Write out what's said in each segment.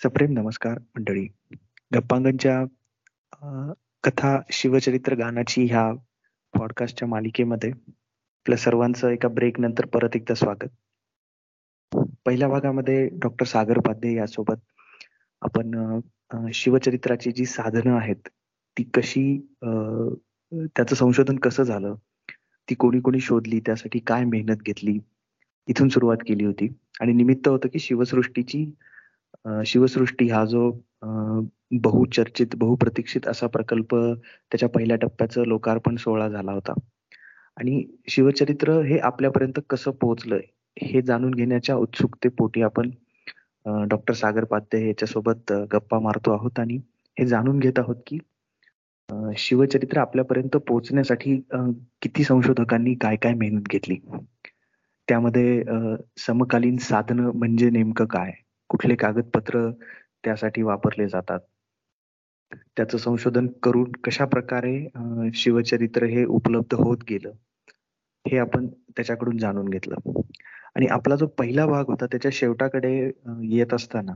सप्रेम नमस्कार मंडळी. गप्पांगणच्या कथा शिवचरित्र गानाची ह्या पॉडकास्टच्या मालिकेमध्ये आपल्या सर्वांचं एका ब्रेक नंतर परत एकदा स्वागत. पहिल्या भागामध्ये डॉक्टर सागर पाध्ये यासोबत आपण शिवचरित्राची जी साधनं आहेत ती कशी त्याचं संशोधन कसं झालं ती कोणी कोणी शोधली त्यासाठी काय मेहनत घेतली इथून सुरुवात केली होती. आणि निमित्त होतं की शिवसृष्टीची शिवसृष्टी हा जो बहुचर्चित बहुप्रतीक्षित असा प्रकल्प त्याच्या पहिल्या टप्प्याचं लोकार्पण सोहळा झाला होता. आणि शिवचरित्र हे आपल्यापर्यंत कसं पोहोचलंय हे जाणून घेण्याच्या उत्सुकतेपोटी आपण डॉक्टर सागर पाध्ये याच्यासोबत गप्पा मारतो आहोत आणि हे जाणून घेत आहोत की शिवचरित्र आपल्यापर्यंत पोहोचण्यासाठी किती संशोधकांनी काय काय मेहनत घेतली? त्यामध्ये समकालीन साधनं म्हणजे नेमकं काय? कुठले कागदपत्र त्यासाठी वापरले जातात. त्याचं संशोधन करून कशा प्रकारे शिवचरित्र हे उपलब्ध होत गेलं हे आपण त्याच्याकडून जाणून घेतलं. आणि आपला जो पहिला भाग होता त्याच्या शेवटाकडे येत असताना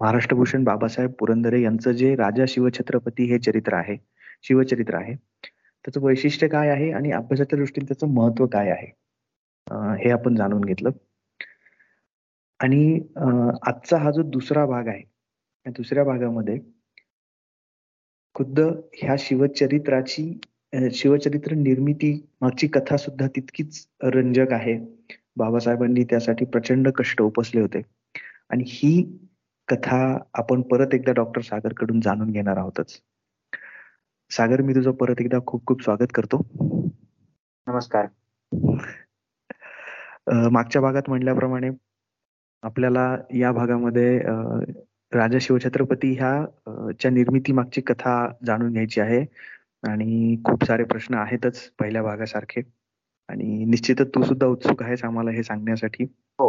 महाराष्ट्रभूषण बाबासाहेब पुरंदरे यांचं जे राजा शिवछत्रपती हे चरित्र आहे शिवचरित्र आहे त्याचं वैशिष्ट्य काय आहे आणि अभ्यासाच्या दृष्टीने त्याचं महत्त्व काय आहे हे आपण जाणून घेतलं. आणि आजचा हा जो दुसरा भाग आहे या दुसऱ्या भागामध्ये खुद्द ह्या शिवचरित्राची शिवचरित्र निर्मिती मागची कथा सुद्धा तितकीच रंजक आहे. बाबासाहेबांनी त्यासाठी प्रचंड कष्ट उपसले होते. आणि ही कथा आपण परत एकदा डॉक्टर सागरकडून जाणून घेणार आहोतच. सागर मी तुझं परत एकदा खूप खूप स्वागत करतो. नमस्कार. मागच्या भागात म्हणल्याप्रमाणे आपल्याला या भागामध्ये राजा शिवछत्रपती ह्या च्या निर्मिती मागची कथा जाणून घ्यायची आहे. आणि खूप सारे प्रश्न आहेतच पहिल्या भागासारखे. आणि निश्चितच तू सुद्धा उत्सुक आहेस आम्हाला हे सांगण्यासाठी. हो.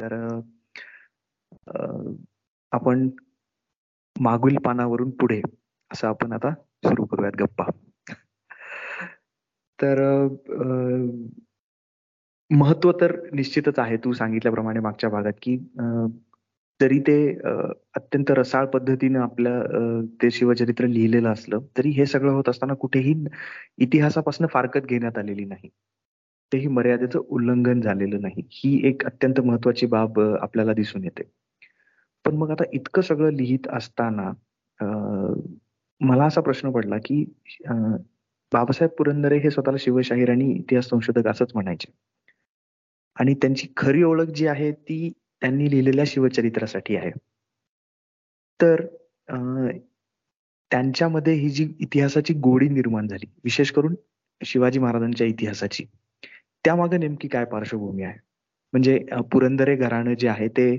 तर आपण मागील पानावरून पुढे असं आपण आता सुरू करूयात गप्पा. तर महत्त्व तर निश्चितच आहे. तू सांगितल्याप्रमाणे मागच्या भागात की जरी ते अत्यंत रसाळ पद्धतीने आपल्या ते शिवचरित्र लिहिलेलं असलं तरी हे सगळं होत असताना कुठेही इतिहासापासून फारकत घेण्यात आलेली नाही. तेही मर्यादेचं उल्लंघन झालेलं नाही. ही एक अत्यंत महत्वाची बाब आपल्याला दिसून येते. पण मग आता इतकं सगळं लिहित असताना मला असा प्रश्न पडला की बाबासाहेब पुरंदरे हे स्वतःला शिवशाहीर आणि इतिहास संशोधक असंच म्हणायचे. आणि त्यांची खरी ओळख जी आहे ती त्यांनी लिहिलेल्या शिवचरित्रासाठी आहे. तर त्यांच्यामध्ये ही जी इतिहासाची गोडी निर्माण झाली विशेष करून शिवाजी महाराजांच्या इतिहासाची त्यामागे नेमकी काय पार्श्वभूमी आहे? म्हणजे पुरंदरे घराणं जे आहे ते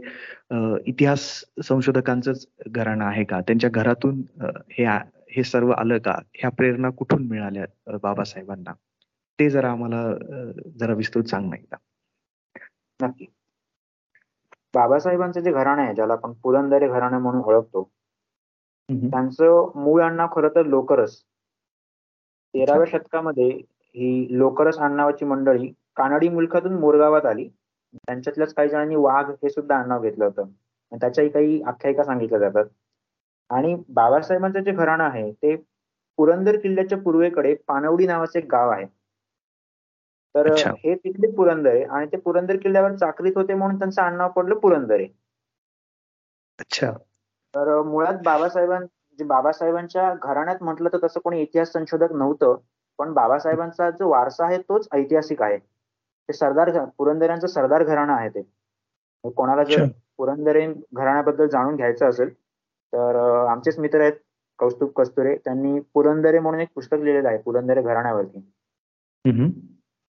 इतिहास संशोधकांचंच घराणं आहे का? त्यांच्या घरातून हे हे सर्व आलं का? ह्या प्रेरणा कुठून मिळाल्या बाबासाहेबांना? ते जरा आम्हाला जरा विस्तृत सांग नाही का? नक्की. बाबासाहेबांचं जे घराणं आहे ज्याला आपण पुरंदरे घराणं म्हणून ओळखतो त्यांचं मूळ अण्णा खरं तर लोकरस. तेराव्या शतकामध्ये ही लोकरस आडनावाची मंडळी कानडी मुलखातून मोरगावात आली. त्यांच्यातल्याच काही जणांनी वाघ हे सुद्धा आडनाव घेतलं होतं. त्याच्याही काही आख्यायिका सांगितल्या जातात. आणि बाबासाहेबांचं जे घराणं आहे ते पुरंदर किल्ल्याच्या पूर्वेकडे पानवडी नावाचे एक गाव आहे. तर हे तिथले पुरंदरे आणि ते पुरंदर किल्ल्यावर चाकरीत होते म्हणून त्यांचं आडनाव पडलं पुरंदरे. अच्छा. तर मुळात बाबासाहेबां बाबासाहेबांच्या घराण्यात म्हटलं तर तसं कोणी इतिहास संशोधक नव्हतं पण बाबासाहेबांचा जो वारसा आहे तोच ऐतिहासिक आहे. ते सरदार पुरंदऱ्यांचं सरदार घराणं आहे ते. कोणाला जर पुरंदरे घराण्याबद्दल जाणून घ्यायचं असेल तर आमचेच मित्र आहेत कौस्तुभ कस्तुरे. त्यांनी पुरंदरे म्हणून एक पुस्तक लिहिलेलं आहे पुरंदरे घराण्यावरती.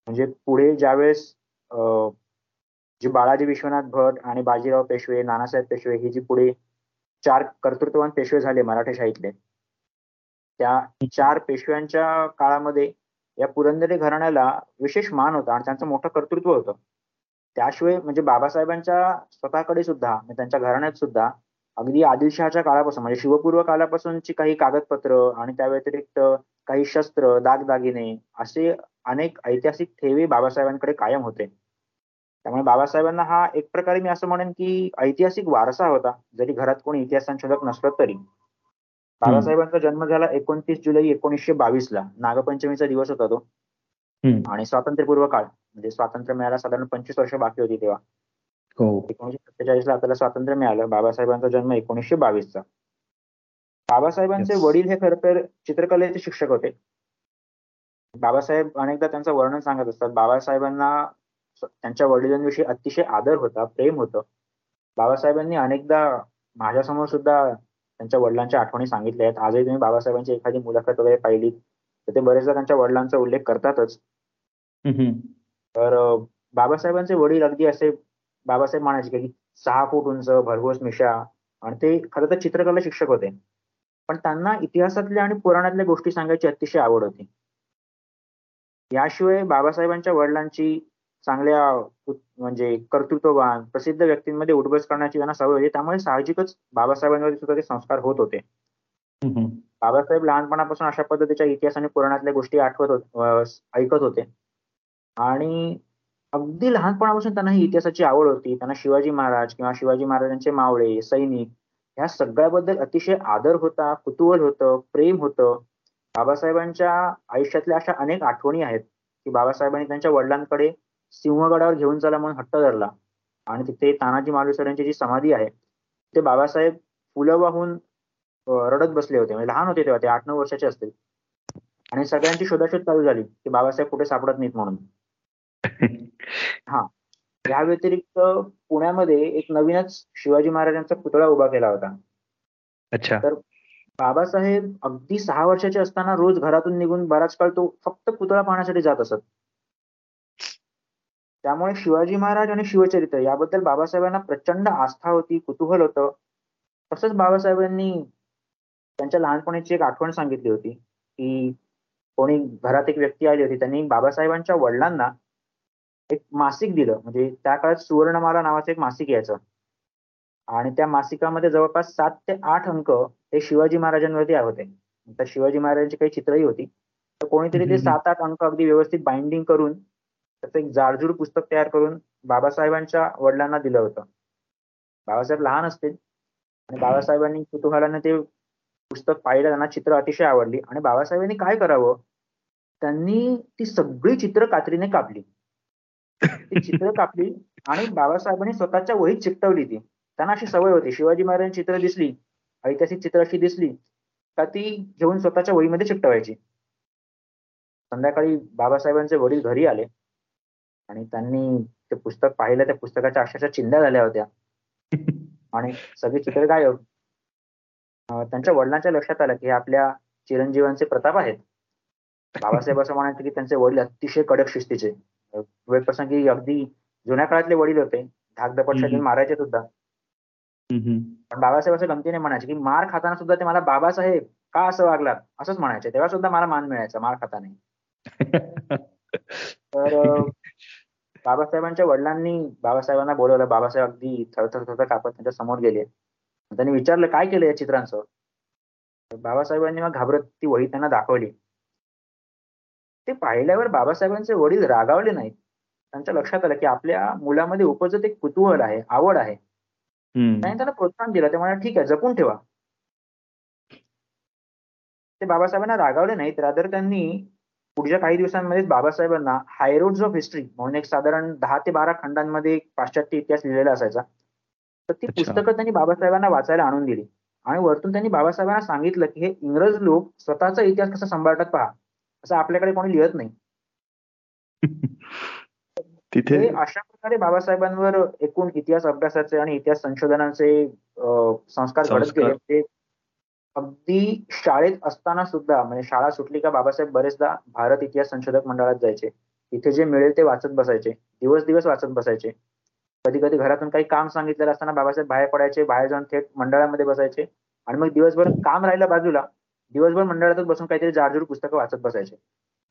म्हणजे पुढे ज्यावेळेस जे बाळाजी विश्वनाथ भट आणि बाजीराव पेशवे नानासाहेब पेशवे ही जी पुढे चार कर्तृत्ववान पेशवे झाले मराठेशाहीतले त्या चार पेशव्यांच्या काळामध्ये या पुरंदरे घराण्याला विशेष मान होता आणि त्यांचं मोठं कर्तृत्व होतं. त्याशिवाय म्हणजे बाबासाहेबांच्या स्वतःकडे सुद्धा त्यांच्या घराण्यात सुद्धा अगदी आदिलशहाच्या काळापासून म्हणजे शिवपूर्व काळापासूनची काही कागदपत्र आणि त्या व्यतिरिक्त काही शस्त्र दागदागिने असे अनेक ऐतिहासिक ठेवे बाबासाहेबांकडे कायम होते. त्यामुळे बाबासाहेबांना हा एक प्रकारे मी असं म्हणेन की ऐतिहासिक वारसा होता. जरी घरात कोणी इतिहास संशोधक नसलं तरी. बाबासाहेबांचा जन्म झाला एकोणतीस जुलै एकोणीसशे बावीस ला नागपंचमीचा दिवस होता तो. आणि स्वातंत्र्यपूर्व काळ. म्हणजे स्वातंत्र्य मिळायला साधारण पंचवीस वर्ष बाकी होती तेव्हा. हो. एकोणीशे सत्तेचाळीस ला आपल्याला स्वातंत्र्य मिळालं. बाबासाहेबांचा जन्म एकोणीसशे बावीस चा बाबासाहेबांचे वडील हे खरं तर चित्रकलेचे शिक्षक होते. बाबासाहेब अनेकदा त्यांचं वर्णन सांगत असतात. बाबासाहेबांना त्यांच्या वडिलांविषयी अतिशय आदर होता प्रेम होतं. बाबासाहेबांनी अनेकदा माझ्यासमोर सुद्धा त्यांच्या वडिलांच्या आठवणी सांगितल्या आहेत. आजही तुम्ही बाबासाहेबांची एखादी मुलाखत वगैरे पाहिली तर ते बरेचदा त्यांच्या वडिलांचा उल्लेख करतातच. तर बाबासाहेबांचे वडील अगदी असे बाबासाहेब म्हणायचे की सहा फूट उंच भरघोस मिशा आणि ते खरं तर चित्रकला शिक्षक होते. पण त्यांना इतिहासातल्या आणि पुराणातल्या गोष्टी सांगायची अतिशय आवड होती. याशिवाय बाबासाहेबांच्या वडिलांची चांगल्या म्हणजे कर्तृत्ववान प्रसिद्ध व्यक्तींमध्ये उठबस करण्याची त्यांना सवय होती. त्यामुळे साहजिकच बाबासाहेबांवरती सुद्धा ते संस्कार होत होते. बाबासाहेब लहानपणापासून अशा पद्धतीच्या इतिहास आणि पुराणातल्या गोष्टी आठवत होत ऐकत होते. आणि अगदी लहानपणापासून त्यांना ही इतिहासाची आवड होती. त्यांना शिवाजी महाराज किंवा शिवाजी महाराजांचे मावळे सैनिक ह्या सगळ्याबद्दल अतिशय आदर होता कुतूहल होतं प्रेम होतं. बाबासाहेबांच्या आयुष्यातल्या अशा अनेक आठवणी आहेत की बाबासाहेबांनी त्यांच्या वडिलांकडे सिंहगडावर घेऊन चला म्हणून हट्ट धरला. आणि तिथे तानाजी मालुसर यांची जी समाधी आहे ते बाबासाहेब फुलं वाहून रडत बसले होते. म्हणजे लहान होते तेव्हा ते आठ नऊ वर्षाचे असतील. आणि सगळ्यांची शोधाशोध चालू झाली की बाबासाहेब कुठे सापडत नाहीत म्हणून. हा. या व्यतिरिक्त पुण्यामध्ये एक नवीनच शिवाजी महाराजांचा पुतळा उभा केला होता. अच्छा. तर बाबासाहेब अगदी सहा वर्षाचे असताना रोज घरातून निघून बराच काळ तो फक्त पुतळा पाहण्यासाठी जात असत. त्यामुळे शिवाजी महाराज आणि शिवचरित्र याबद्दल बाबासाहेबांना प्रचंड आस्था होती कुतूहल होतं. तसंच बाबासाहेबांनी त्यांच्या लहानपणीची एक आठवण सांगितली होती की कोणी घरात एक व्यक्ती आली होती त्यांनी बाबासाहेबांच्या वडिलांना एक मासिक दिलं. म्हणजे त्या काळात सुवर्णमाला नावाचं एक मासिक यायचं. आणि त्या मासिकामध्ये जवळपास सात ते आठ अंक हे शिवाजी महाराजांवरती होते तर शिवाजी महाराजांची काही चित्रही होती. तर कोणीतरी ते सात आठ अंक अगदी व्यवस्थित बाइंडिंग करून त्याचं एक जाडजूड पुस्तक तयार करून बाबासाहेबांच्या वडिलांना दिलं होतं. बाबासाहेब लहान असतील. आणि बाबासाहेबांनी कुतूहलाने ते पुस्तक पाहिलं त्यांना चित्र अतिशय आवडली. आणि बाबासाहेबांनी काय करावं? त्यांनी ती सगळी चित्र कात्रीने कापली. ती चित्र कापली आणि बाबासाहेबांनी स्वतःच्या वहीत चिकटवली ती. त्यांना अशी सवय होती. शिवाजी महाराजांची चित्र दिसली ऐतिहासिक चित्र अशी दिसली का ती घेऊन स्वतःच्या वहीमध्ये चिकटवायची. संध्याकाळी बाबासाहेबांचे वडील घरी आले आणि त्यांनी ते पुस्तक पाहिलं त्या पुस्तकाच्या अक्षरशः चिंध्या झाल्या होत्या. आणि सगळे चित्र गायब. त्यांच्या वडिलांच्या लक्षात आलं की हे आपल्या चिरंजीवांचे प्रताप आहेत. बाबासाहेब असं म्हणायचे की त्यांचे वडील अतिशय कडक शिस्तीचे. वेळ प्रसंगी अगदी जुन्या काळातले वडील होते. धाक दपट मारायचे सुद्धा. पण बाबासाहेब असं गमतीने म्हणायचे की मार खाताना सुद्धा ते मला बाबासाहेब का असं वागलात? असंच म्हणायचे. तेव्हा सुद्धा मला मान मिळायचा मार खाताना. तर बाबासाहेबांच्या वडिलांनी बाबासाहेबांना बोलवलं. बाबासाहेब अगदी थरथर थरथर कापत त्यांच्यासमोर गेले. त्यांनी विचारलं काय केलं या चित्रांचं? बाबासाहेबांनी मग घाबरत ती वही त्यांना दाखवली. ते पाहिल्यावर बाबासाहेबांचे वडील रागावले नाहीत. त्यांच्या लक्षात आलं की आपल्या मुलामध्ये उपजत एक कुतूहल आहे आवड आहे. त्यांनी त्यांना प्रोत्साहन दिलं. ते म्हणाले ठीक आहे जपून ठेवा. ते बाबासाहेबांना रागावले नाहीत. रादर त्यांनी पुढच्या काही दिवसांमध्येच बाबासाहेबांना हायरोड्स ऑफ हिस्ट्री म्हणून एक साधारण दहा ते बारा खंडांमध्ये पाश्चात्य इतिहास लिहिलेला असायचा. तर ती पुस्तकं त्यांनी बाबासाहेबांना वाचायला आणून दिली. आणि वरतून त्यांनी बाबासाहेबांना सांगितलं की हे इंग्रज लोक स्वतःचा इतिहास कसा सांभाळतात पहा. असं आपल्याकडे कोणी लिहत नाही. तिथे अशा प्रकारे बाबासाहेबांवर एकूण इतिहास अभ्यासाचे आणि इतिहास संशोधनाचे संस्कार घडत गेले. ते अगदी शाळेत असताना सुद्धा म्हणजे शाळा सुटली का बाबासाहेब बरेचदा भारत इतिहास संशोधक मंडळात जायचे. तिथे जे मिळेल ते वाचत बसायचे. दिवस दिवस वाचत बसायचे. कधी कधी घरातून काही काम सांगितलेलं असताना बाबासाहेब बाहेर पडायचे बाहेर जाऊन थेट मंडळामध्ये बसायचे. आणि मग दिवसभर काम राहिलं बाजूला दिवसभर मंडळातच बसून काहीतरी जाडजूड पुस्तकं वाचत बसायचे.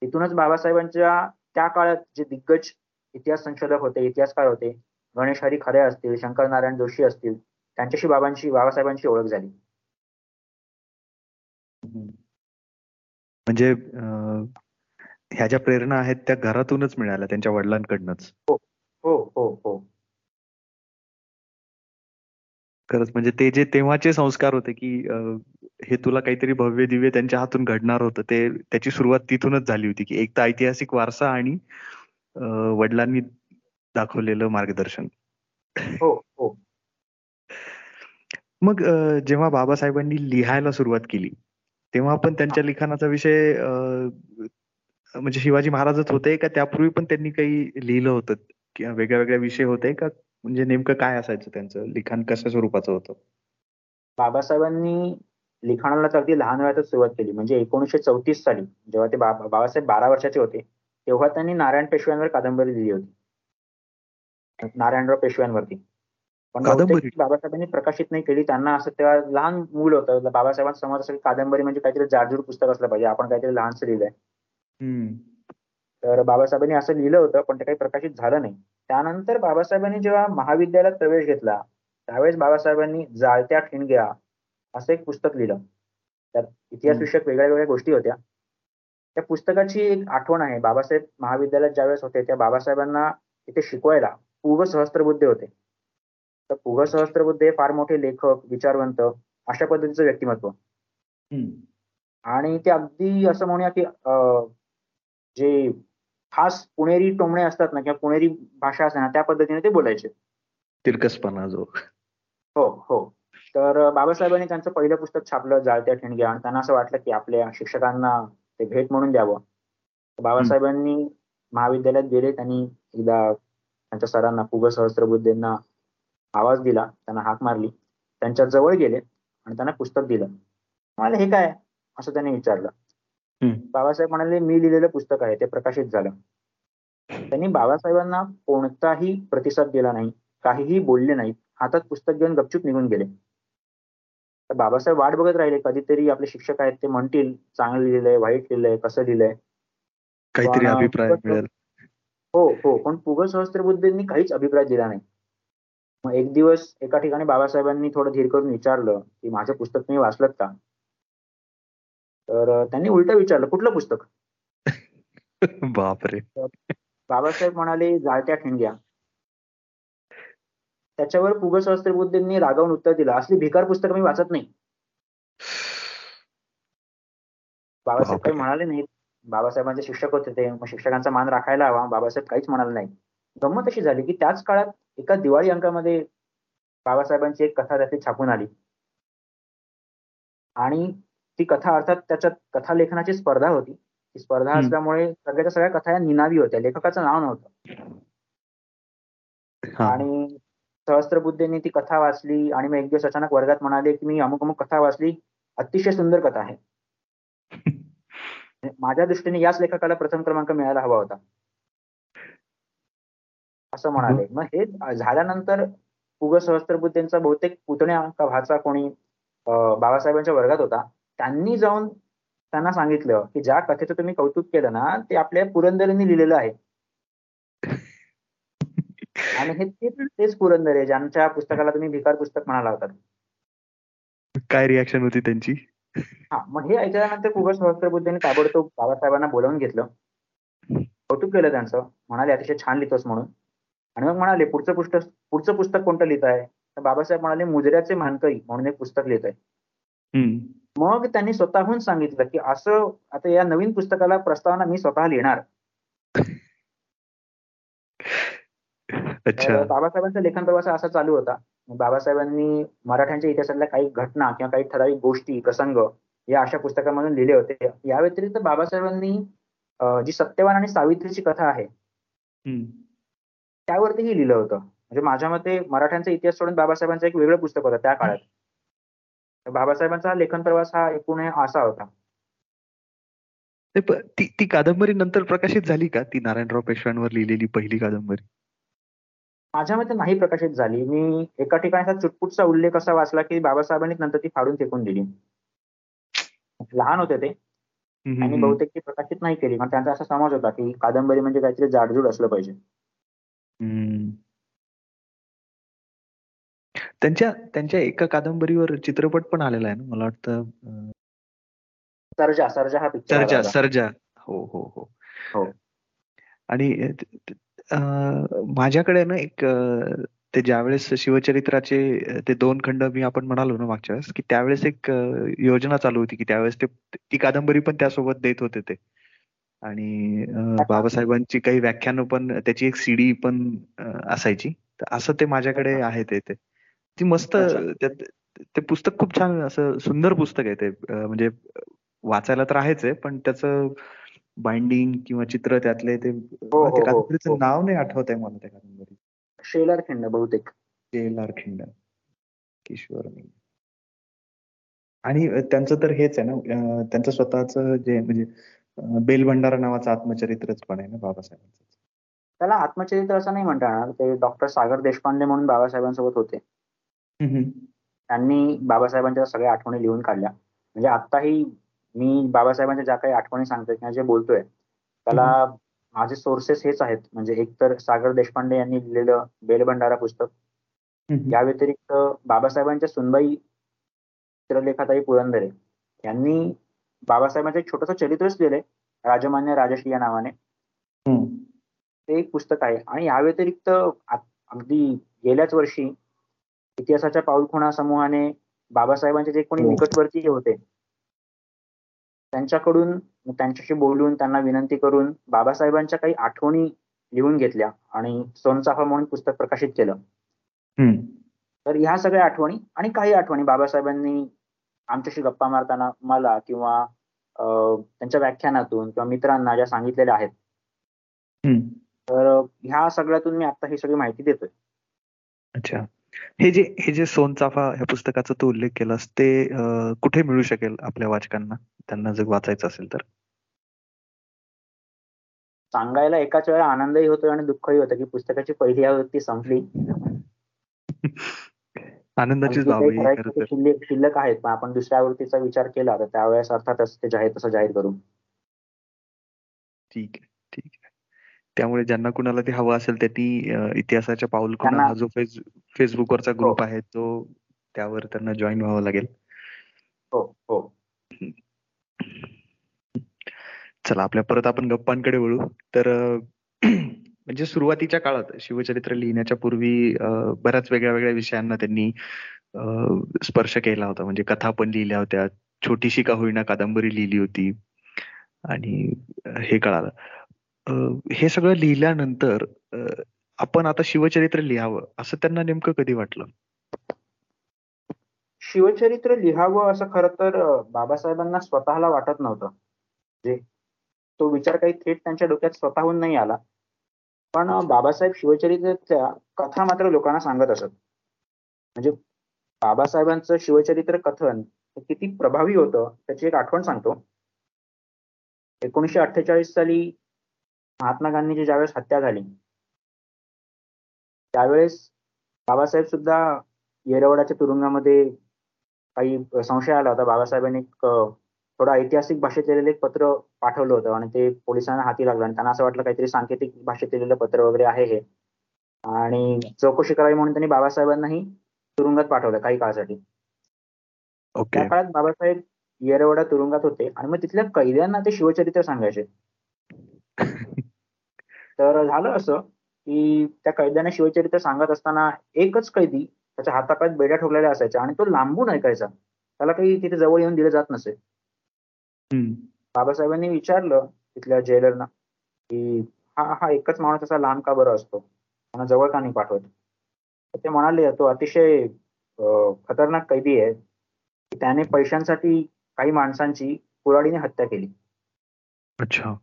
तिथूनच बाबासाहेबांच्या त्या काळात जे दिग्गज इतिहास संशोधक होते इतिहासकार होते गणेश हरी खरे असतील शंकर नारायण जोशी असतील त्यांच्याशी बाबांची बाबासाहेबांची ओळख झाली. म्हणजे ह्या ज्या प्रेरणा आहेत त्या घरातूनच मिळाल्या त्यांच्या वडिलांकडनंच. हो हो हो हो. खरंच म्हणजे ते जे तेव्हाचे संस्कार होते की हे तुला काहीतरी भव्य दिव्य त्यांच्या हातून घडणार होतं ते त्याची सुरुवात तिथूनच झाली होती की एक तर ऐतिहासिक वारसा आणि वडिलांनी दाखवलेलं मार्गदर्शन. हो हो. मग जेव्हा बाबासाहेबांनी लिहायला सुरुवात केली तेव्हा पण त्यांच्या लिखाणाचा विषय म्हणजे शिवाजी महाराजच होते का? त्यापूर्वी पण त्यांनी काही लिहिलं होतं? किंवा वेगळ्या वेगळ्या विषय होते का? म्हणजे नेमकं काय असायचं त्यांचं? लिखाण कशा स्वरूपाचं होतं? बाबासाहेबांनी लिखाणाला तर अगदी लहान वयातच सुरुवात केली. म्हणजे एकोणीसशे चौतीस साली जेव्हा ते बाबासाहेब बारा वर्षाचे होते तेव्हा त्यांनी नारायण पेशव्यांवर कादंबरी लिहिली होती. नारायणराव पेशव्यांवरती. पण बाबासाहेबांनी प्रकाशित नाही केली. त्यांना असं तेव्हा लहान मूल होतं. बाबासाहेबांना समज असं कादंबरी म्हणजे काहीतरी जाडजूड पुस्तक असलं पाहिजे. आपण काहीतरी लहानसं लिहिलंय. तर बाबासाहेबांनी असं लिहिलं होतं पण ते काही प्रकाशित झालं नाही. त्यानंतर बाबासाहेबांनी जेव्हा महाविद्यालयात प्रवेश घेतला त्यावेळेस बाबासाहेबांनी जाळत्या ठिणग्या असं एक पुस्तक लिहिलं. त्यात इतिहास विषयक वेगळ्या वेगळ्या गोष्टी होत्या. त्या पुस्तकाची एक आठवण आहे. बाबासाहेब महाविद्यालयात ज्यावेळेस होते त्या बाबासाहेबांना तिथे शिकवायला पूर्व सहस्त्रबुद्धे होते. तर पुग सहस्त्रबुद्धे फार मोठे लेखक विचारवंत अशा पद्धतीचं व्यक्तिमत्व. आणि ते अगदी असं म्हणूया की जे खास पुणेरी टोमणे असतात ना किंवा पुणेरी भाषा असते ना त्या पद्धतीने ते बोलायचे. तिरकसपणा जो. हो हो. तर बाबासाहेबांनी त्यांचं पहिलं पुस्तक छापलं जाळत्या ठिणग्या आणि त्यांना असं वाटलं की आपल्या शिक्षकांना ते भेट म्हणून द्यावं. बाबासाहेबांनी महाविद्यालयात गेले त्यांनी एकदा त्यांच्या सरांना पुग सहस्त्रबुद्धेंना आवाज दिला. त्यांना हाक मारली. त्यांच्या जवळ गेले आणि त्यांना पुस्तक दिलं. म्हणाले हे काय? असं त्यांनी विचारलं. बाबासाहेब म्हणाले मी लिहिलेलं पुस्तक आहे. ते प्रकाशित झालं. त्यांनी बाबासाहेबांना कोणताही प्रतिसाद दिला नाही. काहीही बोलले नाहीत. हातात पुस्तक घेऊन गपचूप निघून गेले. तर बाबासाहेब वाट बघत राहिले. कधीतरी आपले शिक्षक आहेत ते म्हणतील चांगलं लिहिलंय वाईट लिहिलंय कसं लिहिलंय. काहीतरी अभिप्राय हो हो. पण पुग सहस्त्रबुद्धींनी काहीच अभिप्राय दिला नाही. मग एक दिवस एका ठिकाणी बाबासाहेबांनी थोडं धीर करून विचारलं की माझं पुस्तक तुम्ही वाचलं का? तर त्यांनी उलट विचारलं कुठलं पुस्तक? बापरे. बाबासाहेब म्हणाले जाळत्या ठिणग्या त्याच्यावर पुग सहस्त्रबुद्धींनी रागावून उत्तर दिलं. असली भिकार पुस्तक मी वाचत नाही. बाबासाहेब काही म्हणाले नाही बाबासाहेबांचे शिक्षक होते ते. मग शिक्षकांचा मान राखायला हवा. बाबासाहेब काहीच म्हणाले नाही गंमत अशी झाली की त्याच काळात एका दिवाळी अंकामध्ये बाबासाहेबांची एक कथा त्यातली छापून आली. आणि ती कथा अर्थात त्याच्यात कथा लेखनाची स्पर्धा होती. ती स्पर्धा असल्यामुळे सगळ्याच्या सगळ्या कथा या निनावी होत्या. लेखकाचं नाव नव्हतं. आणि सहस्त्रबुद्धेंनी ती कथा वाचली आणि मग एक दिवस अचानक वर्गात म्हणाले की मी अमुक अमुक कथा वाचली अतिशय सुंदर कथा आहे. माझ्या दृष्टीने याच लेखकाला प्रथम क्रमांक मिळायला हवा होता. असं म्हणाले. मग हे झाल्यानंतर पुग सहस्त्रबुद्धेंचा बहुतेक पुतण्या का भाचा कोणी बाबासाहेबांच्या वर्गात होता. त्यांनी जाऊन त्यांना सांगितलं की ज्या कथेचं तुम्ही कौतुक केलं ना ते आपल्या पुरंदरेंनी लिहिलेलं आहे. आणि हे तेच पुरंदर आहे ज्यांच्या पुस्तकाला तुम्ही भिकार पुस्तक म्हणाला होता काय रिॲक्शन होती त्यांची? हा मग हे ऐकल्यानंतर पुग सहस्त्रबुद्धेने ताबडतोब बाबासाहेबांना बोलावून घेतलं. कौतुक केलं त्यांचं. म्हणाले अतिशय छान लिहितोस म्हणून. आणि मग म्हणाले पुढचं पुस्तक पुढचं पुस्तक कोणतं लिहित आहे? तर बाबासाहेब म्हणाले मुजऱ्याचे मानकरी म्हणून एक पुस्तक लिहित आहे मग त्यांनी स्वतःहून सांगितलं की असं आता या नवीन पुस्तकाला प्रस्तावना मी स्वतः लिहिणार. बाबासाहेबांचा लेखन प्रवास असा चालू होता. बाबासाहेबांनी मराठ्यांच्या इतिहासातल्या काही घटना किंवा काही ठराविक गोष्टी प्रसंग या अशा पुस्तकामधून लिहिले होते. या व्यतिरिक्त बाबासाहेबांनी जी सत्यवान आणि सावित्रीची कथा आहे त्यावरतीही लिहिलं होतं. म्हणजे माझ्या मते मराठ्यांचा इतिहास सोडून बाबासाहेबांचं एक वेगळं पुस्तक होतं त्या काळात. बाबासाहेबांचा लेखन प्रवास हा एकूण असा होता. ती ती कादंबरी नंतर प्रकाशित झाली का? ती नारायणराव पेशव्यांवर लिहिलेली पहिली कादंबरी. माझ्या मते नाही प्रकाशित झाली. मी एका ठिकाणी चुटपुटचा उल्लेख असा वाचला की बाबासाहेबांनी नंतर ती फाडून फेकून दिली. लहान होते ते. आणि बहुतेक ती प्रकाशित नाही केली. कारण त्यांचा असा समज होता की कादंबरी म्हणजे काहीतरी जाडजूड असलं पाहिजे. त्यांच्या त्यांच्या एका कादंबरीवर चित्रपट पण आलेला आहे ना मला वाटतं सर्जा सर्जा हा सर्जा सर्जा. हो हो हो. हो. आणि माझ्याकडे ना एक ते ज्यावेळेस शिवचरित्राचे ते दोन खंड मी आपण म्हणालो ना मागच्या वेळेस की त्यावेळेस एक योजना चालू होती की त्यावेळेस ते ती कादंबरी पण त्यासोबत देत होते ते. आणि बाबासाहेबांची काही व्याख्यानं पण त्याची एक सीडी पण असायची. तर असं ते माझ्याकडे आहे ते ती. मस्त ते पुस्तक खूप छान असं सुंदर पुस्तक आहे ते. म्हणजे वाचायला तर आहेच आहे पण त्याचं बाइंडिंग किंवा चित्र त्यातले ते हो, हो, हो, कादंबरीचं नाव नाही आठवत आहे मला त्या कादंबरी शेलार खिंड बहुतेक. शेलार खिंड. किशोर आणि त्यांचं तर हेच आहे ना त्यांचं स्वतःच जे म्हणजे बेलभंडारा नावाचं आत्मचरित्रच पण आहे ना बाबासाहेबांचं त्याला आत्मचरित्र असं नाही म्हणता येणार. ते डॉक्टर सागर देशपांडे म्हणून बाबासाहेबांसोबत होते. त्यांनी बाबासाहेबांच्या सगळ्या आठवणी लिहून काढल्या. म्हणजे आताही मी बाबासाहेबांच्या ज्या काही आठवणी सांगतोय किंवा जे बोलतोय त्याला माझे सोर्सेस हेच आहेत. म्हणजे एक तर सागर देशपांडे यांनी लिहिलेलं बेलभंडारा पुस्तक. या व्यतिरिक्त बाबासाहेबांच्या सुनबाई चित्रलेखाताई पुरंदरे यांनी बाबासाहेबांचं एक छोटस चरित्रच लिहिलंय राजमान्य राजश्री या नावाने. ते एक पुस्तक आहे. आणि या व्यतिरिक्त अगदी गेल्याच वर्षी इतिहासाच्या पाऊलखुणा समूहाने बाबासाहेबांचे जे कोणी निकटवर्तीय होते त्यांच्याकडून त्यांच्याशी बोलून त्यांना विनंती करून बाबासाहेबांच्या काही आठवणी लिहून घेतल्या आणि सोनचाफा म्हणून पुस्तक प्रकाशित केलं. तर ह्या सगळ्या आठवणी आणि काही आठवणी बाबासाहेबांनी आमच्याशी गप्पा मारताना मला किंवा त्यांच्या व्याख्यानातून किंवा मित्रांना ज्या सांगितलेल्या आहेत. तर ह्या सगळ्यातून मी आता ही सगळी माहिती देतोय. अच्छा. हे जे हे जे सोनचाफा ह्या पुस्तकाचा तू उल्लेख केलास ते कुठे मिळू शकेल आपल्या वाचकांना? त्यांना जर वाचायचं असेल तर. सांगायला एकाच वेळा आनंदही होतोय आणि दुःखही होतं की पुस्तकाची पहिली आवृत्ती संपली. आनंदाची शिल्लक शिल्लक आहेत पण आपण दुसऱ्या आवृत्तीचा विचार केला तर त्यावेळेस अर्थातच ते जाहीर तसं जाहीर करू. ठीक आहे. त्यामुळे ज्यांना कुणाला ते हवं असेल त्यांनी इतिहासाच्या पाऊल हा जो फेस फेसबुकवरचा ग्रुप हो. आहे तो त्यावर त्यांना जॉईन व्हावं लागेल. हो हो. चला आपल्या परत आपण गप्पांकडे वळू. तर म्हणजे सुरुवातीच्या काळात शिवचरित्र लिहिण्याच्या पूर्वी बऱ्याच वेगळ्या वेगळ्या विषयांना त्यांनी स्पर्श केला होता. म्हणजे कथा पण लिहिल्या होत्या. छोटीशी का होईना कादंबरी लिहिली होती. आणि हे कळालं. हे सगळं लिहिल्यानंतर आपण आता शिवचरित्र लिहावं असं त्यांना नेमकं कधी वाटलं? शिवचरित्र लिहावं असं खर तर बाबासाहेबांना स्वतःला वाटत नव्हतं. जे तो विचार काही थेट त्यांच्या डोक्यात स्वतःहून नाही आला. पण बाबासाहेब शिवचरित्राच्या कथा मात्र लोकांना सांगत असत. म्हणजे बाबासाहेबांचं शिवचरित्र कथन किती प्रभावी होतं त्याची एक आठवण सांगतो. एकोणीशे अठ्ठेचाळीस साली महात्मा गांधींची ज्यावेळेस हत्या झाली त्यावेळेस बाबासाहेब सुद्धा येरवड्याच्या तुरुंगामध्ये काही संशय आला होता. बाबासाहेबांनी थोडं ऐतिहासिक भाषेत लिहिलेलं एक पत्र पाठवलं होतं आणि ते पोलिसांना हाती लागलं आणि त्यांना असं वाटलं काहीतरी सांकेतिक भाषेत लिहिलेलं पत्र वगैरे आहे हे. आणि चौकशी करावी म्हणून त्यांनी बाबासाहेबांनाही तुरुंगात पाठवलं काही काळासाठी. त्या काळात बाबासाहेब येरवडा तुरुंगात होते आणि मग तिथल्या कैद्यांना ते शिवचरित्र सांगायचे. तर झालं असं की त्या कैद्याने शिवचरित्र सांगत असताना एकच कैदी त्याच्या हातापायात बेड्या ठोकलेल्या असायच्या आणि तो लांबून ऐकायचा. त्याला काही तिथे जवळ येऊन दिलं जात नसे. बाबासाहेबांनी विचारलं तिथल्या जेलरना की हा हा एकच माणूस असा लांब का बरं असतो? त्यांना जवळ का नाही पाठवत? ते म्हणाले तो अतिशय खतरनाक कैदी आहे. त्याने पैशांसाठी काही माणसांची कुराडीने हत्या केली. अच्छा.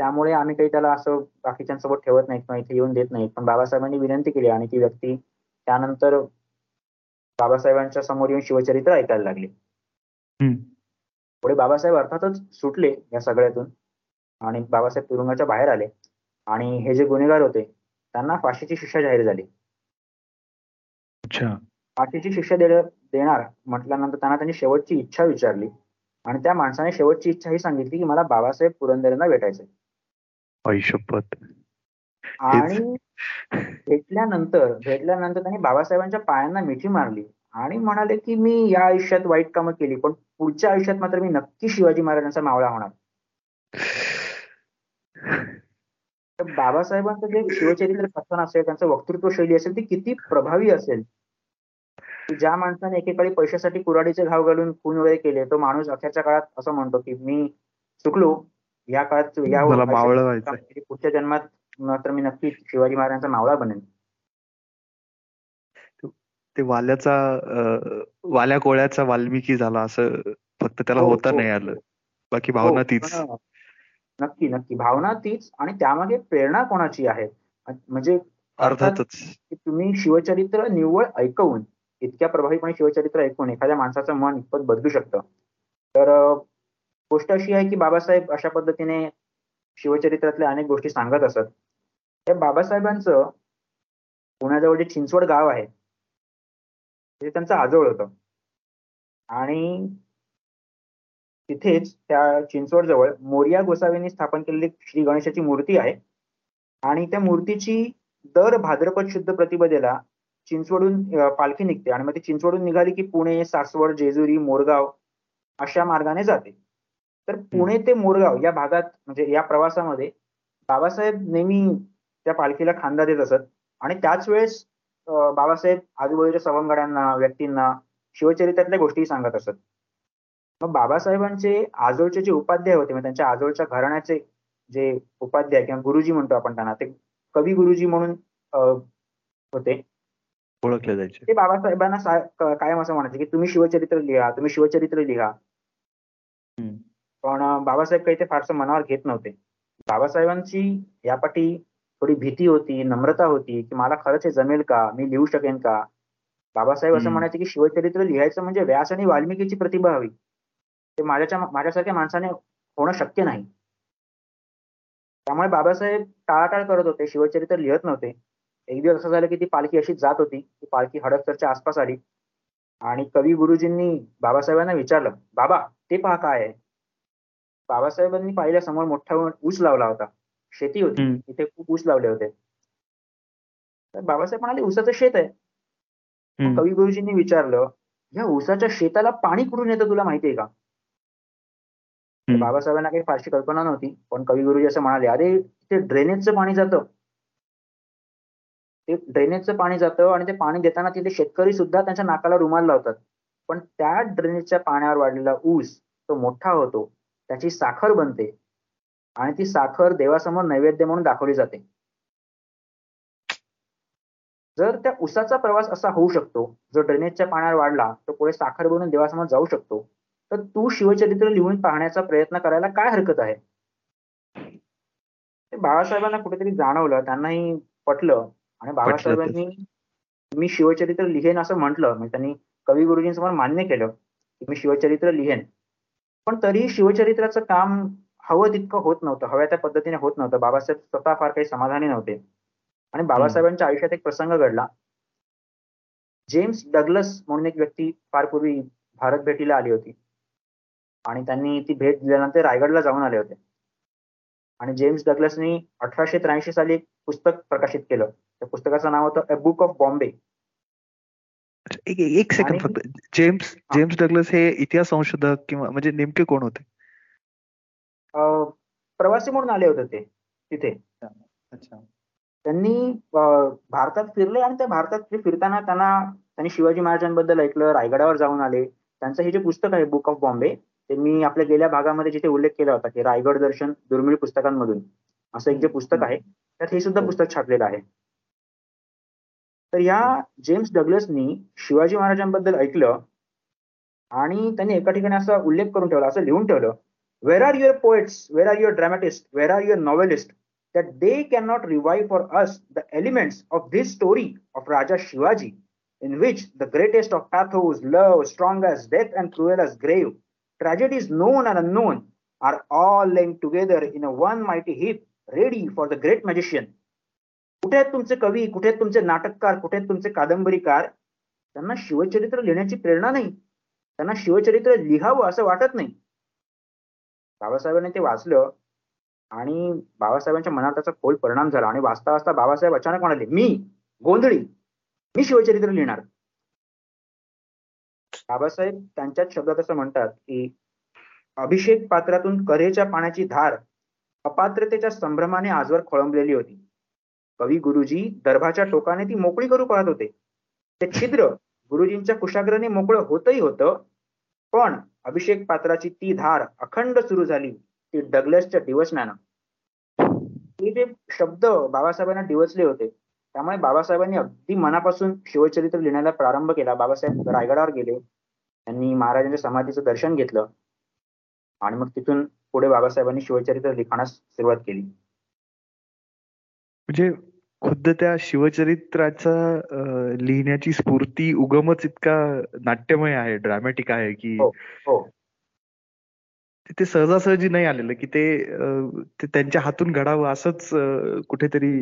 त्यामुळे आम्ही काही त्याला असं बाकीच्यांसोबत ठेवत नाही किंवा इथे येऊन देत नाही पण बाबासाहेबांनी विनंती केली आणि ती व्यक्ती त्यानंतर बाबासाहेबांच्या समोर येऊन शिवचरित्र ऐकायला लागली. पुढे बाबासाहेब अर्थातच सुटले या सगळ्यातून आणि बाबासाहेब तुरुंगाच्या बाहेर आले. आणि हे जे गुन्हेगार होते त्यांना फाशीची शिक्षा जाहीर झाली. फाशीची शिक्षा देणार म्हटल्यानंतर त्यांना त्यांनी शेवटची इच्छा विचारली. आणि त्या माणसाने शेवटची इच्छा ही सांगितली की मला बाबासाहेब पुरंदरेंना भेटायचंय. आणि भेटल्यानंतर भेटल्यानंतर त्यांनी बाबासाहेबांच्या पायांना मिठी मारली आणि म्हणाले की मी या आयुष्यात वाईट कामं केली पण पुढच्या आयुष्यात मात्र मी नक्की शिवाजी महाराजांचा मावळा होणार. तर बाबासाहेबांचं जे शिवचरित्र कथन असेल त्यांचं वक्तृत्व शैली असेल ती किती प्रभावी असेल? ज्या माणसाने एकेकाळी पैशासाठी कुराडीचे घाव घालून खून वगैरे केले तो माणूस अखेरच्या काळात असं म्हणतो की मी चुकलो या काळात या पुढच्या जन्मात तर मी नक्की शिवाजी महाराजांचा मावळा बनेन. ते वाल्याचा वाल्या कोळ्याचा वाल्मिकी झाला असं फक्त त्याला हो, होता हो. नाही आलं. बाकी हो, भावना तीच. नक्की नक्की. भावना तीच आणि त्यामागे प्रेरणा कोणाची आहे? म्हणजे अर्थातच. तुम्ही शिवचरित्र निव्वळ ऐकवून इतक्या प्रभावीपणे शिवचरित्र ऐकून एखाद्या माणसाचं मन इतपत बदलू शकतं. तर गोष्ट अशी आहे की बाबासाहेब अशा पद्धतीने शिवचरित्रातल्या अनेक गोष्टी सांगत असत. त्या बाबासाहेबांचं पुण्याजवळ जे चिंचवड गाव आहे ते त्यांचं आजोळ होतं. आणि तिथेच त्या चिंचवड जवळ मोरिया गोसावींनी स्थापन केलेली श्री गणेशाची मूर्ती आहे. आणि त्या मूर्तीची दर भाद्रपद शुद्ध प्रतिपदेला चिंचवडून पालखी निघते. आणि मग ती चिंचवडून निघाली की पुणे सासवड जेजुरी मोरगाव अशा मार्गाने जाते. तर पुणे ते मोरगाव या भागात म्हणजे या प्रवासामध्ये बाबासाहेब नेहमी त्या पालखीला खांदा देत असत. आणि त्याच वेळेस बाबासाहेब आजूबाजूच्या सवंगड्यांना व्यक्तींना शिवचरित्रातल्या गोष्टी सांगत असत. मग बाबासाहेबांचे आजोळचे जे उपाध्याय होते म्हणजे त्यांच्या आजोळच्या घराण्याचे जे उपाध्याय किंवा गुरुजी म्हणतो आपण त्यांना ते कवी गुरुजी म्हणून होते. ओळखले जायचे. ते बाबासाहेबांना कायम असं म्हणायचे की तुम्ही शिवचरित्र लिहा तुम्ही शिवचरित्र लिहा. पण बाबासाहेब काही ते फारसं मनावर घेत नव्हते. बाबासाहेबांची यापाठी थोडी भीती होती नम्रता होती की मला खरंच हे जमेल का? मी लिहू शकेन का? बाबासाहेब असं म्हणायचे की शिवचरित्र लिहायचं म्हणजे व्यास आणि वाल्मिकीची प्रतिभा हवी. ते माझ्याच्या माझ्यासारख्या माणसाने होणं शक्य नाही. त्यामुळे बाबासाहेब टाळाटाळ करत होते शिवचरित्र लिहत नव्हते. एक दिवस असं झालं की ती पालखी अशीच जात होती. ती पालखी हडपसरच्या आसपास आली. आणि कवी गुरुजींनी बाबासाहेबांना विचारलं बाबा ते पहा काय आहे? बाबासाहेबांनी पाहिल्या समोर मोठा ऊस लावला होता. शेती होती. तिथे खूप ऊस लावले होते. तर बाबासाहेब म्हणाले ऊसाचं शेत आहे. कवी गुरुजींनी विचारलं या ऊसाच्या शेताला पाणी कुठून येतं तुला माहितीये का? बाबासाहेबांना काही फारशी कल्पना नव्हती पण कवी गुरुजी असं म्हणाले अरे तिथे ड्रेनेजचं पाणी जातं. ते ड्रेनेजचं पाणी जातं आणि ते पाणी देताना तिथे शेतकरी सुद्धा त्यांच्या नाकाला रुमाल लावतात. पण त्या ड्रेनेजच्या पाण्यावर वाढलेला ऊस तो मोठा होतो. त्याची साखर बनते आणि ती साखर देवासमोर नैवेद्य म्हणून दाखवली जाते. जर त्या उसाचा प्रवास असा होऊ शकतो जो ड्रेनेजच्या पाण्यावर वाढला तो पुढे साखर बनून देवासमोर जाऊ शकतो तर तू शिवचरित्र लिहून पाहण्याचा प्रयत्न करायला काय हरकत आहे? बाळासाहेबांना कुठेतरी जाणवलं त्यांनाही पटलं आणि बाबासाहेबांनी मी शिवचरित्र लिहेन असं म्हटलं म्हणजे त्यांनी कवी गुरुजींसमोर मान्य केलं की मी शिवचरित्र लिहेन. पण तरीही शिवचरित्राचं काम हवं तितकं होत नव्हतं. हव्या त्या पद्धतीने होत नव्हतं. बाबासाहेब स्वतः फार काही समाधानी नव्हते. आणि बाबासाहेबांच्या आयुष्यात एक प्रसंग घडला. जेम्स डगलस म्हणून एक व्यक्ती फार पूर्वी भारत भेटीला आली होती. आणि त्यांनी ती भेट दिल्यानंतर रायगडला जाऊन आले होते. आणि जेम्स डगलसनी अठराशे त्र्याऐंशी साली एक पुस्तक प्रकाशित केलं. त्या पुस्तकाचं नाव होतं अ बुक ऑफ बॉम्बे एक सेकंड फक्त. जेम्स जेम्स डगलस हे इतिहास संशोधक किंवा म्हणजे नेमके कोण होते? प्रवासी म्हणून आले होते ते तिथे. अच्छा त्यांनी भारतात फिरले आणि त्या भारतात फिरताना त्यांना त्यांनी शिवाजी महाराजांबद्दल ऐकलं रायगडावर जाऊन आले. त्यांचं हे जे पुस्तक आहे बुक ऑफ बॉम्बे ते मी आपल्या गेल्या भागामध्ये जिथे उल्लेख केला होता की रायगड दर्शन दुर्मिळ पुस्तकांमधून असं एक जे पुस्तक आहे त्यात हे सुद्धा पुस्तक छापलेलं आहे. तर या जेम्स डगलसनी शिवाजी महाराजांबद्दल ऐकलं आणि त्यांनी एका ठिकाणी असा उल्लेख करून ठेवला असं लिहून ठेवलं where are your poets where are your dramatist where are your novelist that they cannot revive for us the elements of this story of Raja Shivaji, in which the greatest of pathos, love, strong as death and cruel as grave, tragedies known and unknown, are all linked together in a one mighty heap, ready for the great magician कुठे आहेत तुमचे कवी कुठे आहेत तुमचे नाटककार कुठे आहेत तुमचे कादंबरीकार त्यांना शिवचरित्र लिहिण्याची प्रेरणा नाही. त्यांना शिवचरित्र लिहावं असं वाटत नाही. बाबासाहेबांनी ते वाचलं आणि बाबासाहेबांच्या मनात त्याचा खोल परिणाम झाला आणि वाचता वाचता बाबासाहेब अचानक म्हणाले मी गोंधळी मी शिवचरित्र लिहिणार. बाबासाहेब त्यांच्याच शब्दात असं म्हणतात की अभिषेक पात्रातून करेच्या पाण्याची धार अपात्रतेच्या संभ्रमाने आजवर खोळंबलेली होती. कवी गुरुजी दर्भाच्या टोकाने ती मोकळी करू पाहत होते. ते छिद्र गुरुजींच्या कुशाग्रने मोकळं होतही होतं पण अभिषेक पात्राची ती धार अखंड सुरू झाली ती डगलसच्या डिवचण्यानं ते जे शब्द बाबासाहेबांना डिवचले होते त्यामुळे बाबासाहेबांनी अगदी मनापासून शिवचरित्र लिहिण्याला प्रारंभ केला. बाबासाहेब रायगडावर गेले त्यांनी महाराजांच्या समाधीचं दर्शन घेतलं आणि मग तिथून पुढे बाबासाहेबांनी शिवचरित्र लिखाणास सुरुवात केली. म्हणजे खुद्द त्या शिवचरित्राचा लिहिण्याची स्फूर्ती उगमच इतका नाट्यमय आहे ड्रामॅटिक आहे की हो, हो. ते सहजासहजी नाही आलेलं की ते त्यांच्या हातून घडावं असंच कुठेतरी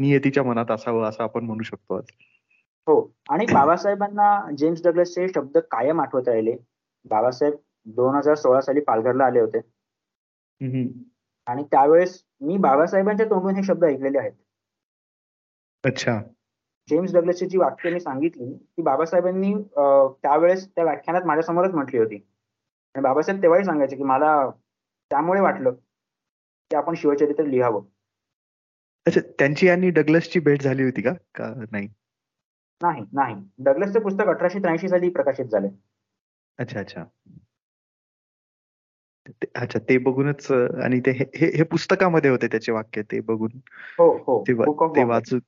नियतीच्या मनात असावं असं आपण म्हणू शकतो आज. हो. आणि बाबासाहेबांना जेम्स डगलसचे शब्द कायम आठवत राहिले. बाबासाहेब दोन हजार सोळा साली पालघरला आले होते. आणि त्यावेळेस मी बाबासाहेबांच्या तोंडून हे शब्द ऐकलेले आहेत. अच्छा. जेम्स डगलसची जी वाक्य मी सांगितली ती बाबासाहेबांनी त्यावेळेस त्या व्याख्यानात माझ्यासमोरच म्हटली होती. आणि बाबासाहेब तेव्हाही सांगायचे की मला त्यामुळे वाटलं की आपण शिवचरित्र लिहावं. अच्छा त्यांची आणि डगलसची भेट झाली होती का? का नाही? नाही नाही. डगलसचे पुस्तक अठराशे त्र्याऐंशी साली प्रकाशित झाले. अच्छा अच्छा. अच्छा ते बघूनच आणि ते हे हे पुस्तकामध्ये होते त्याचे वाक्य ते बघून. हो हो. ते वाचून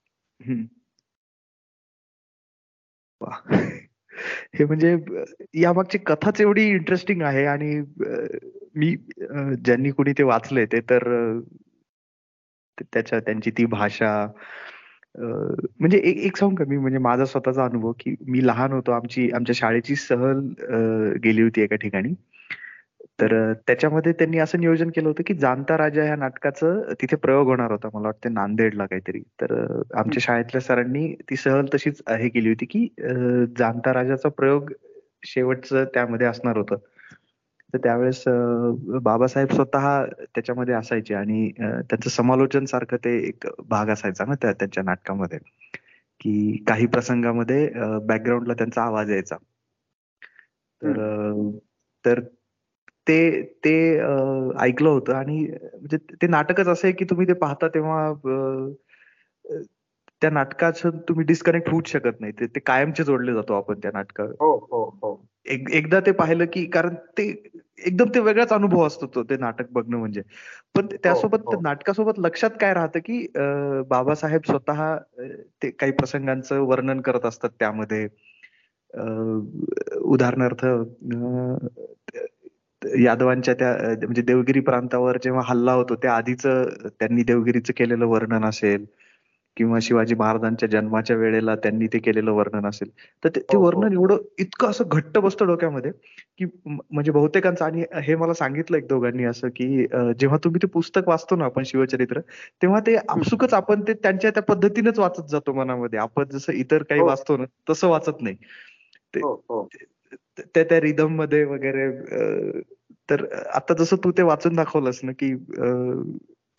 हे म्हणजे यामागची कथाच एवढी इंटरेस्टिंग आहे आणि मी ज्यांनी कोणी ते वाचले ते तर त्याच्या त्यांची ती भाषा म्हणजे एक एक सांगू का मी? म्हणजे माझा स्वतःचा अनुभव की मी लहान होतो आमची आमच्या शाळेची सहल गेली होती एका ठिकाणी. तर त्याच्यामध्ये त्यांनी असं नियोजन केलं होतं की जाणता राजा या नाटकाचं तिथे प्रयोग होणार होता मला वाटतं नांदेडला काहीतरी. तर आमच्या शाळेतल्या सरांनी ती सहल तशीच हे केली होती की जाणता राजाचा प्रयोग शेवटचं त्यामध्ये असणार होतं. तर त्यावेळेस बाबासाहेब स्वतः त्याच्यामध्ये असायचे आणि त्यांचं समालोचन सारखं ते एक भाग असायचा ना त्या त्यांच्या नाटकामध्ये. की काही प्रसंगामध्ये बॅकग्राऊंडला त्यांचा आवाज यायचा. तर तर ते ते ऐकलं होतं आणि म्हणजे ते नाटकच असं आहे की तुम्ही ते पाहता तेव्हा त्या नाटकाचं तुम्ही डिस्कनेक्ट होऊच शकत नाही. ते कायमचे जोडले जातो आपण त्या नाटकावर हो हो हो. एकदा ते पाहिलं की कारण ते एकदम ते वेगळाच अनुभव असतो तो ते नाटक बघणं म्हणजे. पण त्यासोबत हो, हो. नाटकासोबत लक्षात काय राहतं की बाबासाहेब स्वतः ते काही प्रसंगांचं वर्णन करत असतात त्यामध्ये. उदाहरणार्थ यादवांच्या त्या म्हणजे देवगिरी प्रांतावर जेव्हा हल्ला होतो त्या आधीच त्यांनी देवगिरीचं केलेलं वर्णन असेल किंवा शिवाजी महाराजांच्या जन्माच्या वेळेला त्यांनी ते केलेलं वर्णन असेल. तर ते हो, हो. वर्णन एवढं इतकं असं घट्ट बसतं डोक्यामध्ये की म्हणजे बहुतेकांचं आणि हे मला सांगितलं एक दोघांनी असं की जेव्हा तुम्ही ते पुस्तक वाचतो ना आपण शिवचरित्र तेव्हा ते आपसुकच आपण ते त्यांच्या त्या पद्धतीनेच वाचत जातो मनामध्ये. आपण जसं इतर काही हो. वाचतो ना तसं वाचत नाही. त्या त्या रिदममध्ये वगैरे तर आता जसं तू ते वाचून दाखवलंस ना की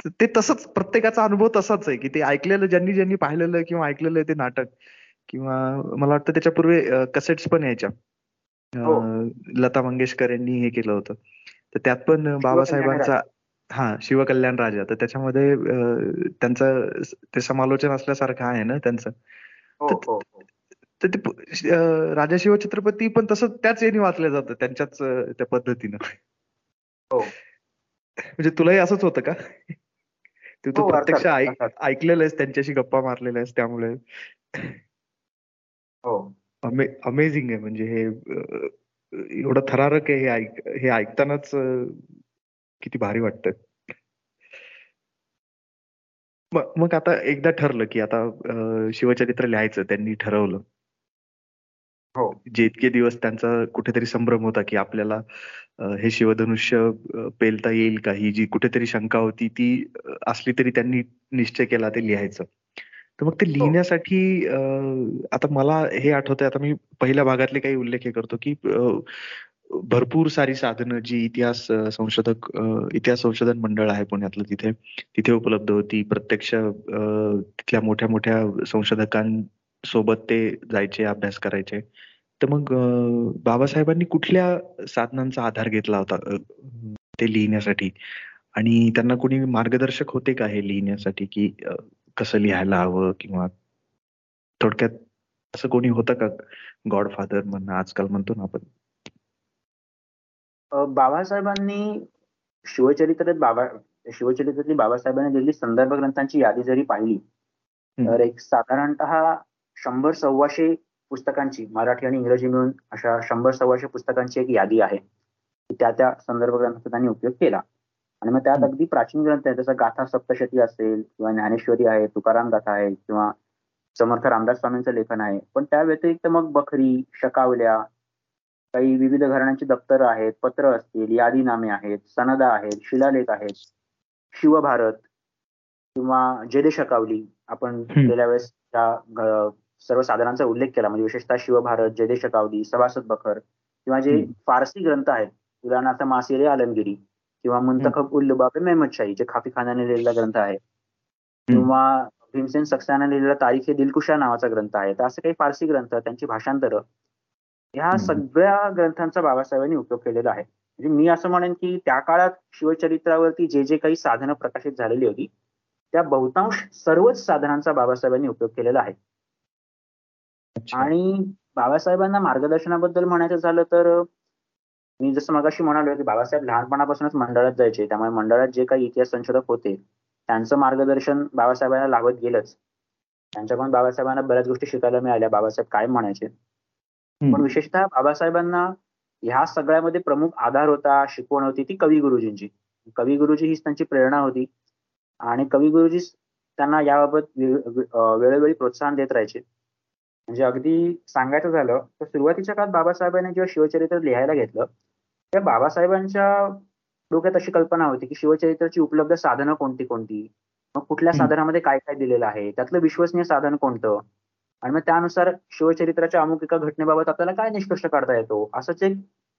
ते तसंच प्रत्येकाचा अनुभव तसाच आहे की ते ऐकलेलं ज्यांनी ज्यांनी पाहिलेलं किंवा ऐकलेलं ते नाटक. किंवा मला वाटतं त्याच्यापूर्वी कसेट्स पण यायच्या. हो. लता मंगेशकर यांनी हे केलं होतं. तर त्यात पण बाबासाहेबांचा हा शिवकल्याण राजा. तर त्याच्यामध्ये त्यांचं ते समालोचन असल्यासारखं आहे ना त्यांचं? हो, हो, तर ते राजा शिव छत्रपती पण तसं त्याच याने वाचलं जातं त्यांच्याच त्या पद्धतीनं. म्हणजे तुलाही असंच होतं का? तू तो प्रत्यक्ष ऐकलेलं आहेस त्यांच्याशी गप्पा मारलेल्या आहेस त्यामुळे. हो. अमेझिंग आहे म्हणजे हे एवढं थरारक आहे हे ऐक हे ऐकतानाच किती भारी वाटत मग आता एकदा ठरलं की आता शिवचरित्र लिहायचं त्यांनी ठरवलं. हो. जे इतके दिवस त्यांचा कुठेतरी संभ्रम होता की आपल्याला हे शिवधनुष्य पेलता येईल का? ही जी कुठेतरी शंका होती ती असली तरी त्यांनी निश्चय केला ते लिहायचं. तर मग ते हो. लिहिण्यासाठी आता मला हे आठवतंय आता मी पहिल्या भागातले काही उल्लेख करतो की भरपूर सारी साधनं जी इतिहास संशोधक इतिहास संशोधन मंडळ आहे पुण्यातलं तिथे तिथे उपलब्ध होती. प्रत्यक्ष तिथल्या मोठ्या मोठ्या संशोधकांसोबत ते जायचे अभ्यास करायचे. तर मग बाबासाहेबांनी कुठल्या साधनांचा आधार घेतला होता ते लिहिण्यासाठी? आणि त्यांना कोणी मार्गदर्शक होते का हे लिहिण्यासाठी की कसं लिहायला हवं किंवा थोडक्यात असं कोणी होतं का? गॉडफादर म्हणणं आजकाल म्हणतो ना आपण. बाबासाहेबांनी शिवचरित्र बाबा शिवचरित्रातली बाबासाहेबांनी दिलेली संदर्भ ग्रंथांची यादी जरी पाहिली तर एक साधारणत शंभर सव्वाशे पुस्तकांची मराठी आणि इंग्रजी मिळून अशा शंभर सव्वाशे पुस्तकांची एक यादी आहे. त्या त्या संदर्भ ग्रंथाचा त्यांनी उपयोग केला. आणि मग त्यात अगदी प्राचीन ग्रंथ आहे जसं गाथा सप्तशती असेल किंवा ज्ञानेश्वरी आहे तुकाराम गाथा आहे किंवा समर्थ रामदास स्वामींचं लेखन आहे. पण त्या व्यतिरिक्त मग बखरी शकावल्या काही विविध घराण्यांची दप्तर आहेत पत्र असतील यादीनामे आहेत सनदा आहेत शिलालेख आहेत. शिवभारत किंवा जयदे शकावली आपण गेल्या वेळेस त्या सर्वसाधारांचा उल्लेख केला. म्हणजे विशेषतः शिवभारत जयदे शकावली सभासद बखर किंवा जे फारसी ग्रंथ आहेत उदाहरणार्थ मासिरे आलमगिरी किंवा मुंतखब उल्लुबाबे मेहमदशाही जे खाफी खानाने लिहिलेला ग्रंथ आहे. किंवा भीमसेन सक्सेनाने लिहिलेला तारीख दिलकुशा नावाचा ग्रंथ आहे. तर असे काही फारसी ग्रंथ त्यांची भाषांतर ह्या सगळ्या ग्रंथांचा बाबासाहेबांनी उपयोग केलेला आहे. म्हणजे मी असं म्हणेन की त्या काळात शिवचरित्रावरती जे जे काही साधनं प्रकाशित झालेली होती त्या बहुतांश सर्वच साधनांचा बाबासाहेबांनी उपयोग केलेला आहे. आणि बाबासाहेबांना मार्गदर्शनाबद्दल म्हणायचं झालं तर मी जसं मगाशी म्हणालो की बाबासाहेब लहानपणापासूनच मंडळात जायचे त्यामुळे मंडळात जे काही इतिहास संशोधक होते त्यांचं मार्गदर्शन बाबासाहेबांना लाभत गेलंच. त्यांच्याकडून बाबासाहेबांना बऱ्याच गोष्टी शिकायला मिळाल्या बाबासाहेब काय म्हणायचे. पण विशेषतः बाबासाहेबांना ह्या सगळ्यामध्ये प्रमुख आधार होता शिकवण होती ती कवी गुरुजींची. कवी गुरुजी हीच त्यांची प्रेरणा होती. आणि कवी गुरुजी त्यांना याबाबत वेळोवेळी प्रोत्साहन देत राहायचे. म्हणजे अगदी सांगायचं झालं तर सुरुवातीच्या काळात बाबासाहेबांनी जेव्हा शिवचरित्र लिहायला घेतलं त्या बाबासाहेबांच्या डोक्यात अशी कल्पना होती की शिवचरित्राची उपलब्ध साधनं कोणती कोणती? मग कुठल्या साधनामध्ये काय काय दिलेलं आहे? त्यातलं विश्वसनीय साधन कोणतं? आणि मग त्यानुसार शिवचरित्राच्या अमुक एका घटनेबाबत आपल्याला काय निष्कर्ष काढता येतो? असंच एक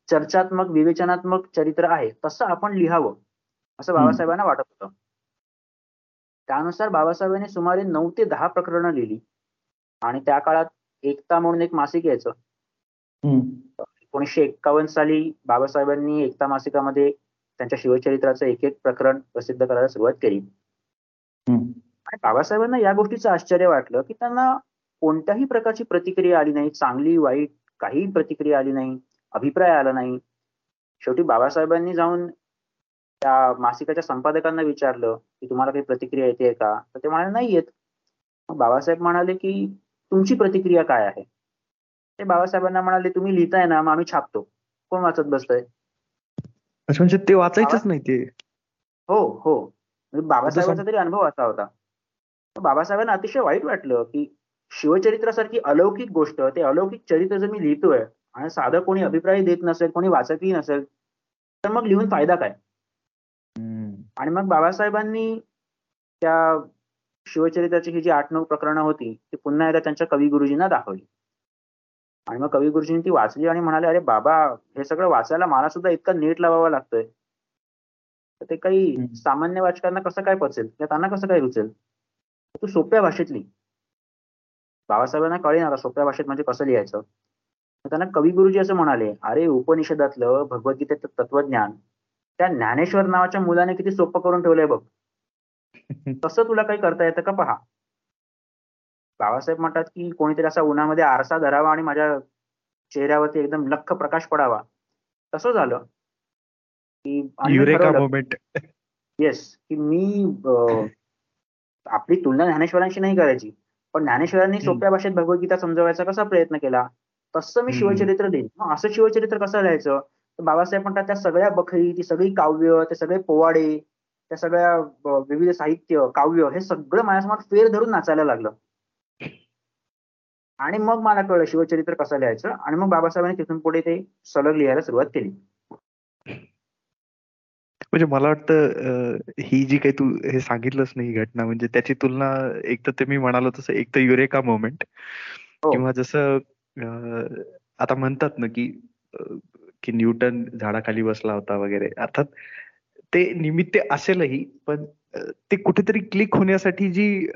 चर्चात्मक विवेचनात्मक चरित्र आहे तसं आपण लिहावं असं बाबासाहेबांना वाटत होतं. त्यानुसार बाबासाहेबांनी सुमारे नऊ ते दहा प्रकरणं लिहिली. आणि त्या काळात एकता म्हणून एक मासिक यायचं. एकोणीसशे एक्कावन्न साली बाबासाहेबांनी एकता मासिकामध्ये त्यांच्या शिवचरित्राचं एक एक प्रकरण प्रसिद्ध करायला सुरुवात केली. आणि बाबासाहेबांना या गोष्टीचं आश्चर्य वाटलं की त्यांना कोणत्याही प्रकारची प्रतिक्रिया आली नाही. चांगली वाईट काही प्रतिक्रिया आली नाही. अभिप्राय आला नाही. शेवटी बाबासाहेबांनी जाऊन त्या मासिकाच्या संपादकांना विचारलं की तुम्हाला काही प्रतिक्रिया येते का? तर ते म्हणाले नाही येत. बाबासाहेब म्हणाले की तुमची प्रतिक्रिया काय आहे? ते बाबासाहेबांना म्हणाले तुम्ही लिहिताय ना मग आम्ही छापतो. कोण वाचत बसतोय? म्हणजे ते वाचायचंच नाही ते. हो हो. म्हणजे बाबासाहेबांचा तरी अनुभव असा होता. बाबासाहेबांना अतिशय वाईट वाटलं की शिवचरित्रासारखी अलौकिक गोष्ट ते अलौकिक चरित्र जर मी लिहितोय आणि साधं कोणी अभिप्राय देत नसेल कोणी वाचतही नसेल तर मग लिहून फायदा काय? आणि मग बाबासाहेबांनी त्या शिवचरित्राची ही जी आठ नऊ प्रकरणं होती ती पुन्हा एकदा त्यांच्या कवी गुरुजींना दाखवली. आणि मग कवी गुरुजींनी ती वाचली आणि म्हणाले अरे बाबा हे सगळं वाचायला मला सुद्धा इतका नीट लावावा लागतोय. तर ते काही सामान्य वाचकांना कसं काय पचेल? किंवा त्यांना कसं काय रुचेल? तू सोप्या भाषेतली बाबासाहेबांना कळेन सोप्या भाषेत म्हणजे कसं लिहायचं. त्यांना कवी गुरुजी असं म्हणाले अरे उपनिषदातलं भगवद्गीतेचं तत्वज्ञान त्या ज्ञानेश्वर नावाच्या मुलाने किती सोपं करून ठेवलंय बघ. तसं तुला काही करता येतं का? पहा. बाबासाहेब म्हणतात की कोणीतरी असा उन्हामध्ये आरसा धरावा आणि माझ्या चेहऱ्यावरती एकदम लख प्रकाश पडावा. तसं झालं. की येस की मी आपली तुलना ज्ञानेश्वरांशी नाही करायची. पण ज्ञानेश्वरांनी सोप्या भाषेत भगवद्गीता समजवायचा कसा प्रयत्न केला? तसं मी शिवचरित्र देईन. असं शिवचरित्र कसं लिहायचं? तर बाबासाहेब म्हणतात त्या सगळ्या बखरी ती सगळी काव्य ते सगळे पोवाडे त्या सगळ्या विविध साहित्य काव्य हे सगळं माझ्यासमोर फेर धरून नाचायला लागलं. आणि मग मला कळलं शिवचरित्र कसं लिहायचं आणि मग बाबासाहेबांनी तिथून पुढे ते सलग लिहायला सुरुवात केली. म्हणजे मला वाटतं ही जी काही तू हे सांगितलंच नाही घटना म्हणजे त्याची तुलना एक तर ते मी म्हणालो तसं एक तर युरेका मोमेंट हो. किंवा जसं आता म्हणतात ना की की न्यूटन झाडाखाली बसला होता वगैरे. अर्थात ते निमित्त असेलही पण ते कुठेतरी क्लिक होण्यासाठी जी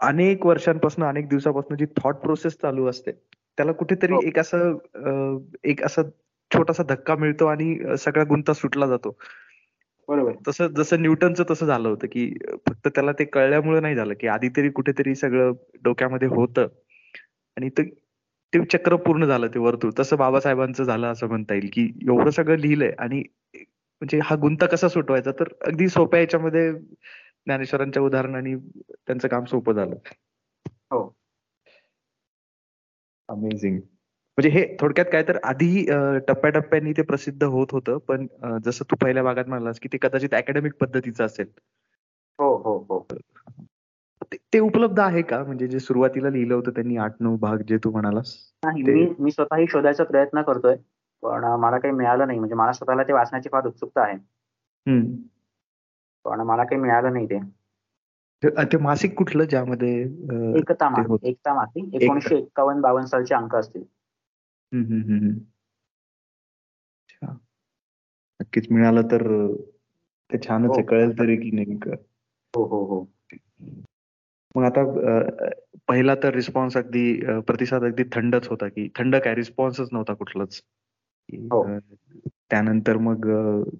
अनेक वर्षांपासून अनेक दिवसापासून जी थॉट प्रोसेस चालू असते त्याला कुठेतरी हो. एक असं एक असं छोटासा धक्का मिळतो आणि सगळा गुंता सुटला जातो. बरोबर. तसं जसं न्यूटनचं तसं झालं होतं की फक्त त्याला ते कळल्यामुळे नाही झालं की आधी तरी कुठेतरी सगळं डोक्यामध्ये होतं. आणि ते ते चक्र पूर्ण झालं ते वर्तुळ तसं बाबासाहेबांचं झालं असं म्हणता येईल की एवढं सगळं लिहिलंय आणि म्हणजे हा गुंता कसा सुटवायचा? तर अगदी सोप्या याच्यामध्ये ज्ञानेश्वरांच्या उदाहरणाने त्यांचं काम सोपं झालं. हो. अमेझिंग म्हणजे हे थोडक्यात काय तर आधी टप्प्याटप्प्याने ते प्रसिद्ध होत होतं पण जसं तू पहिल्या भागात म्हणालास की ते कदाचित अकॅडमिक पद्धतीचं असेल. हो हो हो. ते उपलब्ध आहे का? म्हणजे जे सुरुवातीला लिहिलं होतं त्यांनी आठ नऊ भाग जे तू म्हणालास नाही मी मी स्वतःही शोधायचा प्रयत्न करतोय. पण मला काही मिळालं नाही. म्हणजे मला स्वतःला ते वाचण्याची फार उत्सुकता आहे. पण मला काही मिळालं नाही ते. ते मासिक कुठलं ज्यामध्ये एकता मासिक एकता मासिक. एकोणीशे एक्कावन्न बावन्न सालचे अंक असतील. नक्कीच मिळालं तर ते छानच आहे. हो. कळेल तरी की नेमकं हो हो हो. मग आता पहिला तर रिस्पॉन्स अगदी प्रतिसाद अगदी थंडच होता की थंड काय? रिस्पॉन्सच नव्हता कुठलाच. त्यानंतर मग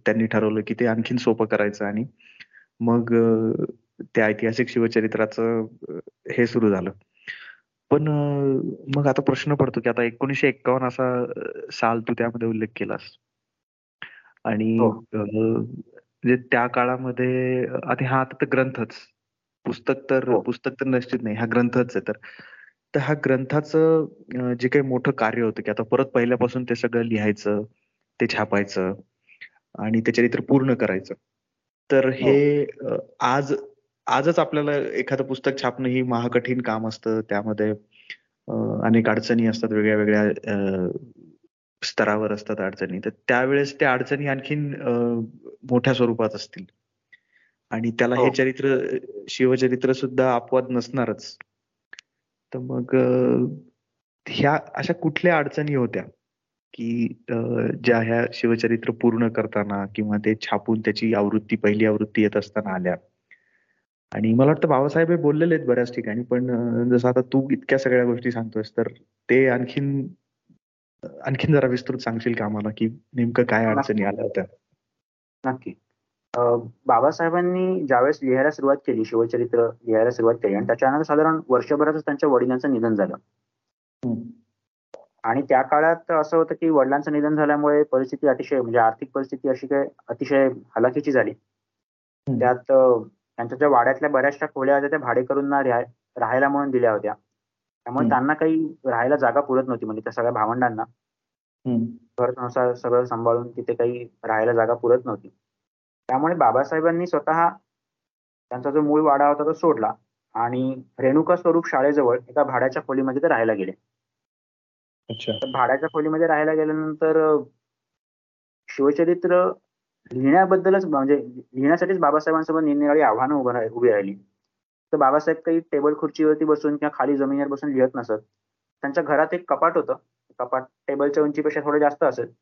त्यांनी ठरवलं की ते आणखीन सोपं करायचं आणि मग त्या ऐतिहासिक शिवचरित्राचं हे सुरू झालं. पण मग आता प्रश्न पडतो की आता एकोणीशे एक्कावन्न असा साल तू त्यामध्ये उल्लेख केलास. आणि हो. म्हणजे त्या काळामध्ये आता हा आता तर ग्रंथच. पुस्तक तर हो. पुस्तक तर निश्चित नाही हा ग्रंथच आहे. तर तर ह्या ग्रंथाचं जे काही मोठं कार्य होतं की आता परत पहिल्यापासून ते सगळं लिहायचं ते छापायचं आणि ते चरित्र पूर्ण करायचं. तर हे. आज आजच आपल्याला एखादं पुस्तक छापणं ही महाकठीण काम असतं. त्यामध्ये अनेक अडचणी असतात वेगळ्या वेगळ्या स्तरावर असतात अडचणी. तर त्यावेळेस त्या अडचणी आणखीन मोठ्या स्वरूपात असतील. आणि त्याला हे हो. चरित्र शिवचरित्र सुद्धा अपवाद नसणारच. तर मग ह्या अशा कुठल्या अडचणी होत्या की ज्या ह्या शिवचरित्र पूर्ण करताना किंवा ते छापून त्याची आवृत्ती पहिली आवृत्ती येत असताना आल्या? आणि मला वाटतं बाबासाहेब हे बोललेले आहेत बऱ्याच ठिकाणी पण जसं आता तू इतक्या सगळ्या गोष्टी सांगतोयस तर ते आणखीन आणखीन जरा विस्तृत सांगशील का आम्हाला की नेमकं काय अडचणी आल्या होत्या? नक्की. बाबासाहेबांनी ज्यावेळेस लिहायला सुरुवात केली शिवचरित्र लिहायला सुरुवात केली आणि त्याच्यानंतर साधारण वर्षभरातच त्यांच्या वडिलांचं निधन झालं. आणि त्या काळात असं होतं की वडिलांचं निधन झाल्यामुळे परिस्थिती अतिशय म्हणजे आर्थिक परिस्थिती अशी काय अतिशय हलाखीची झाली. त्यात त्यांच्या ज्या वाड्यातल्या बऱ्याचशा खोल्या होत्या त्या भाडेकरूंना राहायला म्हणून दिल्या होत्या. त्यामुळे त्यांना काही राहायला जागा पुरत नव्हती म्हणजे त्या सगळ्या भावंडांना. घर संसार सगळं सांभाळून तिथे काही राहायला जागा पुरत नव्हती. त्यामुळे बाबासाहेबांनी स्वतः त्यांचा जो मूळ वाडा होता तो सोडला आणि रेणुका स्वरूप शाळेजवळ एका भाड्याच्या खोलीमध्ये ते राहायला गेले. भाड्याच्या खोलीमध्ये राहायला गेल्यानंतर शिवचरित्र लिहिण्याबद्दलच म्हणजे लिहिण्यासाठीच बाबासाहेबांसोबत निरनिराळी आव्हानं उभं उभी राहिली. तर बाबासाहेब काही टेबल खुर्चीवरती बसून किंवा खाली जमिनीवर बसून लिहत नसत. त्यांच्या घरात एक कपाट होतं. कपाट टेबलच्या उंचीपेक्षा थोडं जास्त असेल.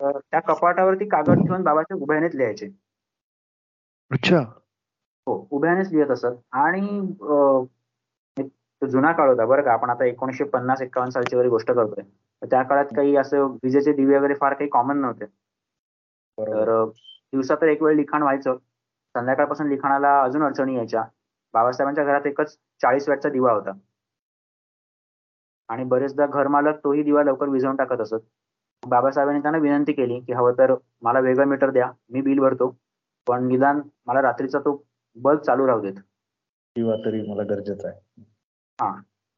तर त्या कपाटावरती कागद ठेवून बाबासाहेब उभ्यानेच लिहायचे. अच्छा. हो उभ्यानेच लिहत असत. आणि जुना काळ होता बरं का. आपण आता एकोणीशे पन्नास एकावन्न सालची वगैरे गोष्ट करतोय. त्या काळात काही असं विजेचे दिवे वगैरे फार काही कॉमन नव्हते. तर दिवसा तर एक वेळ लिखाण व्हायचं. संध्याकाळपासून लिखाणाला अजून अडचणी यायच्या. बाबासाहेबांच्या घरात एकच चाळीस वॅटचा दिवा होता. आणि बरेचदा घरमालक तोही दिवा लवकर विझवून टाकत असत. बाबासाहेबांनी त्यांना विनंती केली की हवं तर मला वेगळं मीटर द्या मी बिल भरतो. पण निदान मला रात्रीचा तो बल्ब चालू राहू देत. दिवा तरी मला गरजेचं आहे. हा.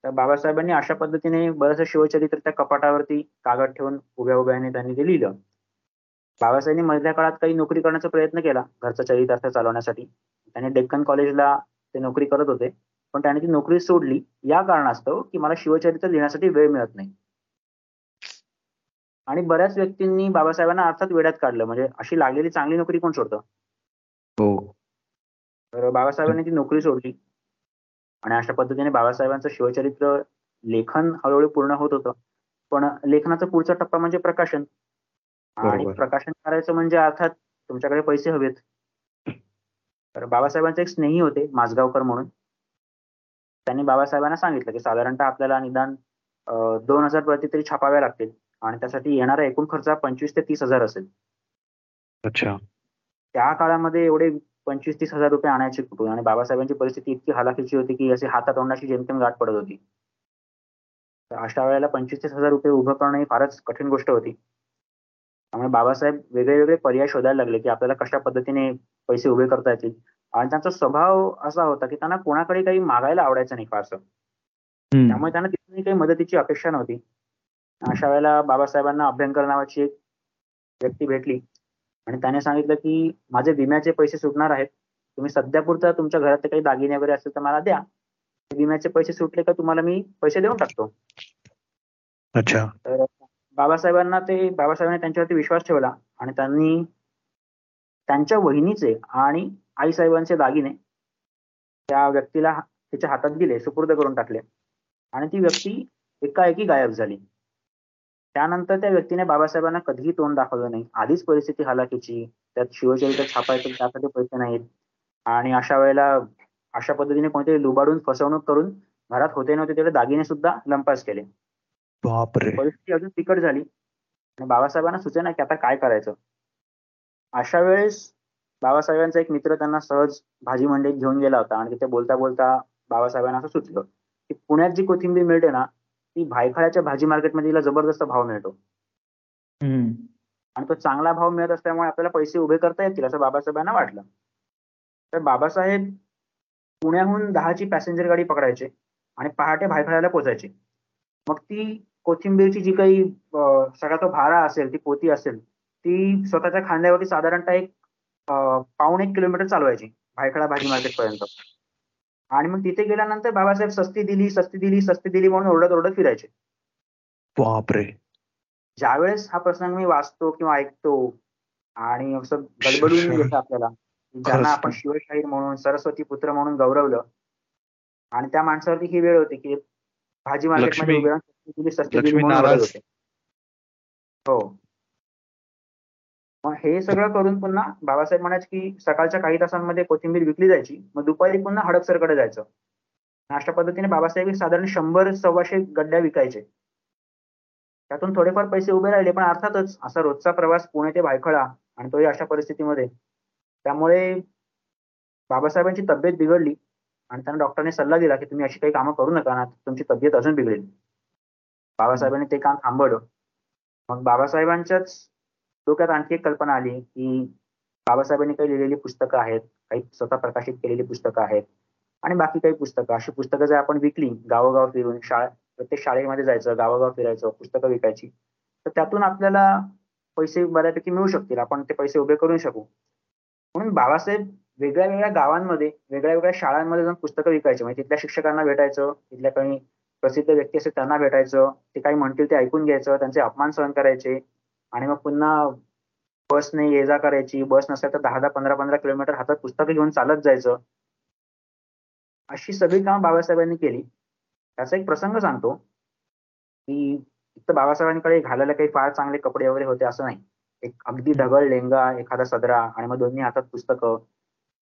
तर बाबासाहेबांनी अशा पद्धतीने बरंचसं शिवचरित्र त्या कपाटावरती कागद ठेवून उभ्या उभ्याने त्यांनी ते लिहिलं. बाबासाहेबांनी मधल्या काळात काही नोकरी करण्याचा प्रयत्न केला घरचा चरितार्थ चालवण्यासाठी. त्याने डेक्कन कॉलेजला ते नोकरी करत होते. पण त्याने ती नोकरी सोडली. या कारणास्तव की मला शिवचरित्र लिहिण्यासाठी वेळ मिळत नाही. आणि बऱ्याच व्यक्तींनी बाबासाहेबांना अर्थात वेड्यात काढलं. म्हणजे अशी लागलेली चांगली नोकरी कोण सोडतं? हो. तर बाबासाहेबांनी ती नोकरी सोडली. आणि अशा पद्धतीने बाबासाहेबांचं शिवचरित्र लेखन हळूहळू पूर्ण होत होतं. पण लेखनाचा पुढचा टप्पा म्हणजे प्रकाशन. आणि प्रकाशन करायचं म्हणजे अर्थात तुमच्याकडे पैसे हवेत. तर बाबासाहेबांचे एक स्नेही होते माझगावकर म्हणून. त्यांनी बाबासाहेबांना सांगितलं की साधारणतः आपल्याला निदान दोन हजार प्रति तरी छापाव्या लागतील. आणि त्यासाठी येणारा एकूण खर्च पंचवीस ते तीस हजार असेल. अच्छा. त्या काळामध्ये एवढे पंचवीस तीस हजार रुपये आणायचे कुठून आणि बाबासाहेबांची परिस्थिती इतकी हालाखीची होती की असे हातात तोंडाशी जेमतेम गाठ पडत होती. तर अशा वेळेला पंचवीस तीस हजार रुपये उभं करणं ही फारच कठीण गोष्ट होती. त्यामुळे बाबासाहेब वेगळे वेगळे पर्याय शोधायला लागले की आपल्याला कशा पद्धतीने पैसे उभे करता येतील. आणि त्यांचा स्वभाव असा होता की त्यांना कोणाकडे काही मागायला आवडायचं नाही फारसं. त्यामुळे त्यांना तिथूनही काही मदतीची अपेक्षा नव्हती. अशा वेळेला बाबासाहेबांना अभ्यंकर नावाची एक व्यक्ती भेटली. आणि त्याने सांगितलं की माझे विम्याचे पैसे सुटणार आहेत. तुम्ही सध्यापुरता तुमच्या घरात काही दागिने वगैरे असेल तर मला द्या. विम्याचे पैसे सुटले का तुम्हाला मी पैसे देऊन टाकतो. अच्छा. तर बाबासाहेबांना ते बाबासाहेबांनी त्यांच्यावरती विश्वास ठेवला आणि त्यांनी त्यांच्या वहिनीचे आणि आईसाहेबांचे दागिने त्या व्यक्तीला त्याच्या हातात दिले सुपूर्द करून टाकले. आणि ती व्यक्ती एकाएकी गायब झाली. त्यानंतर त्या व्यक्तीने बाबासाहेबांना कधीही तोंड दाखवलं नाही. आधीच परिस्थिती हालाकीची. त्यात शिवचरित्र छापायचं त्यासाठी पैसे नाहीत. आणि अशा वेळेला अशा पद्धतीने कोणीतरी लुबाडून फसवणूक करून घरात होते नव्हते तेवढे दागिने सुद्धा लंपास केले. परिस्थिती अजून तिकट झाली. आणि बाबासाहेबांना सुचेना की आता काय करायचं? अशा वेळेस बाबासाहेबांचा एक मित्र त्यांना सहज भाजी मंडईत घेऊन गेला होता. आणि तिथे बोलता बोलता बाबासाहेबांना असं सुचलं की पुण्यात जी कोथिंबीर मिळते ना ती भायखळ्याच्या भाजी मार्केटमध्ये तिला जबरदस्त भाव मिळतो. आणि तो चांगला भाव मिळत असल्यामुळे आपल्याला पैसे उभे करता येतील असं बाबासाहेबांना वाटलं. तर बाबासाहेब पुण्याहून दहाची पॅसेंजर गाडी पकडायचे आणि पहाटे भायखळ्याला पोचायचे. मग ती कोथिंबीरची जी काही सगळा तो भारा असेल ती पोती असेल ती स्वतःच्या खांद्यावरती साधारणतः एक पाऊण एक किलोमीटर चालवायची भायखळा भाजी मार्केट पर्यंत आणि मग तिथे गेल्यानंतर बाबासाहेब सस्ती दिली सस्ती दिली सस्ती दिली म्हणून ओरडत ओरडत फिरायचे. बापरे. ज्यावेळेस हा प्रसंग मी वाचतो किंवा ऐकतो आणि असं गडबडून येतं आपल्याला ज्यांना आपण शिवशाहीर म्हणून सरस्वती पुत्र म्हणून गौरवलं आणि त्या माणसावरती ही वेळ होती की भाजी मार्केटमध्ये सस्ती दिली म्हणून होते. हो. मग हे सगळं करून पुन्हा बाबासाहेब म्हणायचे की सकाळच्या काही तासांमध्ये कोथिंबीर विकली जायची. मग दुपारी पुन्हा हडपसरकडे जायचं. अशा पद्धतीने बाबासाहेब साधारण शंभर सव्वाशे गड्ड्या विकायचे. त्यातून थोडेफार पैसे उभे राहिले पण अर्थातच असा रोजचा प्रवास पुणे ते भायखळा आणि तोही अशा परिस्थितीमध्ये. त्यामुळे बाबासाहेबांची तब्येत बिघडली आणि त्यांना डॉक्टरने सल्ला दिला की तुम्ही अशी काही कामं करू नका ना तुमची तब्येत अजून बिघडेल. बाबासाहेबांनी ते काम थांबवलं. मग बाबासाहेबांच्याच डोक्यात आणखी एक कल्पना आली की बाबासाहेबांनी काही लिहिलेली पुस्तकं आहेत काही स्वतः प्रकाशित केलेली पुस्तकं आहेत आणि बाकी काही पुस्तकं. अशी पुस्तकं जर आपण विकली गावोगाव फिरून शाळा प्रत्येक शाळेमध्ये जायचं गावोगाव फिरायचं पुस्तकं विकायची तर त्यातून आपल्याला पैसे बऱ्यापैकी मिळू शकतील. आपण ते पैसे उभे करू शकू. म्हणून बाबासाहेब वेगळ्या वेगळ्या गावांमध्ये वेगळ्या वेगळ्या शाळांमध्ये जाऊन पुस्तकं विकायचे. म्हणजे तिथल्या शिक्षकांना भेटायचं तिथल्या काही प्रसिद्ध व्यक्ती असेल त्यांना भेटायचं ते काही म्हणतील ते ऐकून घ्यायचं त्यांचे अपमान सहन करायचे. आणि मग पुन्हा बसने ये जा करायची. बस नसेल तर दहा दहा पंधरा पंधरा किलोमीटर हातात पुस्तकं घेऊन चालत जायचं. अशी सगळी कामं बाबासाहेबांनी केली. त्याचा एक प्रसंग सांगतो की तर बाबासाहेबांकडे घालायला काही फार चांगले कपडे वगैरे होते असं नाही. एक अगदी ढगळ लेंगा एखादा सदरा आणि मग दोन्ही हातात पुस्तकं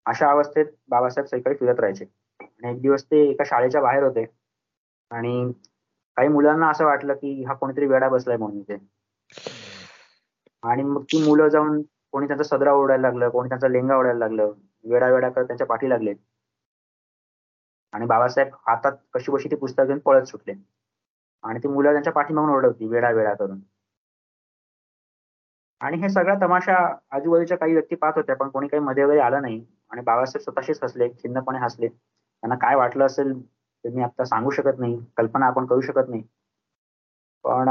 अशा अवस्थेत बाबासाहेब सगळीकडे फिरत राहायचे. आणि एक दिवस ते एका शाळेच्या बाहेर होते. आणि काही मुलांना असं वाटलं की हा कोणीतरी वेडा बसलाय म्हणून इथे. आणि मग ती मुलं जाऊन कोणी त्यांचा सदरा ओढायला लागलं कोणी त्यांचा लेंगा ओढायला लागलं वेडा वेडा करत त्यांच्या पाठी लागले. आणि बाबासाहेब हातात कशी बशी ती पुस्तक घेऊन पळत सुटले. आणि ती मुलं त्यांच्या पाठीमागून ओढवती वेडा वेडा करून. आणि हे सगळा तमाशा आजूबाजूच्या काही व्यक्ती पाहत होत्या पण कोणी काही मध्ये वगैरे आलं नाही. आणि बाबासाहेब स्वतःशीच हसले खिन्नपणे हसले. त्यांना काय वाटलं असेल ते मी आता सांगू शकत नाही कल्पना आपण करू शकत नाही. पण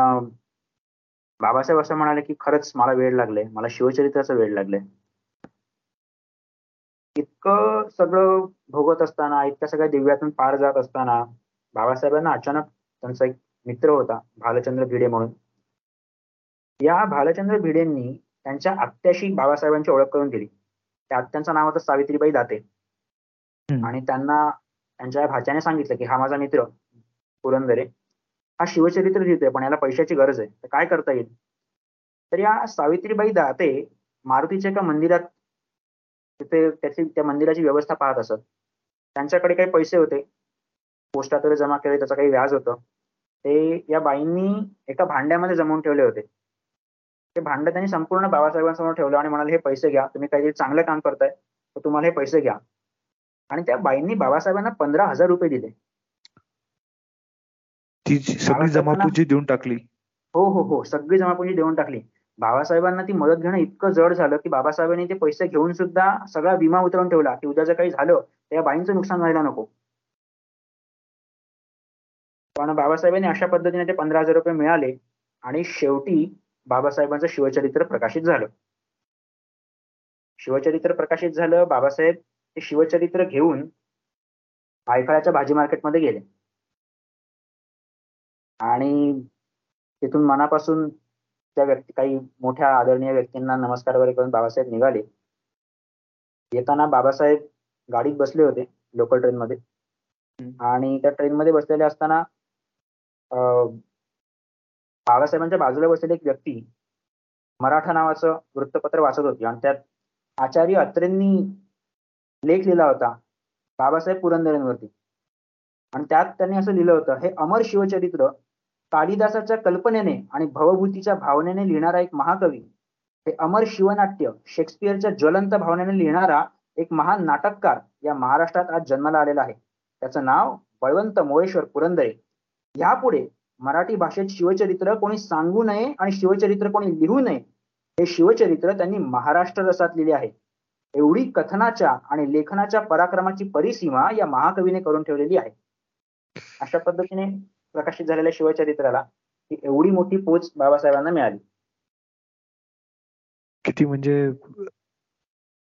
बाबासाहेब असं म्हणाले की खरंच मला वेळ लागले. मला शिवचरित्राचं वेळ लागले. इतकं सगळं भोगत असताना इतक्या सगळ्या दिव्यातून पार जात असताना बाबासाहेबांना अचानक त्यांचा एक मित्र होता भालचंद्र भिडे म्हणून. या भालचंद्र भिडेंनी त्यांच्या आत्याशी बाबासाहेबांची ओळख करून दिली. त्या आत्यांचं नाव होतं सावित्रीबाई दाते. आणि त्यांना त्यांच्या भाच्याने सांगितलं की हा माझा मित्र पुरंदरे. हा शिवचरित्र लिहितोय पण याला पैशाची गरज आहे. तर काय करता येईल? तर या सावित्रीबाई दाते मारुतीच्या एका मंदिरात तिथे त्याची त्या मंदिराची व्यवस्था पाहत असत. त्यांच्याकडे काही पैसे होते. पोस्टातले जमा केले त्याचं काही व्याज होतं. ते या बाईंनी एका भांड्यामध्ये जमवून ठेवले होते. ते भांड त्यांनी संपूर्ण बाबासाहेबांसमोर ठेवलं आणि म्हणाले हे पैसे घ्या. तुम्ही काहीतरी चांगलं काम करताय. तर तुम्हाला हे पैसे घ्या. आणि त्या बाईंनी बाबासाहेबांना पंधरा हजार रुपये दिले. ती सगळी जमापुंजी देऊन टाकली. हो हो हो. सगळी जमापुंजी देऊन टाकली. बाबासाहेबांना ती मदत घेणं इतकं जड झालं की बाबासाहेबांनी ते पैसे घेऊन सुद्धा सगळा विमा उतरवून ठेवला की उद्या जर काही झालं तर या बाईंचं नुकसान व्हायला नको. पण बाबासाहेबांनी अशा पद्धतीने ते पंधरा हजार रुपये मिळाले आणि शेवटी बाबासाहेबांचं शिवचरित्र प्रकाशित झालं. शिवचरित्र प्रकाशित झालं बाबासाहेब ते शिवचरित्र घेऊन भायखळ्याच्या भाजी मार्केटमध्ये गेले. आणि तिथून मनापासून त्या व्यक्ती काही मोठ्या आदरणीय व्यक्तींना नमस्कार वगैरे करून बाबासाहेब निघाले. येताना बाबासाहेब गाडीत बसले होते लोकल ट्रेनमध्ये आणि त्या ट्रेनमध्ये बसलेले असताना बाबासाहेबांच्या बाजूला बसलेली एक व्यक्ती मराठा नावाचं वृत्तपत्र वाचत होती आणि त्यात आचार्य अत्रेंनी लेख लिहिला होता बाबासाहेब पुरंदरेंवरती. आणि त्यात त्यांनी असं लिहिलं होतं हे अमर शिवचरित्र कालिदासाच्या कल्पनेने आणि भवभूतीच्या भावनेने लिहिणारा एक महाकवी. हे अमर शिवनाट्य शेक्सपियरच्या ज्वलंत भावनेने लिहिणारा एक महान नाटककार या महाराष्ट्रात आज जन्माला आलेला आहे. त्याचं नाव बळवंत मोळेश्वर पुरंदरे. यापुढे मराठी भाषेत शिवचरित्र कोणी सांगू नये आणि शिवचरित्र कोणी लिहू नये हे शिवचरित्र त्यांनी महाराष्ट्र रसात लिहिले आहे. एवढी कथनाच्या आणि लेखनाच्या पराक्रमाची परिसीमा या महाकवीने करून ठेवलेली आहे. अशा पद्धतीने प्रकाशित झालेल्या शिवचरित्राला ही एवढी मोठी पोच बाबासाहेबांना मिळाली. किती म्हणजे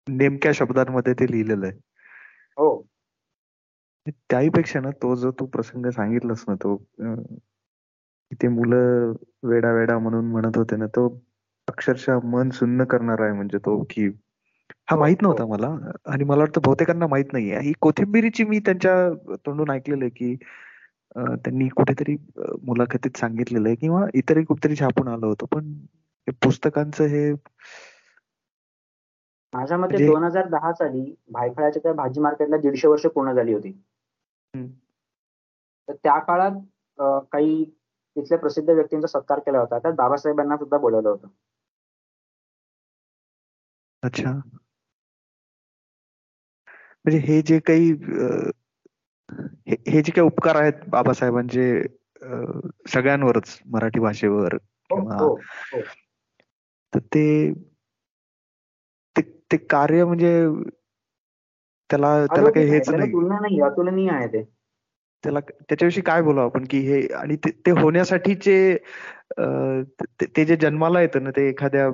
नेमक्या शब्दांमध्ये ते लिहिलेलं आहे. हो. त्याहीपेक्षा ना तो जो तू प्रसंग सांगितलास ना तो ते मुलं वेडा वेडा म्हणून म्हणत होते ना तो अक्षरशः मन सुन्न करणार आहे म्हणजे तो की हा माहीत हो, नव्हता हो. मला. आणि मला वाटतं बहुतेकांना माहीत नाहीये. ही कोथिंबिरीची मी त्यांच्या तोंडून ऐकलेलं आहे की त्यांनी कुठेतरी मुलाखतीत सांगितलेलं आहे किंवा इतरही कुठेतरी छापून आलं होतं. पण पुस्तकांचं हे माझ्या मते दोन हजार दहा साली भायखळ्याच्या त्या भाजी मार्केटला दीडशे वर्ष पूर्ण झाली होती. तर त्या काळात काही तिथल्या प्रसिद्ध व्यक्तींचा सत्कार केला होता. त्यात बाबासाहेबांना सुद्धा बोलवलं होतं. अच्छा. म्हणजे हे जे काही हे जे काही उपकार आहेत बाबासाहेबांचे सगळ्यांवरच मराठी भाषेवर हो, हो, हो. तर ते ते कार्य म्हणजे त्याला त्याला काही हेच नाही. अतुलनीय आहे ते. त्याला त्याच्याविषयी काय बोलावं आपण की हे आणि ते होण्यासाठीचे ते जे जन्माला येतं ना ते एखाद्या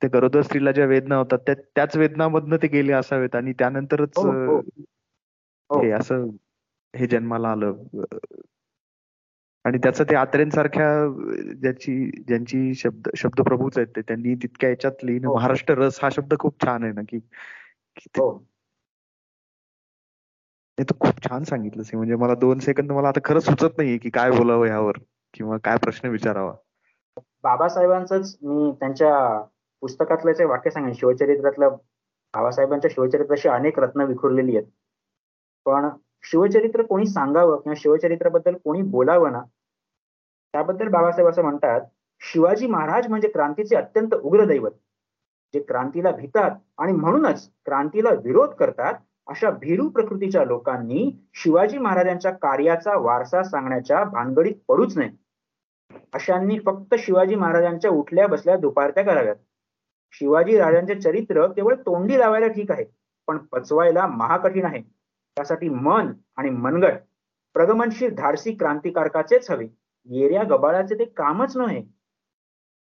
त्या गरोदर स्त्रीला ज्या वेदना होतात त्याच वेदनामधनं ते गेले असावेत आणि त्यानंतरच हो. हे असं हे जन्माला आलं आणि त्याचं ते आत्रेंसारख्या ज्याची ज्यांची शब्द शब्दप्रभूच आहेत ते त्यांनी तितक्या याच्यात लिहिणं हो. महाराष्ट्र रस हा शब्द खूप छान आहे ना की हो. ते तू खूप छान सांगितलं म्हणजे मला दोन सेकंद मला आता खरंच सुचत नाहीये की काय बोलावं यावर किंवा काय प्रश्न विचारावा बाबासाहेबांच मी त्यांच्या पुस्तकातलं वाक्य सांगेन शिवचरित्रातलं बाबासाहेबांच्या शिवचरित्राशी अनेक रत्न विखुरलेली आहेत पण शिवचरित्र कोणी सांगावं किंवा शिवचरित्राबद्दल कोणी बोलावं ना त्याबद्दल बाबासाहेब असं म्हणतात शिवाजी महाराज म्हणजे क्रांतीचे अत्यंत उग्र दैवत. जे क्रांतीला भितात आणि म्हणूनच क्रांतीला विरोध करतात अशा भीरू प्रकृतीच्या लोकांनी शिवाजी महाराजांच्या कार्याचा वारसा सांगण्याच्या भानगडीत पडूच नये. अशांनी फक्त शिवाजी महाराजांच्या उठल्या बसल्या दुपारत्या कराव्यात. शिवाजी राजांचे चरित्र केवळ तोंडी लावायला ठीक आहे पण पचवायला महाकठीण आहे. त्यासाठी मन आणि मनगट प्रगमनशील धाडसी क्रांतिकारकाचेच हवे. येऱ्या गबाळाचे ते कामच नव्हे.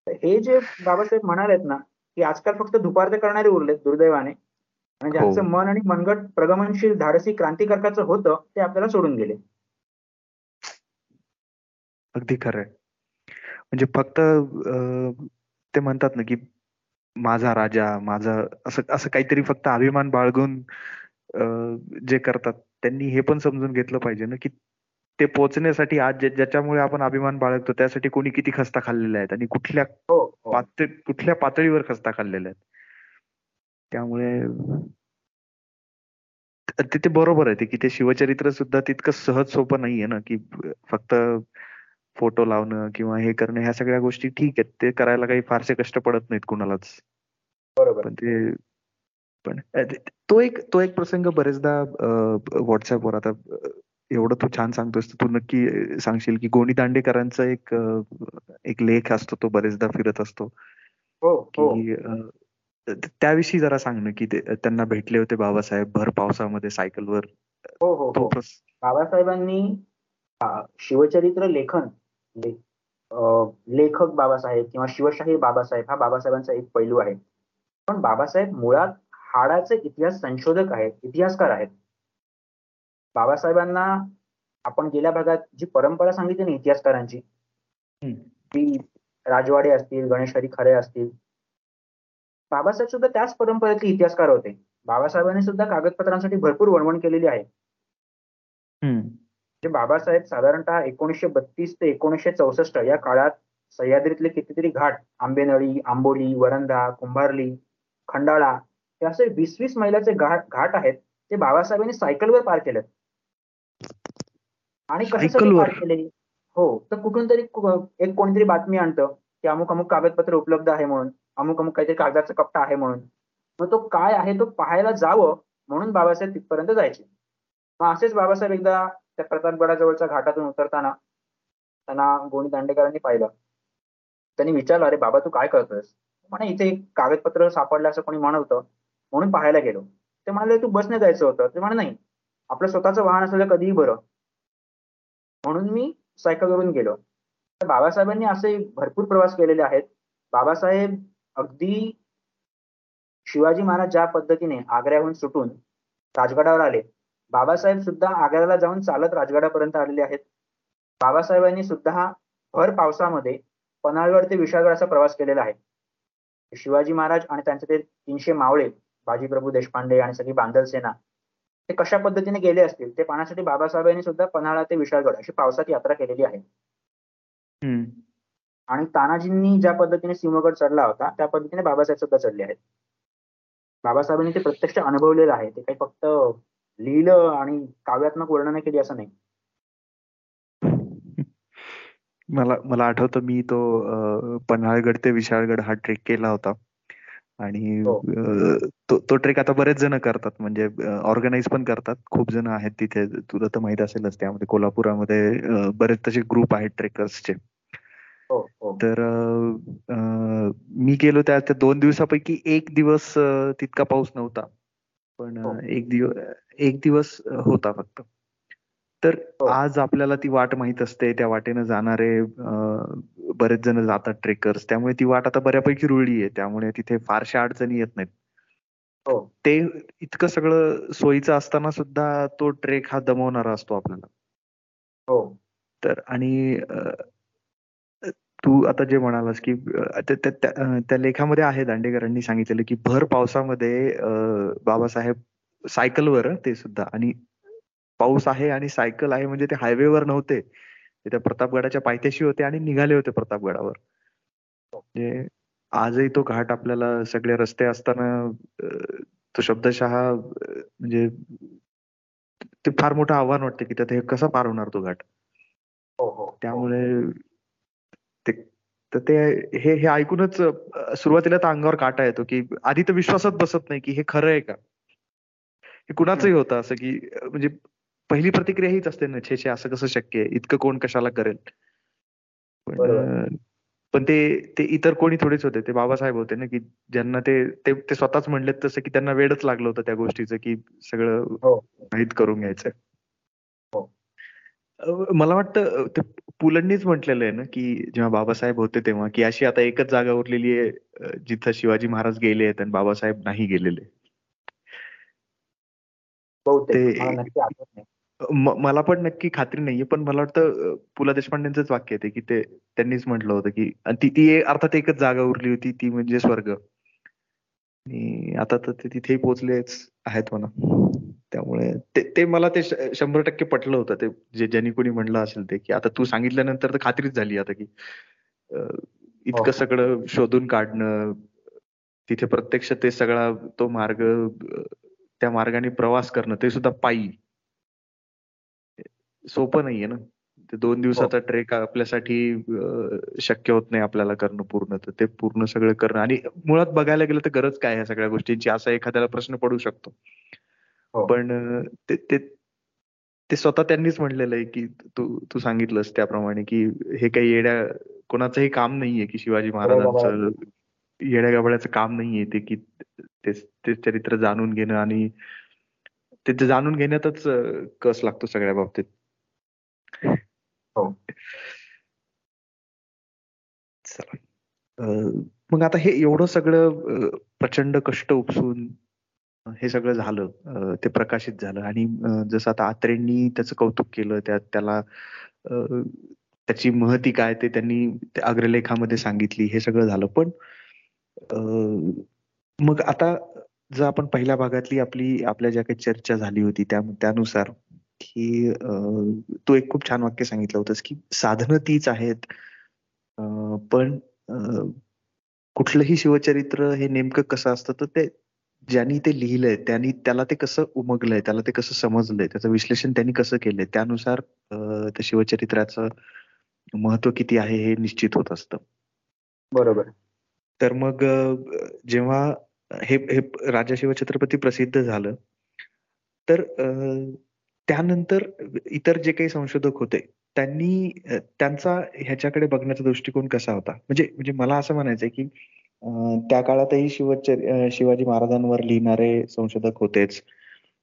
हे जे बाबासाहेब म्हणालेत ना की आजकाल फक्त दुपारते करणारे उरलेत दुर्दैवाने. आणि ज्यांचं हो. मन आणि मनगट प्रगमनशील धाडसी क्रांतिकारकाचं होतं ते आपल्याला सोडून गेले. अगदी खरंय. म्हणजे फक्त ते म्हणतात ना की माझा राजा माझा असं असं काहीतरी फक्त अभिमान बाळगून जे करतात त्यांनी हे पण समजून घेतलं पाहिजे ना की ते पोचण्यासाठी आज ज्याच्यामुळे आपण अभिमान बाळगतो त्यासाठी कोणी किती खस्ता खाल्लेल्या आहेत आणि कुठल्या हो, हो. कुठल्या पातळीवर खस्ता खाल्लेल्या आहेत. त्यामुळे ते बरोबर आहे ते की ते शिवचरित्र सुद्धा तितकं सहज सोपं नाहीये ना की फक्त फोटो लावणं किंवा हे करणं ह्या सगळ्या गोष्टी ठीक आहेत. ते करायला काही फारसे कष्ट पडत नाहीत कुणालाच. बरोबर. पण ते पण तो एक तो एक प्रसंग बरेचदा व्हॉट्सअपवर आता एवढं तू छान सांगतोस तू नक्की सांगशील की गोणी दांडेकरांचा एक एक लेख असतो तो बरेचदा फिरत असतो हो, हो. की त्याविषयी जरा सांग ना की त्यांना भेटले होते बाबासाहेब भर पावसामध्ये सायकलवर हो हो, हो. बाबासाहेबांनी शिवचरित्र लेखन लेखक बाबासाहेब किंवा शिवशाहीर बाबासाहेब हा बाबासाहेबांचा एक पैलू आहे पण बाबासाहेब मुळात हाडाचे इतिहास संशोधक आहेत इतिहासकार आहेत. बाबासाहेबांना आपण गेल्या भागात जी परंपरा सांगितली ना इतिहासकारांची ती राजवाडे असतील गणेश हरी खरे असतील. बाबासाहेब सुद्धा त्याच परंपरेतले इतिहासकार होते. बाबासाहेबांनी सुद्धा कागदपत्रांसाठी भरपूर वणवण केलेली आहे. बाबासाहेब साधारणतः एकोणीसशे बत्तीस ते एकोणीसशे चौसष्ट या काळात सह्याद्रीतले कितीतरी घाट आंबेनळी आंबोली वरंधा कुंभारली खंडाळा हे असे वीस वीस मैलाचे घाट घाट आहेत ते बाबासाहेबांनी सायकलवर पार केलेत. आणि कशासाठी पार केले? हो तर कुठून तरी एक कोणीतरी बातमी आणतं की अमुक अमुक कागदपत्र उपलब्ध आहे म्हणून अमुक अमुक काहीतरी कागदाचा कप्पा आहे म्हणून. मग तो काय आहे तो पाहायला जावं म्हणून बाबासाहेब तिथपर्यंत जायचे. मग असेच बाबासाहेब एकदा त्या प्रतापगडाजवळच्या घाटातून उतरताना त्यांना गोणी दांडेकरांनी पाहिलं. त्यांनी विचारलं अरे बाबा तू काय करतोयस? म्हणे इथे कागदपत्र सापडलं असं कोणी म्हणत म्हणून पाहायला गेलो. ते म्हणाले तू बसने जायचं होतं. ते म्हणे नाही. आपलं स्वतःचं वाहन असलेलं कधीही बरं म्हणून मी सायकलवरून गेलो. तर बाबासाहेबांनी असे भरपूर प्रवास केलेले आहेत. बाबासाहेब अगदी शिवाजी महाराज ज्या पद्धतीने आग्र्याहून सुटून राजगडावर आले बाबासाहेब सुद्धा आग्र्याला जाऊन चालत राजगडापर्यंत आलेले आहेत. बाबासाहेबांनी सुद्धा भर पावसामध्ये पन्हाळगड ते विशाळगड असा प्रवास केलेला आहे. शिवाजी महाराज आणि त्यांचे ते तीनशे मावळे बाजीप्रभू देशपांडे आणि सगळी बांधल सेना ते कशा पद्धतीने गेले असतील? ते पाहण्यासाठी बाबासाहेबांनी सुद्धा पन्हाळा ते विशाळगड अशी पावसात यात्रा केलेली आहे. आणि तानाजींनी ज्या पद्धतीने सिंहगड चढला होता त्या पद्धतीने बाबासाहेब सुद्धा चढले आहेत. बाबासाहेबांनी ते प्रत्यक्ष अनुभवलेलं आहे. ते काही फक्त लिहिलं आणि काव्यात्मक वर्णन केली असं नाही. मला मला आठवतं मी तो पन्हाळगड ते विशाळगड हा ट्रेक केला होता. आणि हो. तो तो ट्रेक आता बरेच जण करतात. म्हणजे ऑर्गनाईज पण करतात. खूप जण आहेत तिथे. तुला तर माहीत असेलच त्यामध्ये. कोल्हापुरामध्ये बरेच तसे ग्रुप आहेत ट्रेकर्सचे हो, हो. तर मी गेलो त्या दोन दिवसापैकी एक दिवस तितका पाऊस नव्हता. पण एक दिवस एक दिवस होता फक्त. तर आज आपल्याला ती वाट माहीत असते त्या वाटेनं जाणारे बरेच जण जातात ट्रेकर्स त्यामुळे ती वाट आता बऱ्यापैकी रुळली आहे. त्यामुळे तिथे फारशा अडचणी येत नाहीत. हो. ते इतकं सगळं सोयीचं असताना सुद्धा तो ट्रेक हा दमवणारा असतो आपल्याला. हो. तर आणि तू आता जे म्हणालास की त्या लेखामध्ये आहे दांडेकरांनी सांगितलेलं की भर पावसामध्ये बाबासाहेब सायकलवर ते सुद्धा आणि पाऊस आहे आणि सायकल आहे म्हणजे ते हायवेवर नव्हते. ते त्या प्रतापगडाच्या पायथ्याशी होते आणि निघाले होते प्रतापगडावर. म्हणजे आजही तो घाट आपल्याला सगळे रस्ते असताना तो शब्दशः म्हणजे ते फार मोठं आव्हान वाटतं की त्यात हे कसं पार होणार तो घाट. हो, हो. त्यामुळे ते तर ते हे हे ऐकूनच सुरुवातीला तर अंगावर काटा येतो की आधी तर विश्वासात बसत नाही की हे खरं आहे का? हे कुणाचंही होतं असं की म्हणजे पहिली प्रतिक्रिया हीच असते ना छे छे असं कसं शक्य आहे? इतकं कोण कशाला करेल? पण पण ते ते इतर कोणी थोडेच होते. ते बाबासाहेब होते ना की ज्यांना ते ते स्वतःच म्हणलेत तसं की त्यांना वेळच लागलं होतं त्या गोष्टीचं की सगळं हो. माहीत करून घ्यायचं. हो. मला वाटतं ते पुलंनीच म्हटलेलं आहे ना की जेव्हा बाबासाहेब होते तेव्हा की अशी आता एकच जागा उरलेली आहे जिथं शिवाजी महाराज गेले आहेत आणि बाबासाहेब नाही गेलेले. ते मला पण नक्की खात्री नाहीये पण मला वाटतं पु ल देशपांडेंचंच वाक्य आहे की ते त्यांनीच म्हटलं होतं की ती ती अर्थात एकच जागा उरली होती ती म्हणजे स्वर्ग. आणि आता तर ते तिथेही पोहोचलेच आहेत म्हणा. त्यामुळे ते ते मला ते शंभर टक्के पटलं होतं ते जे ज्यांनी कोणी म्हणलं असेल ते की आता तू सांगितल्यानंतर तर खात्रीच झाली आता की इतकं हो. सगळं शोधून काढणं तिथे प्रत्यक्ष ते सगळा तो मार्ग त्या मार्गाने प्रवास करणं ते सुद्धा पायी. सोपं नाहीये ना. दोन दिवसाचा ट्रेक हो. आपल्यासाठी शक्य होत नाही आपल्याला करणं पूर्ण. तर ते पूर्ण सगळं करणं. आणि मुळात बघायला गेलं तर गरज काय ह्या सगळ्या गोष्टींची? असा एखाद्याला प्रश्न पडू शकतो. हो. पण ते ते स्वतः त्यांनीच म्हणलेलं आहे की तू तू सांगितलंस त्याप्रमाणे की हे काही येड्या कोणाचंही काम नाहीये की शिवाजी महाराजांचं येड्या गबड्याचं काम नाहीये ते की ते चरित्र जाणून घेणं आणि ते जाणून घेण्यातच कस लागतो सगळ्या बाबतीत. हो. मग आता हे एवढं सगळं प्रचंड कष्ट उपसून हे सगळं झालं ते प्रकाशित झालं आणि जसं आता आत्रेंनी त्याचं कौतुक केलं त्यात त्याला त्याची महती काय ते त्यांनी अग्रलेखामध्ये सांगितली हे सगळं झालं. पण मग आता जर आपण पहिल्या भागातली आपली आपल्या ज्या काही चर्चा झाली होती त्या त्यानुसार की तू एक खूप छान वाक्य सांगितलं होतंस की साधनं तीच आहेत. पण कुठलंही शिवचरित्र हे नेमकं कसं असतं? तर ते ज्यांनी ते लिहिलंय त्यांनी त्याला ते कसं उमगलंय त्याला ते कसं समजलंय त्याचं विश्लेषण त्यांनी कसं केलंय त्यानुसार त्या शिवचरित्राचं महत्त्व किती आहे हे निश्चित होत असतं. बरोबर. तर मग जेव्हा हे हे राजा शिवछत्रपती प्रसिद्ध झालं तर त्यानंतर इतर जे काही संशोधक होते त्यांनी त्यांचा ह्याच्याकडे बघण्याचा दृष्टिकोन कसा होता? म्हणजे म्हणजे मला असं म्हणायचंय की त्या काळातही शिवचर शिवाजी महाराजांवर लिहिणारे संशोधक होतेच.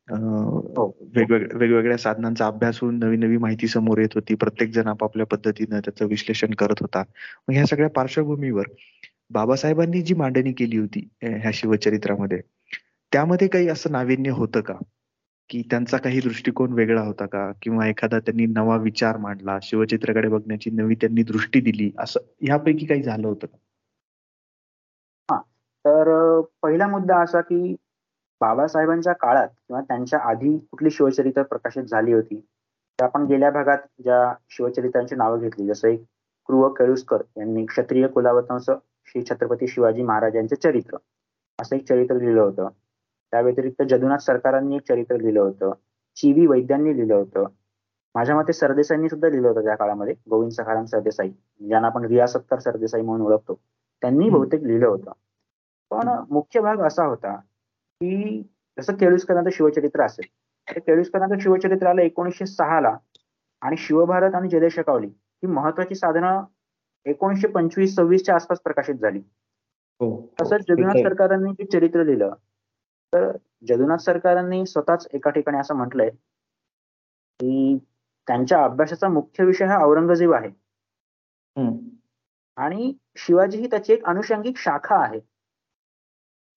हो. वेगवेगळ्या वेगवेगळ्या साधनांचा अभ्यास होऊन नवी नवी माहिती समोर येत होती. प्रत्येक जण आपापल्या पद्धतीनं त्याचं विश्लेषण करत होता. मग ह्या सगळ्या पार्श्वभूमीवर बाबासाहेबांनी जी मांडणी केली होती ह्या शिवचरित्रामध्ये त्यामध्ये काही असं नाविन्य होतं का? की त्यांचा काही दृष्टिकोन वेगळा होता का? किंवा एखादा त्यांनी नवा विचार मांडला शिवचित्राकडे बघण्याची नवी त्यांनी दृष्टी दिली असं ह्यापैकी काही झालं होतं का? हा तर पहिला मुद्दा असा की बाबासाहेबांच्या काळात किंवा त्यांच्या आधी कुठली शिवचरित्र प्रकाशित झाली होती? तर आपण गेल्या भागात ज्या शिवचरित्रांची नावं घेतली जसं एक क्रुव केळुसकर यांनी क्षत्रिय कुलावतंस श्री छत्रपती शिवाजी महाराजांचे चरित्र असं एक चरित्र लिहिलं होतं. त्या व्यतिरिक्त जदुनाथ सरकारांनी एक चरित्र लिहिलं होतं. चिवी वैद्यांनी लिहिलं होतं. माझ्या मते सरदेसाईंनी सुद्धा लिहिलं होतं त्या काळामध्ये. गोविंद सखाराम सरदेसाई ज्यांना आपण रियासत्कार सरदेसाई म्हणून ओळखतो. त्यांनी बहुतेक लिहिलं होतं. पण मुख्य भाग असा होता की जसं केळुसकरांचं शिवचरित्र असेल तर केळुसकरांचं शिवचरित्र आलं एकोणीसशे सहा ला आणि शिवभारत आणि जयदेशकावली ही महत्वाची साधनं एकोणीसशे पंचवीस सव्वीसच्या आसपास प्रकाशित झाली. हो, हो. तसंच जगन्नाथ सरकारांनी जे चरित्र लिहिलं तर जगन्नाथ सरकारांनी स्वतःच एका ठिकाणी असं म्हटलंय की त्यांच्या अभ्यासाचा मुख्य विषय हा औरंगजेब आहे. आणि शिवाजी ही त्याची एक अनुषंगिक शाखा आहे.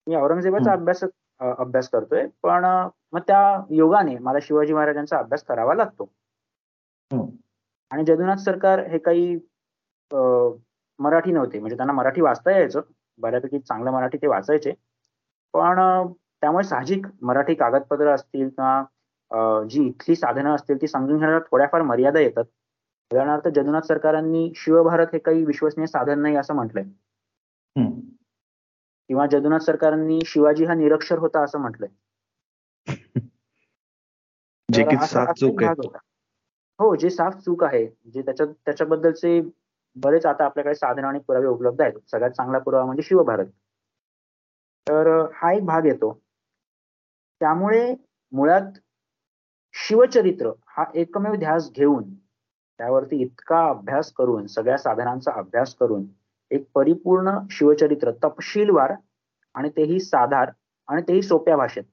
मी औरंगजेबाचा अभ्यास अभ्यास करतोय पण मग त्या योगाने मला शिवाजी महाराजांचा अभ्यास करावा लागतो. आणि जगन्नाथ सरकार हे काही मराठी नव्हते. म्हणजे त्यांना मराठी वाचता यायचं. बऱ्यापैकी चांगलं मराठी ते वाचायचे. पण त्यामुळे साहजिक मराठी कागदपत्र असतील किंवा जी इथली साधनं असतील ती समजून घेण्याला थोड्याफार मर्यादा येतात. उदाहरणार्थ जगन्नाथ सरकारांनी शिवभारत हे काही विश्वसनीय साधन नाही असं म्हटलंय. किंवा जगन्नाथ सरकारांनी शिवाजी हा निरक्षर होता असं म्हटलंय. हो जे साफ चूक आहे जे त्याच्या त्याच्याबद्दलचे बरेच आता आपल्याकडे साधन आणि पुरावे उपलब्ध आहेत. सगळ्यात चांगला पुरावा म्हणजे शिवभारत. तर हा एक भाग येतो. त्यामुळे मुळात शिवचरित्र हा एकमेव ध्यास घेऊन त्यावरती इतका अभ्यास करून सगळ्या साधनांचा अभ्यास करून एक परिपूर्ण शिवचरित्र तपशीलवार आणि तेही साधार आणि तेही सोप्या भाषेत.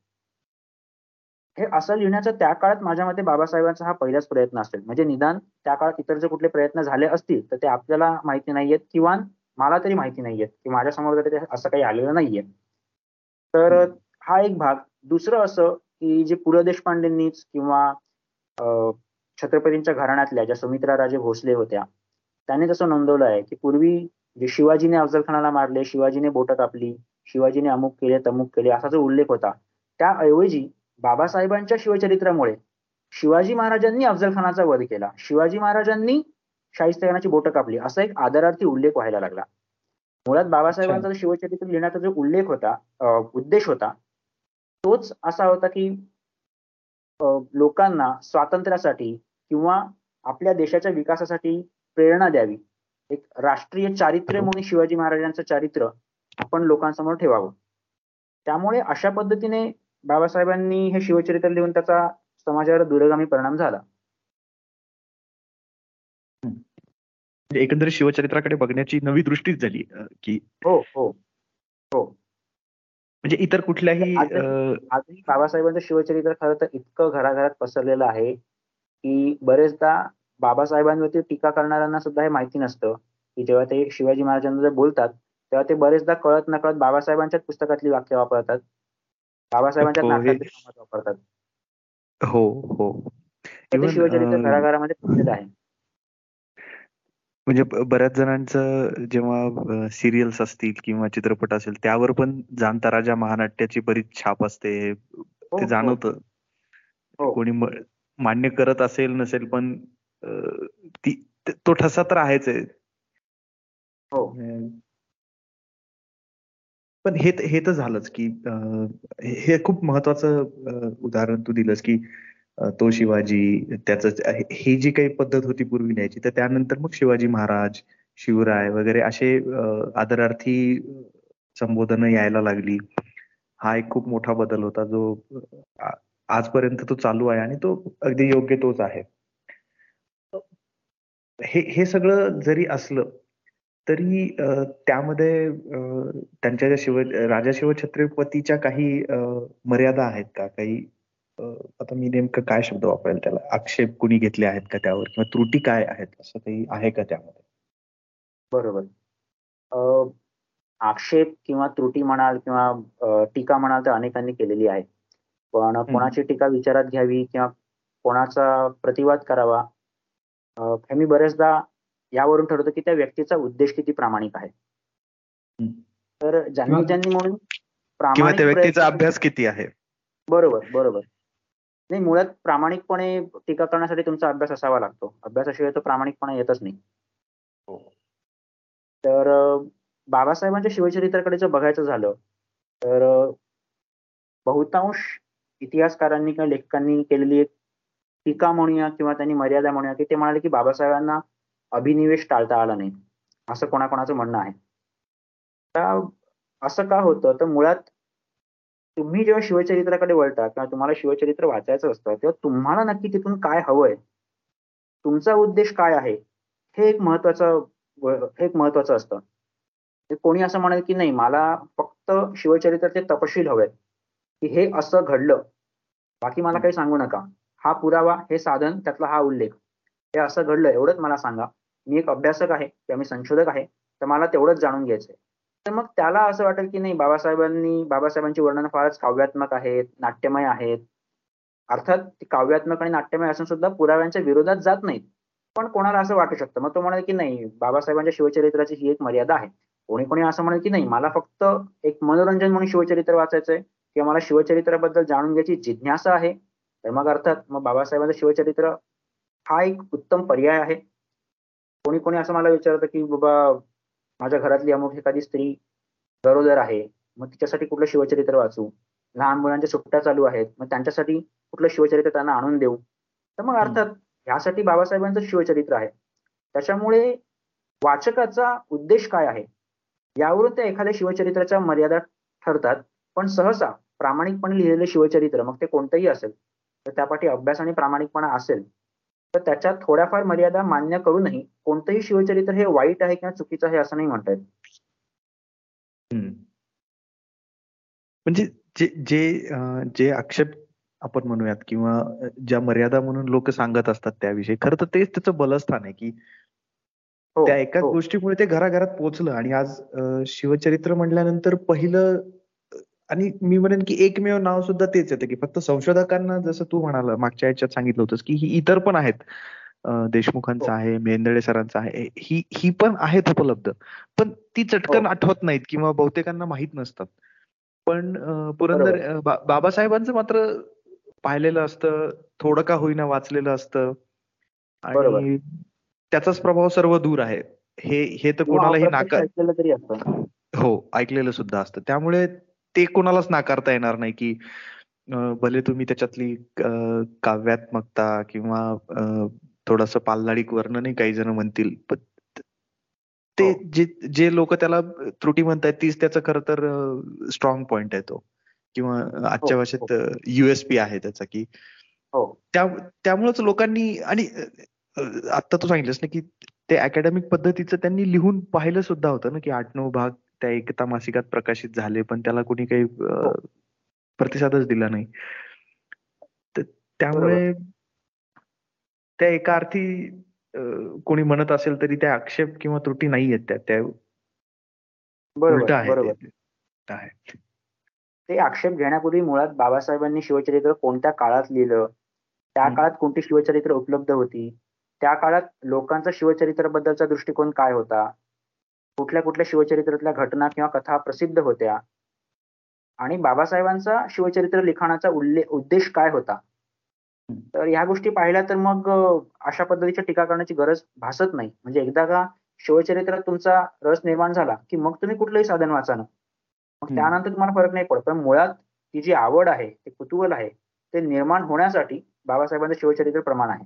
हे असं लिहिण्याचा त्या काळात माझ्या मते बाबासाहेबांचा हा पहिलाच प्रयत्न असेल. म्हणजे निदान त्या काळात इतर जर कुठले प्रयत्न झाले असतील तर ते आपल्याला माहिती नाहीयेत किंवा मला तरी माहिती नाहीयेत की माझ्यासमोर तरी असं काही आलेलं नाहीये तर हा एक भाग दुसरं असं की जे पु ल देशपांडेंनीच किंवा छत्रपतींच्या घराण्यातल्या ज्या सुमित्रा राजे भोसले होत्या त्यांनी तसं नोंदवलं आहे की पूर्वी जे शिवाजीने अफजल खानाला मारले शिवाजीने बोट कापली शिवाजीने अमुक केले तमुक केले असा जो उल्लेख होता त्याऐवजी बाबासाहेबांच्या शिवचरित्रामुळे शिवाजी महाराजांनी अफजल खानाचा वध केला. शिवाजी महाराजांनी शाहिस्तेखानाची बोटं कापली असा एक आदरार्थी उल्लेख व्हायला लागला. मुळात बाबासाहेबांचा शिवचरित्र लिहिण्याचा जो उल्लेख होता उद्देश होता तोच असा होता की लोकांना स्वातंत्र्यासाठी किंवा आपल्या देशाच्या विकासासाठी प्रेरणा द्यावी. एक राष्ट्रीय चारित्र्य म्हणून शिवाजी महाराजांचं चारित्र्य आपण लोकांसमोर ठेवावं. त्यामुळे अशा पद्धतीने बाबासाहेबांनी हे शिवचरित्र लिहून त्याचा समाजावर दूरगामी परिणाम झाला. एकंदरीत शिवचरित्राकडे बघण्याची नवी दृष्टीच झाली की हो हो हो. म्हणजे इतर कुठल्याही आजही बाबासाहेबांचं शिवचरित्र खरं तर इतकं घराघरात पसरलेलं आहे की बरेचदा बाबासाहेबांवरती टीका करणाऱ्यांना सुद्धा हे माहिती नसतं. की जेव्हा ते शिवाजी महाराजांना बोलतात तेव्हा ते बरेचदा कळत नकळत बाबासाहेबांच्याच पुस्तकातली वाक्य वापरतात. बाबासाहेबांच्या वापरतात. हो हो. शिवचरित्र घराघरामध्ये आहे. म्हणजे बऱ्याच जणांचं जेव्हा सिरियल्स असतील किंवा चित्रपट असेल त्यावर पण जाणता राजा महानाट्याची बरीच छाप असते. हो, ते हो. जाणवत. कोणी मान्य करत असेल नसेल पण ती तो ठसा तर आहेच आहे. हो. पण हे हे तर झालंच की हे खूप महत्वाचं उदाहरण तू दिलंस की तो शिवाजी त्याच ही जी काही पद्धत होती पूर्वी न्यायची तर त्यानंतर मग शिवाजी महाराज शिवराय वगैरे असे आदरार्थी संबोधन यायला लागली. हा एक खूप मोठा बदल होता जो आजपर्यंत तो चालू आहे आणि तो अगदी योग्य तोच आहे. हे हे सगळं जरी असलं तरी त्यामध्ये त्यांच्या ज्या शिव राजा शिवछत्रपतीच्या काही मर्यादा आहेत का? काही आता मी नेमकं काय शब्द वापरेल त्याला? आक्षेप कुणी घेतले आहेत का त्यावर? किंवा त्रुटी काय आहेत? असं काही आहे का त्यामध्ये? बरोबर. आक्षेप किंवा त्रुटी म्हणाल किंवा टीका म्हणाल तर अनेकांनी केलेली आहे. पण कोणाची टीका विचारात घ्यावी किंवा कोणाचा प्रतिवाद करावा? हे मी बरेचदा यावरून ठरवतो की त्या व्यक्तीचा उद्देश किती प्रामाणिक आहे. तर ज्यांनी ज्यांनी म्हणून प्रामाणिक व्यक्तीचा अभ्यास किती आहे? बरोबर बरोबर. नाही मुळात प्रामाणिकपणे टीका करण्यासाठी तुमचा अभ्यास असावा लागतो. अभ्यासाशिवाय तो प्रामाणिकपणे येतच नाही. हो. तर बाबासाहेबांच्या शिवचरित्राकडे जर बघायचं झालं तर बहुतांश इतिहासकारांनी किंवा लेखकांनी केलेली एक टीका म्हणूया किंवा त्यांनी मर्यादा म्हणूया की ते म्हणाले की बाबासाहेबांना अभिनिवेश टाळता आला नाही असं कोणाकोणाचं म्हणणं आहे. असं का होतं? तर मुळात तुम्ही जेव्हा शिवचरित्राकडे वळता किंवा तुम्हाला शिवचरित्र वाचायचं असतं तेव्हा तुम्हाला नक्की तिथून काय हवंय? तुमचा उद्देश काय आहे? हे एक महत्वाचं हे एक महत्वाचं असतं. कोणी असं म्हणेल की नाही मला फक्त शिवचरित्राचे तपशील हवेत की हे असं घडलं. बाकी मला काही सांगू नका. हा पुरावा हे साधन त्यातला हा उल्लेख. हे असं घडलं एवढंच मला सांगा. मी एक अभ्यासक आहे किंवा मी संशोधक आहे तर मला तेवढंच जाणून घ्यायचंय. तर मग त्याला असं वाटेल की नाही बाबासाहेबांनी बाबासाहेबांची वर्णन फारच काव्यात्मक आहेत नाट्यमय आहेत. अर्थात काव्यात्मक आणि नाट्यमय असून सुद्धा पुराव्यांच्या विरोधात जात नाहीत. पण कोणाला असं वाटू शकतं? मग तो म्हणाल की नाही बाबासाहेबांच्या शिवचरित्राची ही एक मर्यादा आहे. कोणी कोणी असं म्हणेल की नाही मला फक्त एक मनोरंजन म्हणून शिवचरित्र वाचायचंय किंवा मला शिवचरित्राबद्दल जाणून घ्यायची जिज्ञासा आहे. तर मग अर्थात मग बाबासाहेबांचं शिवचरित्र हा एक उत्तम पर्याय आहे. कोणी कोणी असं मला विचारतं की बाबा माझ्या घरातली अमुक एखादी स्त्री गरोदर आहे मग तिच्यासाठी कुठलं शिवचरित्र वाचू? लहान मुलांच्या सुट्ट्या चालू आहेत मग त्यांच्यासाठी कुठलं शिवचरित्र त्यांना आणून देऊ? तर मग अर्थात ह्यासाठी बाबासाहेबांचं शिवचरित्र आहे. त्याच्यामुळे वाचकाचा उद्देश काय आहे? यावरून त्या एखाद्या शिवचरित्राच्या मर्यादा ठरतात पण सहसा प्रामाणिकपणे लिहिलेलं शिवचरित्र मग ते कोणतंही असेल तर त्यापाठी अभ्यास आणि प्रामाणिकपणा असेल तर त्याच्या थोड्याफार मर्यादा मान्य करूनही कोणतंही शिवचरित्र हे वाईट आहे किंवा चुकीचं आहे असं नाही म्हणता येत म्हणजे जे जे जे आक्षेप आपण म्हणूयात किंवा ज्या मर्यादा म्हणून लोक सांगत असतात त्याविषयी खरं तर तेच त्याचं बलस्थान आहे की हो, त्या एका हो. गोष्टीमुळे ते घराघरात पोहोचलं आणि आज शिवचरित्र म्हटल्यानंतर पहिलं आणि मी म्हणेन की एकमेव नाव सुद्धा तेच येतं की फक्त संशोधकांना जसं तू म्हणाला मागच्या याच्यात सांगितलं होतंस की ही इतर पण आहेत. देशमुखांचं हो. आहे मेंदळे सरांचं आहे ही ही पण आहेत उपलब्ध. पण ती चटकन हो. आठवत नाहीत किंवा बहुतेकांना माहीत नसतात. पण पुरंदर बाबासाहेबांचं मात्र पाहिलेलं असतं थोडं का होईना वाचलेलं असतं. आणि त्याचाच प्रभाव सर्व दूर आहे. हे हे तर कोणालाही नाकार हो ऐकलेलं सुद्धा असतं. त्यामुळे ते कोणालाच नाकारता येणार नाही की भले तुम्ही त्याच्यातली काव्यात्मकता किंवा थोडस पालनाडिक वर्णनही काही जण म्हणतील पण ते हो. जे जे लोक त्याला त्रुटी म्हणतात तीच त्याचं खरं तर स्ट्रॉंग पॉइंट आहे तो. किंवा आजच्या हो, भाषेत युएसपी आहे त्याचा की हो. त्या त्यामुळेच लोकांनी आणि आता तू सांगितलंस ना की ते अकॅडमिक पद्धतीचं त्यांनी लिहून पाहिलं सुद्धा होतं ना की आठ नऊ भाग त्या एकता मासिकात प्रकाशित झाले पण त्याला कोणी काही हो. प्रतिसादच दिला नाही. त्यामुळे त्या एका अर्थी कोणी म्हणत असेल तरी त्या आक्षेप किंवा त्रुटी नाही आहेत त्या त्या बरोबर आहे ते. ते आक्षेप घेण्यापूर्वी मुळात बाबासाहेबांनी शिवचरित्र कोणत्या काळात लिहिलं? त्या काळात कोणती शिवचरित्र उपलब्ध होती? त्या काळात लोकांचा शिवचरित्र बद्दलचा दृष्टिकोन काय होता? कुठल्या कुठल्या शिवचरित्रातल्या घटना किंवा कथा प्रसिद्ध होत्या? आणि बाबासाहेबांचा शिवचरित्र लिखाणाचा उल्लेख उद्देश काय होता? तर ह्या गोष्टी पाहिल्या तर मग अशा पद्धतीच्या टीका करण्याची गरज भासत नाही. म्हणजे एकदा का शिवचरित्रात तुमचा रस निर्माण झाला की मग तुम्ही कुठलंही साधन वाचा ना मग त्यानंतर तुम्हाला फरक नाही पडत. पण मुळात ती जी आवड आहे ते कुतूहल आहे ते निर्माण होण्यासाठी बाबासाहेबांचं शिवचरित्र प्रमाण आहे.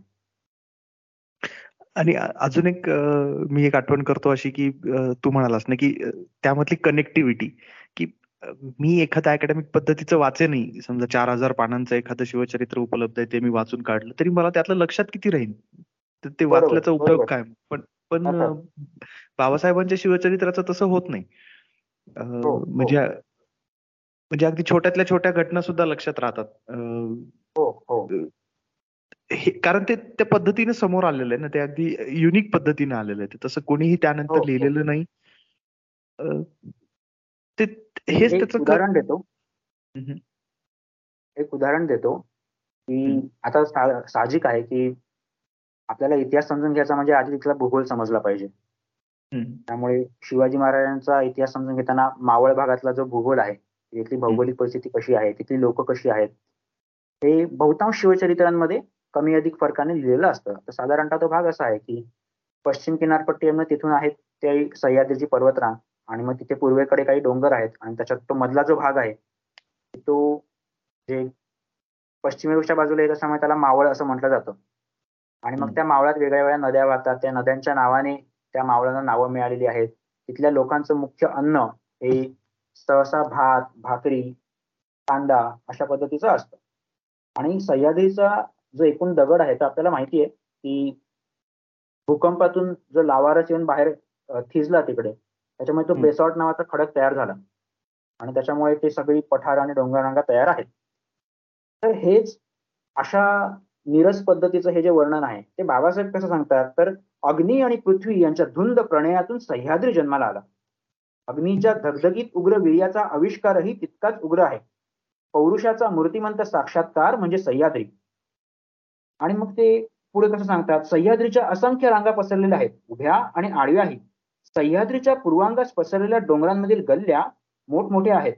आणि अजून एक मी एक आठवण करतो अशी की तू म्हणालास ना की त्यामधली कनेक्टिव्हिटी की मी एखाद्या अकॅडमिक पद्धतीचं वाचे नाही. समजा चार हजार पानांचं एखादं शिवचरित्र उपलब्ध आहे ते मी वाचून काढलं तरी मला त्यातलं लक्षात किती राहील? तर ते वाचल्याचा उपयोग काय? पण पण बाबासाहेबांच्या शिवचरित्राचं तसं होत नाही. हो, हो. म्हणजे म्हणजे अगदी छोट्यातल्या छोट्या घटना सुद्धा लक्षात राहतात. हो, कारण ते त्या पद्धतीने समोर आलेलं आहे ना ते अगदी युनिक पद्धतीने आलेलं आहे. तसं कोणीही त्यानंतर लिहिलेलं नाही. ते हेच त्याचं उदाहरण देतो. एक उदाहरण देतो की आता साहजिक आहे की आपल्याला इतिहास समजून घ्यायचा म्हणजे आधी तिथला भूगोल समजला पाहिजे. त्यामुळे शिवाजी महाराजांचा इतिहास समजून घेताना मावळ भागातला जो भूगोल आहे तिथली भौगोलिक परिस्थिती कशी आहे तिथली लोक कशी आहेत हे बहुतांश शिवचरित्रांमध्ये कमी अधिक फरकाने लिहिलेलं असतं. तर साधारणतः तो भाग असा आहे की पश्चिम किनारपट्टी तिथून आहेत ते सह्याद्रीची पर्वतरांग आणि मग तिथे पूर्वेकडे काही डोंगर आहेत आणि त्याच्यात तो मधला जो भाग आहे तो जे पश्चिमेच्या बाजूला येत असल्यामुळे त्याला मावळ असं म्हटलं जातं. आणि मग त्या मावळात वेगळ्या वेगळ्या नद्या वाहतात. त्या नद्यांच्या नावाने त्या मावळांना नावं मिळालेली आहेत. तिथल्या लोकांचं मुख्य अन्न हे सहसा भात भाकरी कांदा अशा पद्धतीचं असतं. आणि सह्याद्रीचा जो एकूण दगड आहे तर आपल्याला माहिती आहे की भूकंपातून जो लावारस येऊन बाहेर थिजला तिकडे. त्याच्यामुळे तो बेसॉल्ट नावाचा खडक तयार झाला. आणि त्याच्यामुळे ते सगळी पठार आणि डोंगररांगा तयार आहेत. तर हेच अशा निरस पद्धतीचं हे जे वर्णन आहे ते बाबासाहेब कसं सांगतात? तर अग्नी आणि पृथ्वी यांच्या धुंद प्रणयातून सह्याद्री जन्माला आला. अग्नीच्या धगधगीत उग्र वीर्याचा आविष्कारही तितकाच उग्र आहे. पौरुषाचा मूर्तिमंत साक्षात्कार म्हणजे सह्याद्री. आणि मग ते पुढे कसं सांगतात? सह्याद्रीच्या असंख्य रांगा पसरलेल्या आहेत उभ्या आणि आडव्याही सह्याद्रीच्या पूर्वांगास पसरलेल्या डोंगरांमधील गल्ल्या मोठमोठ्या आहेत.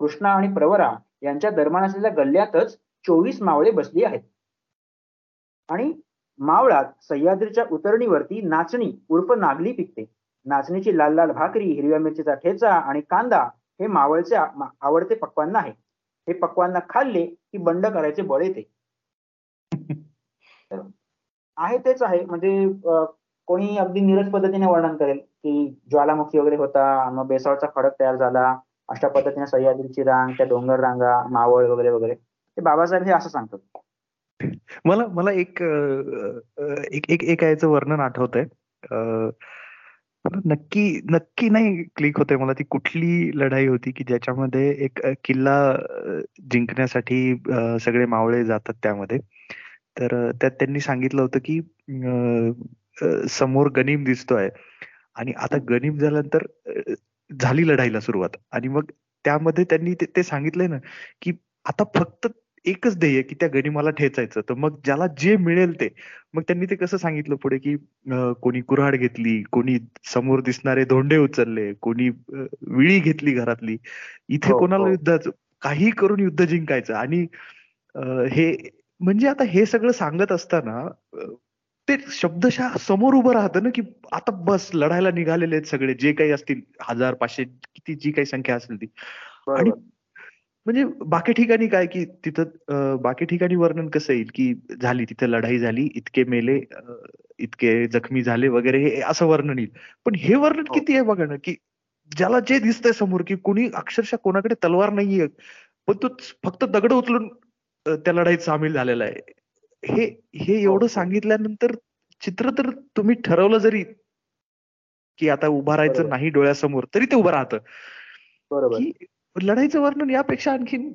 कृष्णा आणि प्रवरा यांच्या दरम्यान असलेल्या गल्ल्यातच चोवीस मावळे बसली आहेत. आणि मावळात सह्याद्रीच्या उतरणीवरती नाचणी उर्फ नागली पिकते. नाचणीची लाल लाल भाकरी हिरव्या मिरचीचा ठेचा आणि कांदा हे मावळचे आवडते पक्वांना आहे. हे पक्वांना खाल्ले की बंड करायचे बळ येते. आहे तेच आहे. म्हणजे कोणी अगदी नीरज पद्धतीने वर्णन करेल की ज्वालामुखी वगैरे होता मग बेसाळचा खडक तयार झाला अशा पद्धतीने सह्याद्रीची रांग त्या डोंगर रांगा मावळ वगैरे वगैरे. ते बाबासाहेब हे असं सांगतात. मला मला एक एक एक एक याचं वर्णन आठवतंय. नक्की नक्की नाही क्लिक होते मला ती कुठली लढाई होती की ज्याच्यामध्ये एक किल्ला जिंकण्यासाठी सगळे मावळे जातात त्यामध्ये. तर त्यात त्यांनी सांगितलं होतं की समोर गनीम दिसतोय. आणि आता गनीम झाल्यानंतर झाली लढाईला सुरुवात. आणि मग त्यामध्ये त्यांनी ते सांगितलंय ना की आता फक्त एकच ध्येय की त्या गनिमाला ठेचायचं. तर मग ज्याला जे मिळेल ते. मग त्यांनी ते कसं सांगितलं पुढे की कोणी कुऱ्हाड घेतली कोणी समोर दिसणारे धोंडे उचलले कोणी विळी घेतली घरातली. इथे हो, कोणाला हो. युद्धाचं काही करून युद्ध जिंकायचं. आणि हे म्हणजे आता हे सगळं सांगत असताना ते शब्दशः समोर उभं राहतं ना की आता बस लढायला निघालेले आहेत सगळे जे काही असतील हजार पाचशे किती जी काही संख्या असेल ती. आणि म्हणजे बाकी ठिकाणी काय की तिथं बाकी ठिकाणी वर्णन कसं येईल की झाली तिथे लढाई झाली इतके मेले इतके जखमी झाले वगैरे हे असं वर्णन येईल. पण हे वर्णन हो. किती आहे बघा ना की ज्याला जे दिसतंय समोर की कोणी अक्षरशः कोणाकडे तलवार नाहीये पण तो फक्त दगड उचलून त्या लढाईत सामील झालेला आहे. हे हे एवढं हो, हो. सांगितल्यानंतर चित्र तर तुम्ही ठरवलं जरी की आता उभा राहायचं नाही डोळ्यासमोर तरी ते उभं राहतं. बरोबर. लढाईचं वर्णन यापेक्षा आणखीन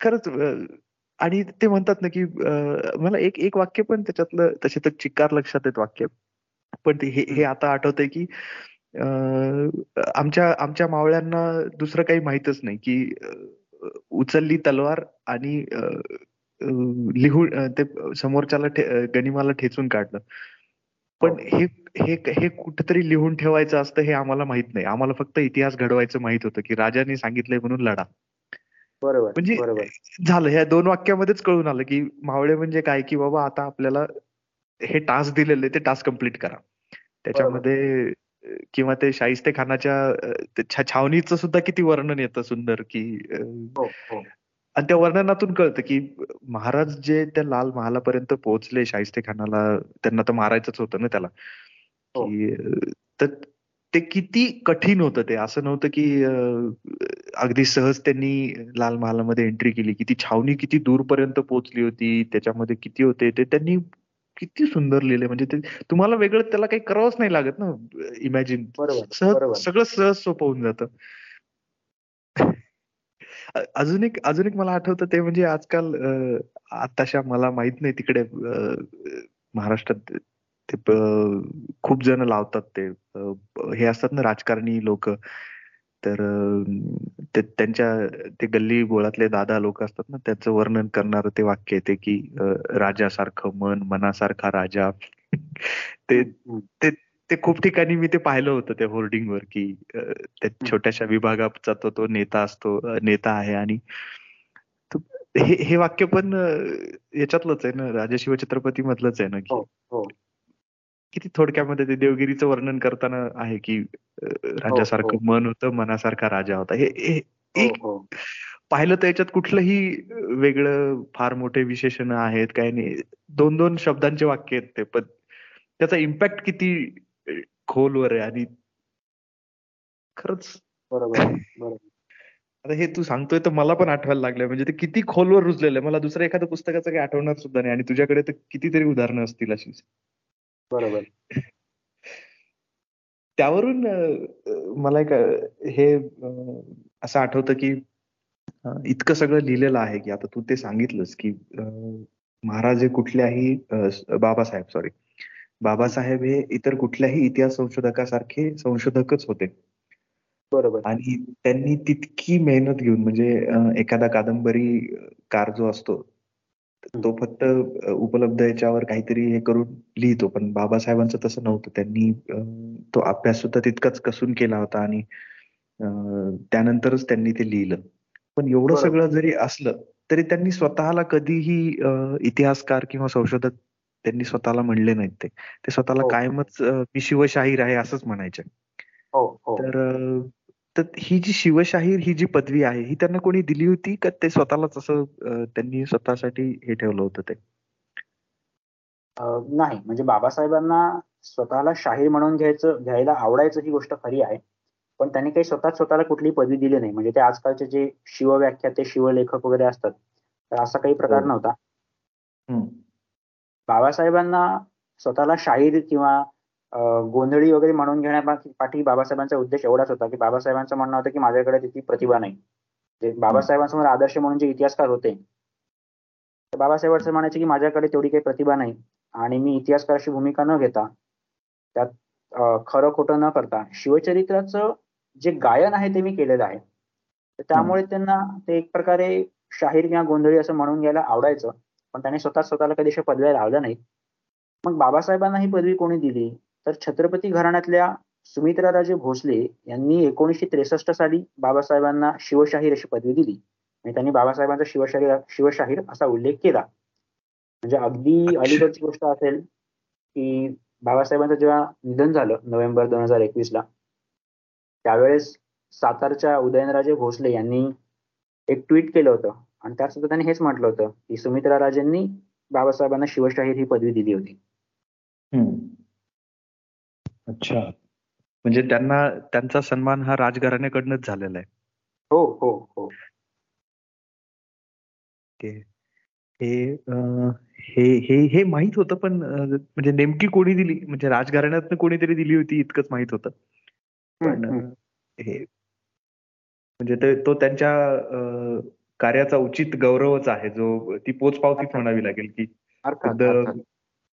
खरंच आणि ते म्हणतात ना की मला एक एक वाक्य पण त्याच्यातलं तसे तर चिक्कार लक्षात येत वाक्य. पण ते हे आता आठवतंय की आमच्या आमच्या मावळ्यांना दुसरं काही माहितच नाही की उचलली तलवार आणि लिहून ते समोरच्याला गनिमाला ठेचून काढलं. पण हो. हे हे हे कुठेतरी लिहून ठेवायचं असतं हे आम्हाला माहीत नाही. आम्हाला फक्त इतिहास घडवायचं माहीत होतं की राजाने सांगितलंय म्हणून लढा. बरोबर म्हणजे झालं. ह्या दोन वाक्यामध्येच कळून आलं की मावळे म्हणजे काय की बाबा आता आपल्याला हे टास्क दिलेले ते टास्क कंप्लीट करा. त्याच्यामध्ये किंवा ते शाहिस्ते खानाच्या छावणीचं सुद्धा किती वर्णन येतं सुंदर की हो, हो. आणि त्या वर्णनातून कळतं की महाराज जे त्या लाल महालापर्यंत पोहोचले शाहिस्ते खानाला त्यांना तर मारायचंच होतं ना त्याला हो. की तर ते किती कठीण होतं ते असं नव्हतं की अगदी सहज त्यांनी लाल महालामध्ये एंट्री केली किती छावणी किती दूरपर्यंत पोहोचली होती त्याच्यामध्ये किती होते ते त्यांनी किती सुंदर लिहिले म्हणजे ते तुम्हाला वेगळं त्याला काही करावंच नाही लागत ना इमॅजिन सगळं सहज सोपं होऊन जातं. अजून एक अजून एक मला आठवतं ते म्हणजे आजकाल आताशा मला माहीत नाही तिकडे महाराष्ट्रात ते खूप जण लावतात ते हे असतात ना राजकारणी लोक. तर ते त्यांच्या ते गल्ली बोळातले दादा लोक असतात ना त्याचं वर्णन करणार ते वाक्य येते की राजासारखं मन मनासारखा राजा. ते ते ते खूप ठिकाणी मी ते पाहिलं होतं त्या होर्डिंगवर की त्या छोट्याशा विभागाचा तो तो नेता असतो नेता आहे आणि हे हे वाक्य पण याच्यातलंच आहे ना राजा शिवछत्रपती मधलंच आहे ना की हो, हो. किती थोडक्यामध्ये ते देवगिरीचं वर्णन करताना आहे की राजासारखं हो, मन होतं मनासारखा राजा होता. हे एक पाहिलं तर याच्यात कुठलंही वेगळं फार मोठे विशेषण आहेत काही नाही. दोन दोन शब्दांचे वाक्य आहेत ते पण त्याचा इम्पॅक्ट किती खोलवर आहे आणि खरंच बरोबर बरोबर. आता हे तू सांगतोय तर मला पण आठवायला लागलंय. म्हणजे ते किती खोलवर रुजलेलं आहे. मला दुसऱ्या एखाद्या पुस्तकाचं काही आठवणार सुद्धा नाही आणि तुझ्याकडे तर कितीतरी उदाहरणं असतील अशी बरोबर. त्यावरून मला एक हे असं आठवतं की इतकं सगळं लिहिलेलं आहे की आता तू ते सांगितलंस की महाराज हे कुठल्याही बाबासाहेब सॉरी बाबासाहेब हे इतर कुठल्याही इतिहास संशोधकासारखे संशोधकच होते. बरोबर. आणि त्यांनी तितकी मेहनत घेऊन म्हणजे एखादा कादंबरी कार जो असतो तो फक्त उपलब्ध याच्यावर काहीतरी हे करून लिहितो. पण बाबासाहेबांचं तसं नव्हतं. त्यांनी तो अभ्यास सुद्धा तितकाच कसून केला होता आणि त्यानंतरच त्यांनी ते लिहिलं. पण एवढं सगळं जरी असलं तरी त्यांनी स्वतःला कधीही इतिहासकार किंवा संशोधक त्यांनी स्वतःला म्हणले नाहीत ते. ते स्वतःला हो. कायमच मी शिवशाहीर आहे असंच म्हणायचे. हो, हो. तर तर ही जी शिवशाहीर ही जी पदवी आहे ही त्यांना कोणी दिली होती का ते स्वतःलाच असं त्यांनी स्वतःसाठी हे ठेवलं होतं ते? नाही. म्हणजे बाबासाहेबांना स्वतःला शाहीर म्हणून घ्यायचं घ्यायला आवडायचं ही गोष्ट खरी आहे. पण त्यांनी काही स्वतः स्वतःला कुठलीही पदवी दिली नाही. म्हणजे ते आजकालचे जे शिवव्याख्या ते शिवलेखक वगैरे असतात तर असा काही प्रकार नव्हता. बाबासाहेबांना स्वतःला शाहीर किंवा गोंधळी वगैरे म्हणून घेण्यापाठी बाबासाहेबांचा उद्देश एवढाच होता की बाबासाहेबांचं म्हणणं होतं की माझ्याकडे तितकी प्रतिभा नाही. बाबासाहेबांसमोर आदर्श म्हणून जे इतिहासकार होते बाबासाहेब असं म्हणायचे की माझ्याकडे तेवढी काही प्रतिभा नाही आणि मी इतिहासकाराची भूमिका न घेता त्यात खरं खोटं न करता शिवचरित्राचं जे गायन आहे ते मी केलेलं आहे. त्यामुळे त्यांना ते एक प्रकारे शाहीर किंवा गोंधळी असं म्हणून घ्यायला आवडायचं. पण त्यांनी स्वतः स्वतःला कधी पदव्या लावल्या नाहीत. मग बाबासाहेबांना ही पदवी कोणी दिली? तर छत्रपती घराण्यातल्या सुमित्राराजे भोसले यांनी एकोणीसशे त्रेसष्ट साली बाबासाहेबांना शिवशाहीर अशी पदवी दिली. आणि त्यांनी बाबासाहेबांचा शिवशाहीर शिवशाहीर असा उल्लेख केला. म्हणजे अगदी अलीकडची गोष्ट असेल की बाबासाहेबांचं जेव्हा निधन झालं नोव्हेंबर दोन हजार एकवीस ला त्यावेळेस सातारच्या उदयनराजे भोसले यांनी एक ट्विट केलं होतं. आणि त्यात सुद्धा त्यांनी हेच म्हटलं होतं की सुमित्रा राजेंनी बाबासाहेबांना शिवशाहीर ही पदवी दिली होती. अच्छा. म्हणजे त्यांना त्यांचा सन्मान हा राजघराण्याकडनंच झालेला आहे. हो हो हो. हे हे हे हे माहीत होतं पण म्हणजे नेमकी कोणी दिली? म्हणजे राजघराण्यात कोणीतरी दिली होती इतकंच माहीत होतं. पण हे म्हणजे ते तो त्यांच्या कार्याचा उचित गौरवच आहे. जो ती पोचपावतीच म्हणावी लागेल की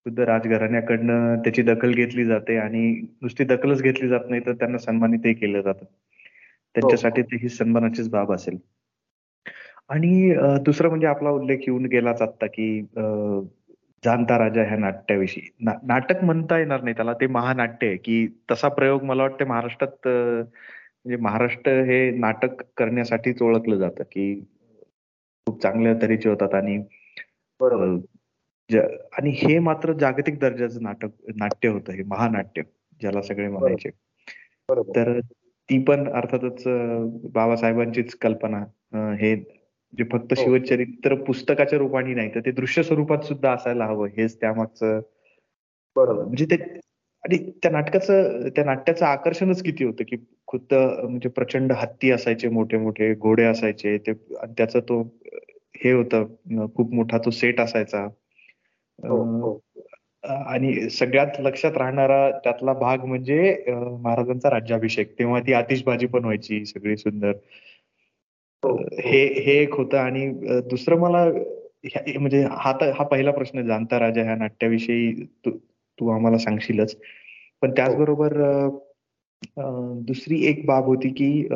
खुद्द राजघराण्याकडनं त्याची दखल घेतली जाते आणि नुसती दखलच घेतली जात नाही तर त्यांना सन्मानितही केलं जातं. त्यांच्यासाठी ही. सन्मानाचीच बाब असेल. आणि दुसरं म्हणजे आपला उल्लेख येऊन गेलाच आता की जाणता राजा ह्या नाट्याविषयी. नाटक म्हणता येणार नाही त्याला ते महानाट्य आहे की तसा प्रयोग मला वाटतं महाराष्ट्रात म्हणजे महाराष्ट्र हे नाटक करण्यासाठीच ओळखलं जातं की खूप चांगल्या तऱ्हेचे होतात आणि आणि हे मात्र जागतिक दर्जाचं नाटक नाट्य होतं हे महानाट्य ज्याला सगळे म्हणायचे तर ती पण अर्थातच बाबासाहेबांचीच कल्पना हे जे फक्त हो. शिवचरित्र पुस्तकाच्या रूपाने नाही तर ते दृश्य स्वरूपात सुद्धा असायला हवं हेच त्यामागचं बरोबर म्हणजे ते आणि त्या नाटकाचं त्या नाट्याचं आकर्षणच किती होतं की खुद्द म्हणजे प्रचंड हत्ती असायचे मोठे मोठे घोडे असायचे ते त्याचा तो हे होतं खूप मोठा तो सेट असायचा. आणि सगळ्यात लक्षात राहणारा त्यातला भाग म्हणजे महाराजांचा राज्याभिषेक. तेव्हा ती आतिषबाजी पण व्हायची सगळी सुंदर. हो, हे. हे एक होतं. आणि दुसरं मला म्हणजे हा हा पहिला प्रश्न जाणता राजा ह्या नाट्याविषयी तू तू आम्हाला सांगशीलच. पण त्याचबरोबर दुसरी एक बाब होती की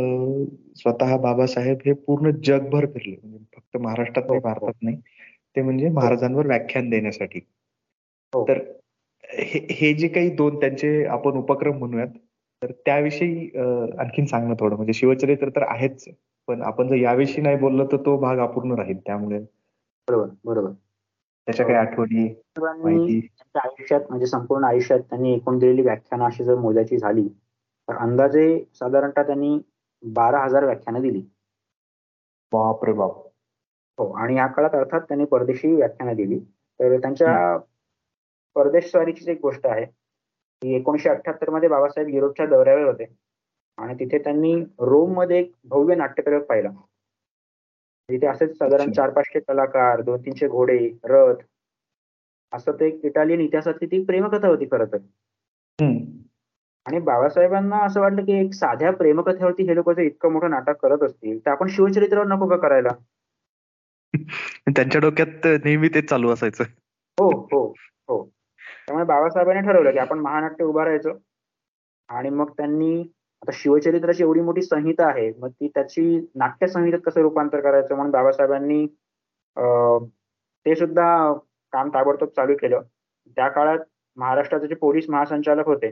स्वतः बाबासाहेब हे पूर्ण जगभर फिरले. म्हणजे फक्त महाराष्ट्रात नाही भारतात नाही. ते म्हणजे महाराजांवर व्याख्यान देण्यासाठी. तर हे जे काही दोन त्यांचे आपण उपक्रम म्हणूयात तर त्याविषयी आणखीन सांगणं थोडं. म्हणजे शिवचरित्र तर आहेच पण आपण जर याविषयी नाही बोललो तर तो भाग अपूर्ण राहील. त्यामुळे बरोबर बरोबर. त्याच्या काही आठवणी आयुष्यात म्हणजे संपूर्ण आयुष्यात त्यांनी एकूण दिलेली व्याख्यानं अशी जर मोजायची झाली तर अंदाजे साधारणतः त्यांनी बारा हजार व्याख्यानं दिली. बापरे बाप. हो आणि या काळात अर्थात त्यांनी परदेशी व्याख्यानं दिली. तर त्यांच्या परदेश स्वारीचीच एक गोष्ट आहे की एकोणीशे अठ्याहत्तरमध्ये बाबासाहेब युरोपच्या दौऱ्यावर होते. आणि तिथे त्यांनी रोममध्ये एक भव्य नाट्यप्रयोग पाहिला. तिथे असेच साधारण चार पाचशे कलाकार दोन तीनशे घोडे रथ असं ते एक इटालियन इतिहासातली ती प्रेमकथा होती खरं तर. आणि बाबासाहेबांना असं वाटलं की एक साध्या प्रेमकथेवरती हे लोक इतकं मोठं नाटक करत असतील तर आपण शिवचरित्रावर नको का करायला? त्यांच्या डोक्यात नेहमी तेच चालू असायचं. हो हो हो. त्यामुळे बाबासाहेबांनी ठरवलं की आपण महानाट्य उभारायचं आणि मग त्यांनी आता शिवचरित्राची एवढी मोठी संहिता आहे मग ती त्याची नाट्य संहितेत कसं रूपांतर करायचं म्हणून बाबासाहेबांनी ते सुद्धा काम ताबडतोब चालू केलं. त्या काळात महाराष्ट्राचे जे पोलीस महासंचालक होते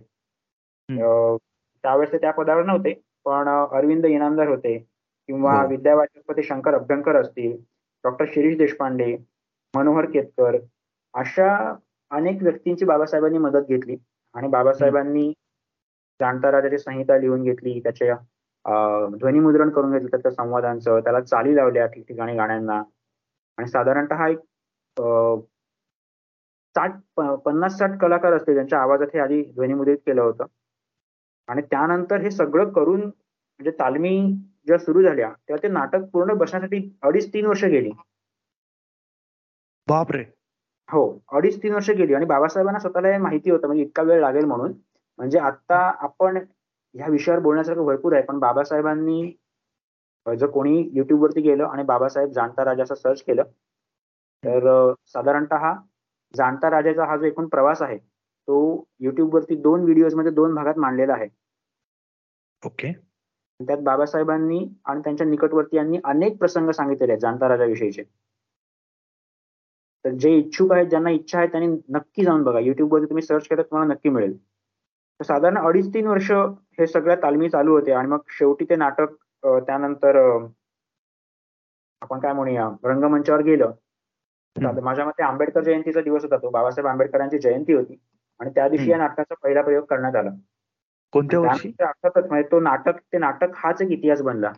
त्यावेळेस ते त्या पदावर नव्हते पण अरविंद इनामदार होते किंवा हो. विद्यावाचस्पती शंकर अभ्यंकर असतील डॉक्टर शिरीष देशपांडे मनोहर केतकर अशा अनेक व्यक्तींची बाबासाहेबांनी मदत घेतली. आणि बाबासाहेबांनी जाणता राजाची संहिता लिहून घेतली. त्याच्या ध्वनिमुद्रण करून घेतलं त्याच्या संवादांचं. त्याला चाली लावल्या ठिकठिकाणी गाण्यांना. आणि साधारणतः एक साठ पन्नास साठ कलाकार असते ज्यांच्या आवाजात हे आधी ध्वनिमुद्रित केलं होतं. आणि त्यानंतर हे सगळं करून म्हणजे तालमी जेव्हा सुरू झाल्या तेव्हा ते नाटक पूर्ण बसण्यासाठी अडीच तीन वर्ष गेली. बापरे. हो अडीच तीन वर्ष गेली. आणि बाबासाहेबांना स्वतःला माहिती होतं म्हणजे इतका वेळ लागेल म्हणून. म्हणजे आता आपण ह्या विषयावर बोलण्यासारखं भरपूर आहे पण बाबासाहेबांनी जर कोणी युट्यूब वरती गेलं आणि बाबासाहेब जाणता राजा असं सर्च केलं तर साधारणत जाणता राजाचा हा जो एकूण प्रवास आहे तो युट्यूब वरती दोन व्हिडिओजमध्ये दोन भागात मांडलेला आहे. ओके. त्यात बाबासाहेबांनी आणि त्यांच्या निकटवर्ती यांनी अनेक प्रसंग सांगितलेले आहेत जाणता राजाविषयीचे तर जे इच्छुक आहेत ज्यांना इच्छा आहे त्यांनी नक्की जाऊन बघा. युट्यूब वरती तुम्ही सर्च केलं तुम्हाला नक्की मिळेल. साधारण अडीच तीन वर्ष हे सगळ्या तालमी चालू होते आणि मग शेवटी ते नाटक त्यानंतर आपण काय म्हणूया रंगमंचावर गेलं. माझ्या मते आंबेडकर जयंतीचा दिवस होता तो. बाबासाहेब आंबेडकरांची जयंती होती. आणि त्या दिवशी या नाटकाचा पहिला प्रयोग करण्यात आला. कोणत्या वर्षी? अर्थातच म्हणजे तो नाटक ते नाटक हाच एक इतिहास बनला.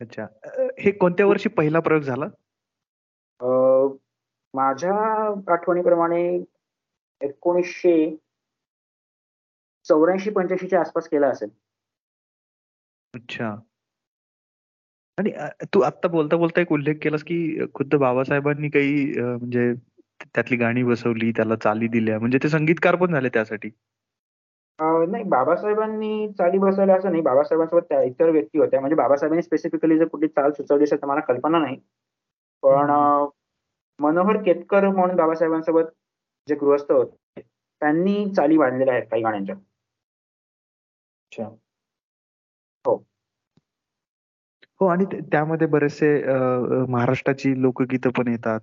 अच्छा. हे कोणत्या वर्षी पहिला प्रयोग झाला? माझ्या आठवणीप्रमाणे एकोणीसशे चौऱ्याऐंशी पंच्याऐंशीच्या आसपास केला असेल. अच्छा. आणि तू आता बोलता बोलता एक उल्लेख केलास की खुद्द बाबासाहेबांनी काही म्हणजे त्यातली गाणी बसवली त्याला चाली दिल्या म्हणजे ते संगीतकार पण झाले त्यासाठी. नाही बाबासाहेबांनी चाली बसवल्या असं नाही. बाबासाहेबांसोबत इतर व्यक्ती होत्या. म्हणजे बाबासाहेबांनी स्पेसिफिकली जर कुठली चाल सुचवली असेल तर मला कल्पना नाही. पण मनोहर केतकर म्हणून बाबासाहेबांसोबत जे गृहस्थ होते त्यांनी चाली बांधलेल्या आहेत काही गाण्यांच्या. अच्छा. हो. हो आणि त्यामध्ये बरेचसे महाराष्ट्राची लोकगीत पण येतात.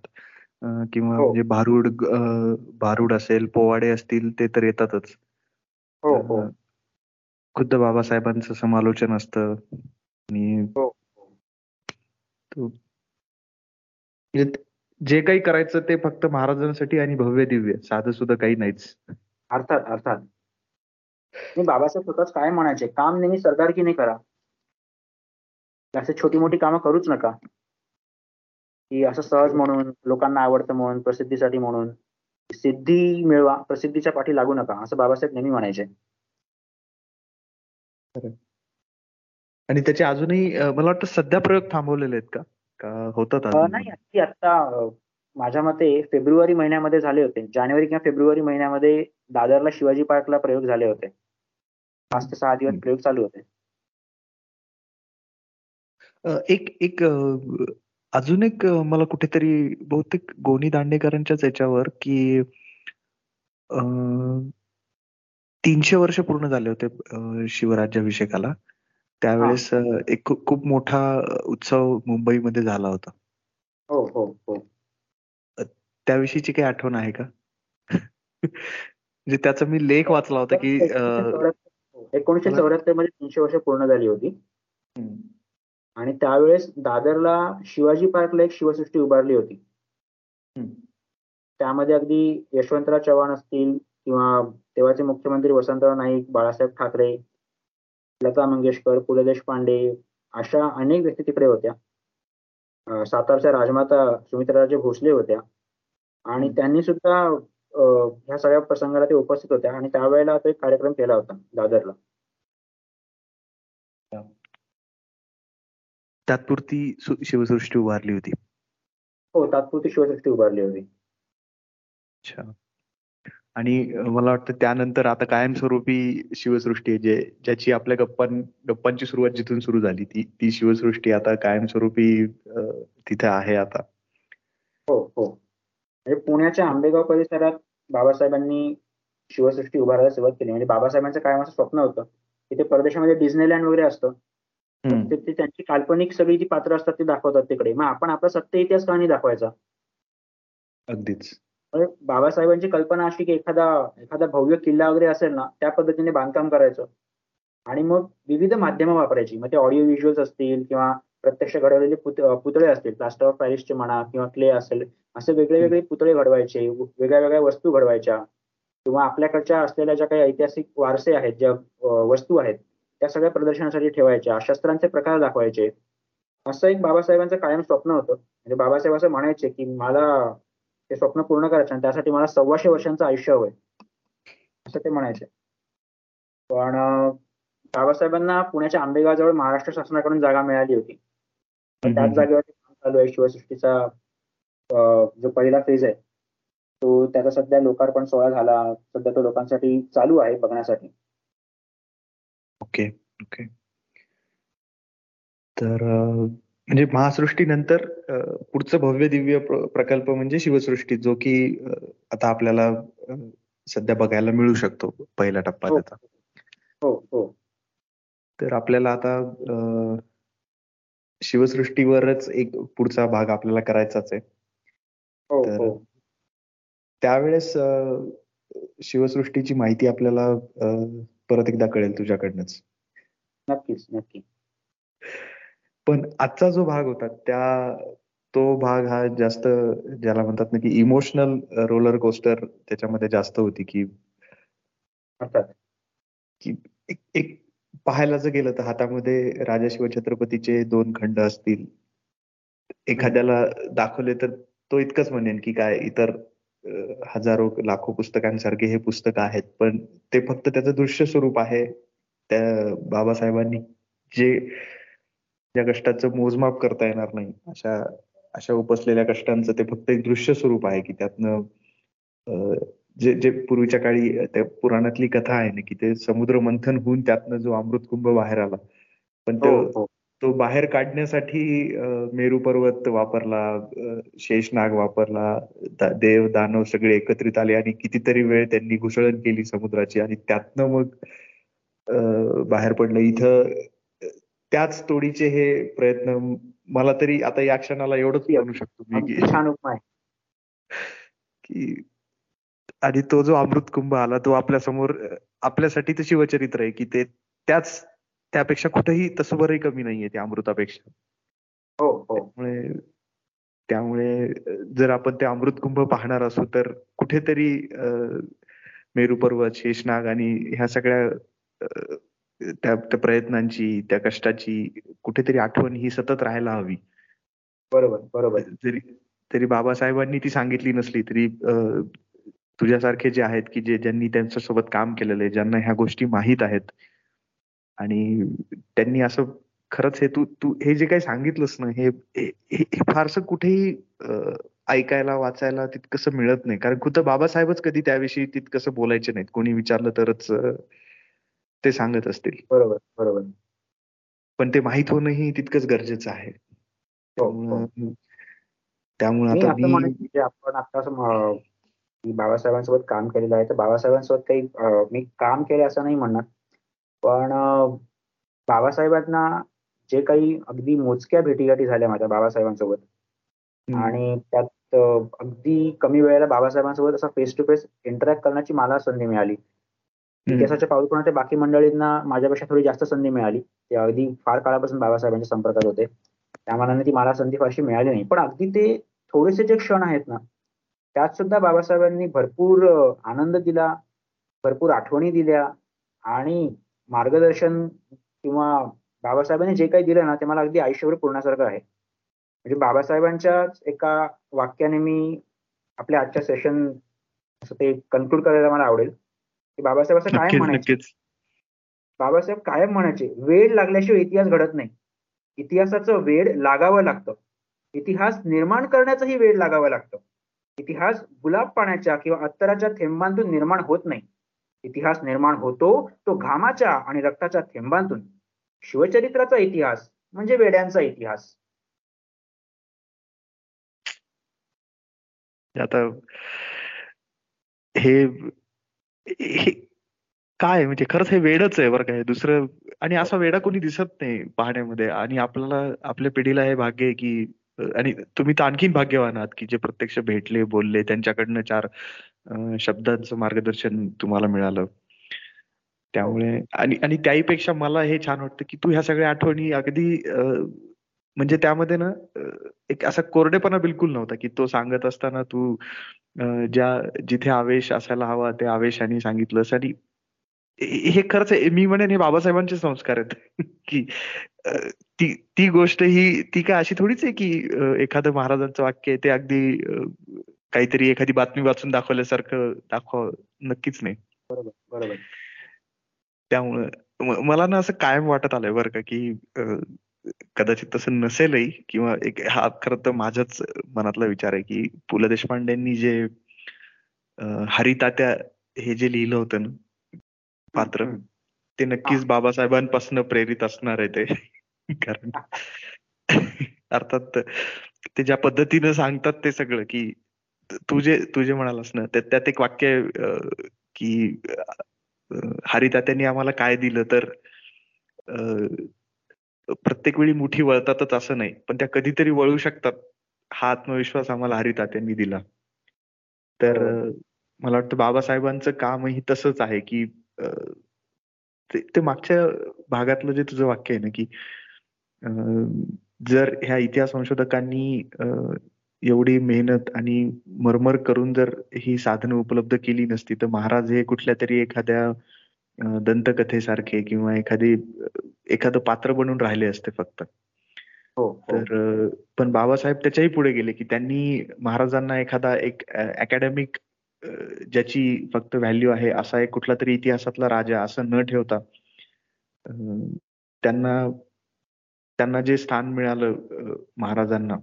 किंवा हो. म्हणजे भारुड भारुड असेल पोवाडे असतील ते तर येतातच. हो हो. खुद्द बाबासाहेबांचं समालोचन असतं. आणि हो. म्हणजे जे काही करायचं ते फक्त महाराजांसाठी आणि भव्य दिव्य. साधं सुद्धा काही नाहीच. अर्थात अर्थात. बाबासाहेब स्वतःच काय म्हणायचे? काम नेहमी सरदारकीने करा. असे छोटी मोठी कामं करूच नका. की असं सहज म्हणून लोकांना आवडतं म्हणून प्रसिद्धीसाठी म्हणून. सिद्धी मिळवा प्रसिद्धीच्या पाठी लागू नका असं बाबासाहेब नेहमी म्हणायचे. आणि त्याचे अजूनही मला वाटतं सध्या प्रयोग थांबवलेले आहेत का? होतात नाही आता माझ्या मते फेब्रुवारी महिन्यामध्ये झाले होते. जानेवारी किंवा फेब्रुवारी महिन्यामध्ये दादरला शिवाजी पार्कला प्रयोग झाले होते. पाच ते सहा दिवस प्रयोग चालू होते. एक एक अजून एक मला कुठेतरी बहुतेक गोनी दांडेकरांच्याच याच्यावर की तीनशे वर्ष पूर्ण झाले होते शिवराज्याभिषेकाला. त्यावेळेस एक खूप मोठा उत्सव मुंबईमध्ये झाला होता. हो हो हो. त्याविषयीची काही आठवण आहे का? म्हणजे त्याचा मी लेख वाचला होता की एकोणीशे चौऱ्याहत्तरमध्ये तीनशे वर्ष पूर्ण झाली होती. आणि त्यावेळेस दादरला शिवाजी पार्कला एक शिवसृष्टी उभारली होती. त्यामध्ये अगदी यशवंतराव चव्हाण असतील किंवा तेव्हाचे मुख्यमंत्री वसंतराव नाईक बाळासाहेब ठाकरे लता मंगेशकर पु ल देशपांडे अशा अनेक व्यक्ती तिकडे होत्या. सातारच्या राजमाता सुमित्राराजे भोसले होत्या. आणि त्यांनी सुद्धा ह्या सगळ्या प्रसंगाला ते उपस्थित होत्या आणि त्यावेळेला तो एक कार्यक्रम केला होता दादरला. तात्पुरती शिवसृष्टी उभारली होती. हो तात्पुरती शिवसृष्टी उभारली होती. अच्छा. आणि मला वाटतं त्यानंतर आता कायमस्वरूपी शिवसृष्टी आहे जे ज्याची आपल्या गप्पां गप्पांची सुरुवात जिथून सुरू झाली ती ती शिवसृष्टी आता कायमस्वरूपी तिथे आहे आता. हो हो. म्हणजे पुण्याच्या आंबेगाव परिसरात बाबासाहेबांनी शिवसृष्टी उभारायला सुरुवात केली. म्हणजे बाबासाहेबांचं कायम असं स्वप्न होतं की ते परदेशामध्ये डिझनीलँड वगैरे असतं ते त्यांची काल्पनिक सगळी जी पात्र असतात ती दाखवतात तिकडे. मग आपण आपला सत्य इतिहास कहाणी दाखवायचा? अगदीच. बाबासाहेबांची कल्पना अशी की एखादा एखादा भव्य किल्ला वगैरे असेल ना त्या पद्धतीने बांधकाम करायचं. आणि मग विविध माध्यमं वापरायची. मग ते ऑडिओ व्हिज्युअल्स असतील किंवा प्रत्यक्ष घडवलेले पुतळे असतील. प्लास्टर ऑफ पॅरिसचे म्हणा किंवा क्ले असेल. असे वेगळे वेगळे पुतळे घडवायचे. वेगळ्या वेगळ्या वस्तू घडवायच्या. किंवा आपल्याकडच्या असलेल्या ज्या काही ऐतिहासिक वारसे आहेत ज्या वस्तू आहेत त्या सगळ्या प्रदर्शनासाठी ठेवायच्या शस्त्रांचे प्रकार दाखवायचे. असं एक बाबासाहेबांचं कायम स्वप्न होतं. म्हणजे बाबासाहेब असं म्हणायचे की मला ते स्वप्न पूर्ण करायचं आणि त्यासाठी मला सव्वाशे वर्षांचं आयुष्य हवंय. असं ते म्हणायचे. पण बाबासाहेबांना पुण्याच्या आंबेगावजवळ महाराष्ट्र शासनाकडून जागा मिळाली होती. त्याच जागेवर काम चालू आहे. शिवसृष्टीचा जो पहिला फेज आहे तो त्याचा सध्या लोकार्पण सोहळा झाला. सध्या तो लोकांसाठी चालू आहे बघण्यासाठी. Okay okay. तर म्हणजे महासृष्टीनंतर पुढचं भव्य दिव्य प्रकल्प म्हणजे शिवसृष्टी जो की आता आपल्याला सध्या बघायला मिळू शकतो पहिल्या टप्प्यात हो. आता. हो हो. तर आपल्याला आता शिवसृष्टीवरच एक पुढचा भाग आपल्याला करायचाच आहे. हो, तर त्यावेळेस शिवसृष्टीची माहिती आपल्याला परत एकदा कळेल तुझ्याकडनंच. नक्कीच नक्की. पण आजचा जो भाग होता त्या तो भाग हा जास्त ज्याला म्हणतात ना की इमोशनल रोलर कोस्टर त्याच्यामध्ये जास्त होती की की एक पाहायला जर गेलं तर हातामध्ये राजा शिवछत्रपतीचे दोन खंड असतील. एखाद्याला दाखवले तर तो इतकंच म्हणेन की काय इतर हजारो लाखो पुस्तकांसारखे हे पुस्तक आहेत. पण ते फक्त त्याचं दृश्य स्वरूप आहे. त्या बाबासाहेबांनी जे ज्या कष्टाचं मोजमाप करता येणार नाही अशा अशा उपसलेल्या कष्टांचं ते फक्त एक दृश्य स्वरूप आहे की त्यातनं जे जे पूर्वीच्या काळी त्या पुराणातली कथा आहे ना की ते समुद्र मंथन होऊन त्यातनं जो अमृतकुंभ बाहेर आला. पण तो हो, हो. तो बाहेर काढण्यासाठी मेरू पर्वत वापरला शेषनाग वापरला देव दानव सगळे एकत्रित आले आणि कितीतरी वेळ त्यांनी घुसळण केली समुद्राची आणि त्यातनं मग बाहेर पडलं. इथं त्याच तोडीचे हे प्रयत्न मला तरी आता या क्षणाला एवढंच म्हणू शकतो मी की छान उपाय. की आणि तो जो अमृत कुंभ आला तो आपल्यासमोर आपल्यासाठी तर शिवचरित्र आहे की ते त्याच त्यापेक्षा कुठेही तसं कमी नाहीये त्या अमृतापेक्षा. हो, हो. त्यामुळे त्यामुळे जर आपण ते अमृत कुंभ पाहणार असू तर कुठेतरी मेरू पर्वत शेषनाग आणि ह्या सगळ्या त्या प्रयत्नांची त्या कष्टाची कुठेतरी आठवण ही सतत राहायला हवी. बरोबर बरोबर. जरी तरी बाबासाहेबांनी ती सांगितली नसली तरी तुझ्यासारखे जे आहेत की जे ज्यांनी त्यांच्यासोबत काम केलेलं आहे ज्यांना ह्या गोष्टी माहीत आहेत आणि त्यांनी असं खरंच हे तू तू हे जे काही सांगितलंस ना हे फारसं कुठेही ऐकायला वाचायला तितकंसं मिळत नाही. कारण खुद्द बाबासाहेबच कधी त्याविषयी तितकंसं बोलायचे नाहीत. कोणी विचारलं तरच ते सांगत असतील. बरोबर बरोबर. पण ते माहीत होणंही तितकंच गरजेचं आहे. हो, हो. त्यामुळे आता आपण आता बाबासाहेबांसोबत काम केलेलं आहे तर बाबासाहेबांसोबत काही मी काम केले असं नाही म्हणणार पण बाबासाहेबांना जे काही अगदी मोजक्या भेटीगाठी झाल्या माझ्या बाबासाहेबांसोबत. आणि त्यात अगदी कमी वेळेला बाबासाहेबांसोबत असं फेस टू फेस इंटरॅक्ट करण्याची मला संधी मिळाली. इतिहासाच्या पाऊलखुणाच्या बाकी मंडळींना माझ्यापेक्षा थोडी जास्त संधी मिळाली. ते अगदी फार काळापासून बाबासाहेबांच्या संपर्कात होते. त्या ती मला संधी फारशी मिळाली नाही. पण अगदी ते थोडेसे जे क्षण आहेत ना त्यात सुद्धा बाबासाहेबांनी भरपूर आनंद दिला भरपूर आठवणी दिल्या आणि मार्गदर्शन किंवा बाबासाहेबांनी जे काही दिलं ना ते मला अगदी आयुष्यभर पूर्णासारखं आहे. म्हणजे बाबासाहेबांच्या एका वाक्याने मी आपल्या आजच्या सेशन असं ते कन्क्लूड करायला मला आवडेल. की बाबासाहेब असं कायम म्हणायचे. बाबासाहेब कायम म्हणायचे वेळ लागल्याशिवाय इतिहास घडत नाही. इतिहासाचं वेळ लागावं लागतं. इतिहास निर्माण करण्याचाही वेळ लागावं लागतं. इतिहास गुलाब पाण्याच्या किंवा अत्तराच्या थेंबांतून निर्माण होत नाही. इतिहास निर्माण होतो तो घामाच्या आणि रक्ताच्या थेंबांतून. शिवचरित्राचा इतिहास म्हणजे वेड्यांचा इतिहास. आता हे काय म्हणजे खरंच हे वेडच आहे बरं काय दुसरं आणि असा वेडा कोणी दिसत नाही पाहण्यामध्ये. आणि आपल्याला आपल्या पिढीला हे भाग्य आहे की आणि तुम्ही तर आणखीन भाग्यवान आहात की जे प्रत्यक्ष भेटले बोलले त्यांच्याकडनं चार शब्दांचं मार्गदर्शन तुम्हाला मिळालं. त्यामुळे आणि आणि त्याहीपेक्षा मला हे छान वाटतं की तू ह्या सगळ्या आठवणी अगदी म्हणजे त्यामध्ये ना एक असा कोरडेपणा बिलकुल नव्हता की तो सांगत असताना तू ज्या जिथे आवेश असायला हवा त्या आवेशाने सांगितलंस. आणि हे खरंच मी म्हणेन हे बाबासाहेबांचे संस्कार आहेत. की ती ती गोष्ट ही ती काय अशी थोडीच आहे की एखादं महाराजांचं वाक्य आहे ते अगदी काहीतरी एखादी बातमी वाचून दाखवल्यासारखं दाखव नक्कीच नाही. बरोबर बरोबर. त्यामुळं मला ना असं कायम वाटत आलंय बरं का की कदाचित तसं नसेलही किंवा एक हा खरं तर माझाच मनातला विचार आहे की पु ल देशपांडेंनी जे हरितात्या हे जे लिहिलं होतं ना पात्र ते नक्कीच बाबासाहेबांपासून प्रेरित असणार आहे ते. कारण अर्थात ते ज्या पद्धतीनं सांगतात ते सगळं की तू जे तू जे म्हणालास ना त्यात एक वाक्य की हरितात्यांनी आम्हाला काय दिलं तर प्रत्येक वेळी मुठी वळतातच असं नाही पण त्या कधीतरी वळू शकतात हा आत्मविश्वास आम्हाला हरितात्यांनी दिला तर हो. मला वाटतं बाबासाहेबांचं कामही तसंच आहे की ते मागच्या भागातलं जे तुझं वाक्य आहे ना की जर ह्या इतिहास संशोधकांनी एवढी मेहनत आणि मरमर करून जर ही साधनं उपलब्ध केली नसती तर महाराज हे कुठल्या तरी एखाद्या दंतकथेसारखे किंवा एखादी एखादं पात्र बनून राहिले असते फक्त हो, हो. तर पण बाबासाहेब त्याच्याही पुढे गेले की त्यांनी महाराजांना एखादा एक अकॅडमिक ज्याची फक्त व्हॅल्यू आहे असा एक कुठला तरी इतिहासातला राजा असं न ठेवता त्यांना त्यांना जे स्थान मिळालं महाराजांना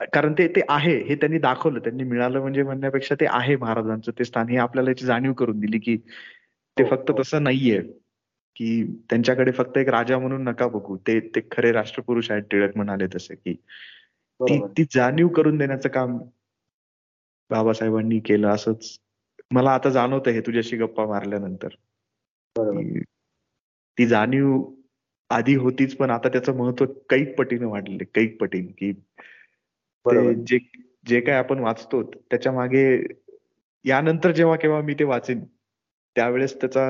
कारण ते ते आहे हे त्यांनी दाखवलं. त्यांनी मिळालं म्हणजे म्हणण्यापेक्षा ते आहे महाराजांचं. ते स्थान हे आपल्याला याची जाणीव करून दिली की ते हो, फक्त हो. तसं नाहीये. की त्यांच्याकडे फक्त एक राजा म्हणून नका बघू. ते ते खरे राष्ट्रपुरुष आहेत टिळक म्हणाले तसे की. ती ती जाणीव करून देण्याचं काम बाबासाहेबांनी केलं असंच मला आता जाणवतं हे तुझ्याशी गप्पा मारल्यानंतर. ती जाणीव आधी होतीच पण आता त्याचं महत्त्व कैक पटीने वाढले कैक पटीने की जे जे काय आपण वाचतो त्याच्यामागे यानंतर जेव्हा केव्हा मी ते वाचेन त्यावेळेस त्याचा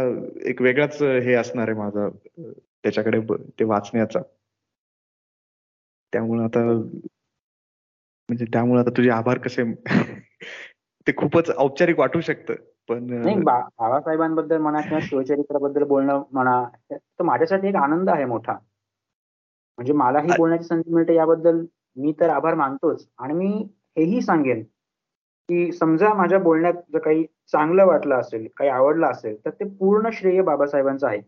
एक वेगळाच हे असणार आहे माझा त्याच्याकडे ते वाचण्याचा. त्यामुळे आता म्हणजे त्यामुळे आता तुझे आभार कसे ते खूपच औपचारिक वाटू शकतं पण बाबासाहेबांबद्दल म्हणा किंवा शिवचरित्राबद्दल बोलणं म्हणा तर माझ्यासाठी एक आनंद आहे मोठा. म्हणजे मलाही बोलण्याची संधी मिळते याबद्दल मी तर आभार मानतोच. आणि मी हेही सांगेन की समजा माझ्या बोलण्यात जर काही चांगलं वाटलं असेल काही आवडलं असेल तर ते पूर्ण श्रेय बाबासाहेबांचं आहे.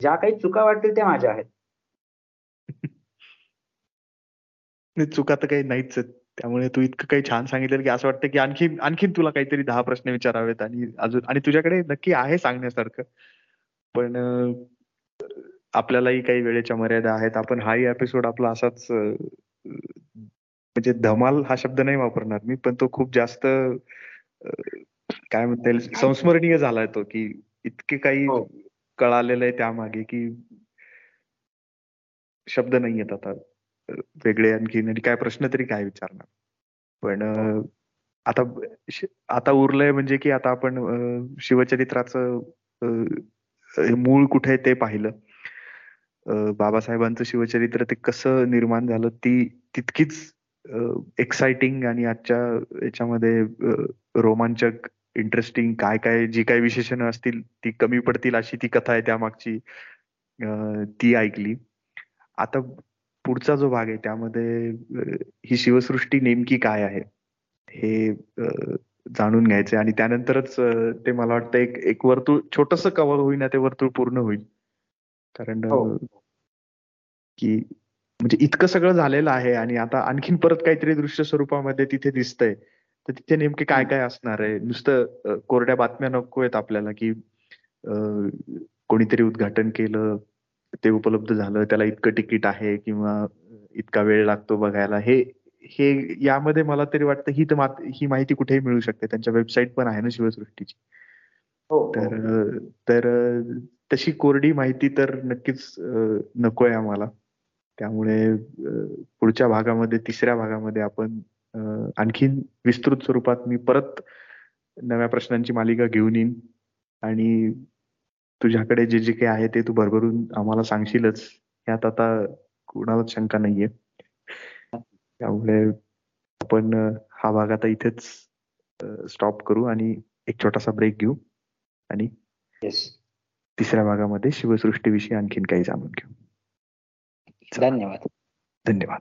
ज्या काही चुका वाटतील त्या माझ्या आहेत. चुका तर काही नाहीच त्यामुळे तू इतकं काही छान सांगितलं की असं वाटतं की आणखी आणखीन तुला काहीतरी दहा प्रश्न विचारावेत आणि अजून आणि तुझ्याकडे नक्की आहे सांगण्यासारखं. पण आपल्यालाही काही वेळेच्या मर्यादा आहेत. आपण हाही एपिसोड आपला असाच म्हणजे धमाल हा शब्द नाही वापरणार मी पण तो खूप जास्त काय म्हणता येईल संस्मरणीय झालाय तो की इतके काही हो. कळालेलं आहे त्यामागे की शब्द नाही येत आता वेगळे आणखी काय प्रश्न तरी काय विचारणार. पण आता आता उरलंय म्हणजे की आता आपण शिवचरित्राचं मूळ कुठे ते पाहिलं. बाबासाहेबांचं शिवचरित्र ते कसं निर्माण झालं ती तितकीच एक्साइटिंग आणि आजच्या याच्यामध्ये रोमांचक इंटरेस्टिंग काय काय जी काय विशेषण असतील ती कमी पडतील अशी ती कथा आहे त्यामागची ती ऐकली. आता पुढचा जो भाग आहे त्यामध्ये ही शिवसृष्टी नेमकी काय आहे हे जाणून घ्यायचे आणि त्यानंतरच ते मला वाटतं एक एक वर्तुळ छोटस कव्हर होईल ना ते वर्तुळ पूर्ण होईल. कारण हो. की म्हणजे इतकं सगळं झालेलं आहे आणि आता आणखीन परत काहीतरी दृश्य स्वरूपामध्ये तिथे दिसतंय. तर तिथे नेमके काय काय असणार आहे? नुसतं कोरड्या बातम्या नको आहेत आपल्याला की कोणीतरी उद्घाटन केलं ते उपलब्ध झालं त्याला इतकं तिकीट आहे किंवा इतका वेळ लागतो बघायला. हे हे यामध्ये मला तरी वाटतं ही तर ही माहिती कुठेही मिळू शकते. त्यांच्या वेबसाईट पण आहे ना शिवसृष्टीची. हो, हो. तर तर तशी कोरडी माहिती तर नक्कीच नकोय आम्हाला. त्यामुळे पुढच्या भागामध्ये तिसऱ्या भागामध्ये आपण आणखीन विस्तृत स्वरूपात मी परत नव्या प्रश्नांची मालिका घेऊन येईन. आणि तुझ्याकडे जे जे काही आहे ते तू भरभरून आम्हाला सांगशीलच. यात आता कुणालाच शंका नाहीये. त्यामुळे आपण हा भाग आता इथेच स्टॉप करू आणि एक छोटासा ब्रेक घेऊ. आणि तिसऱ्या भागामध्ये शिवसृष्टीविषयी आणखीन काही जाणून घेऊ. धन्यवाद. धन्यवाद.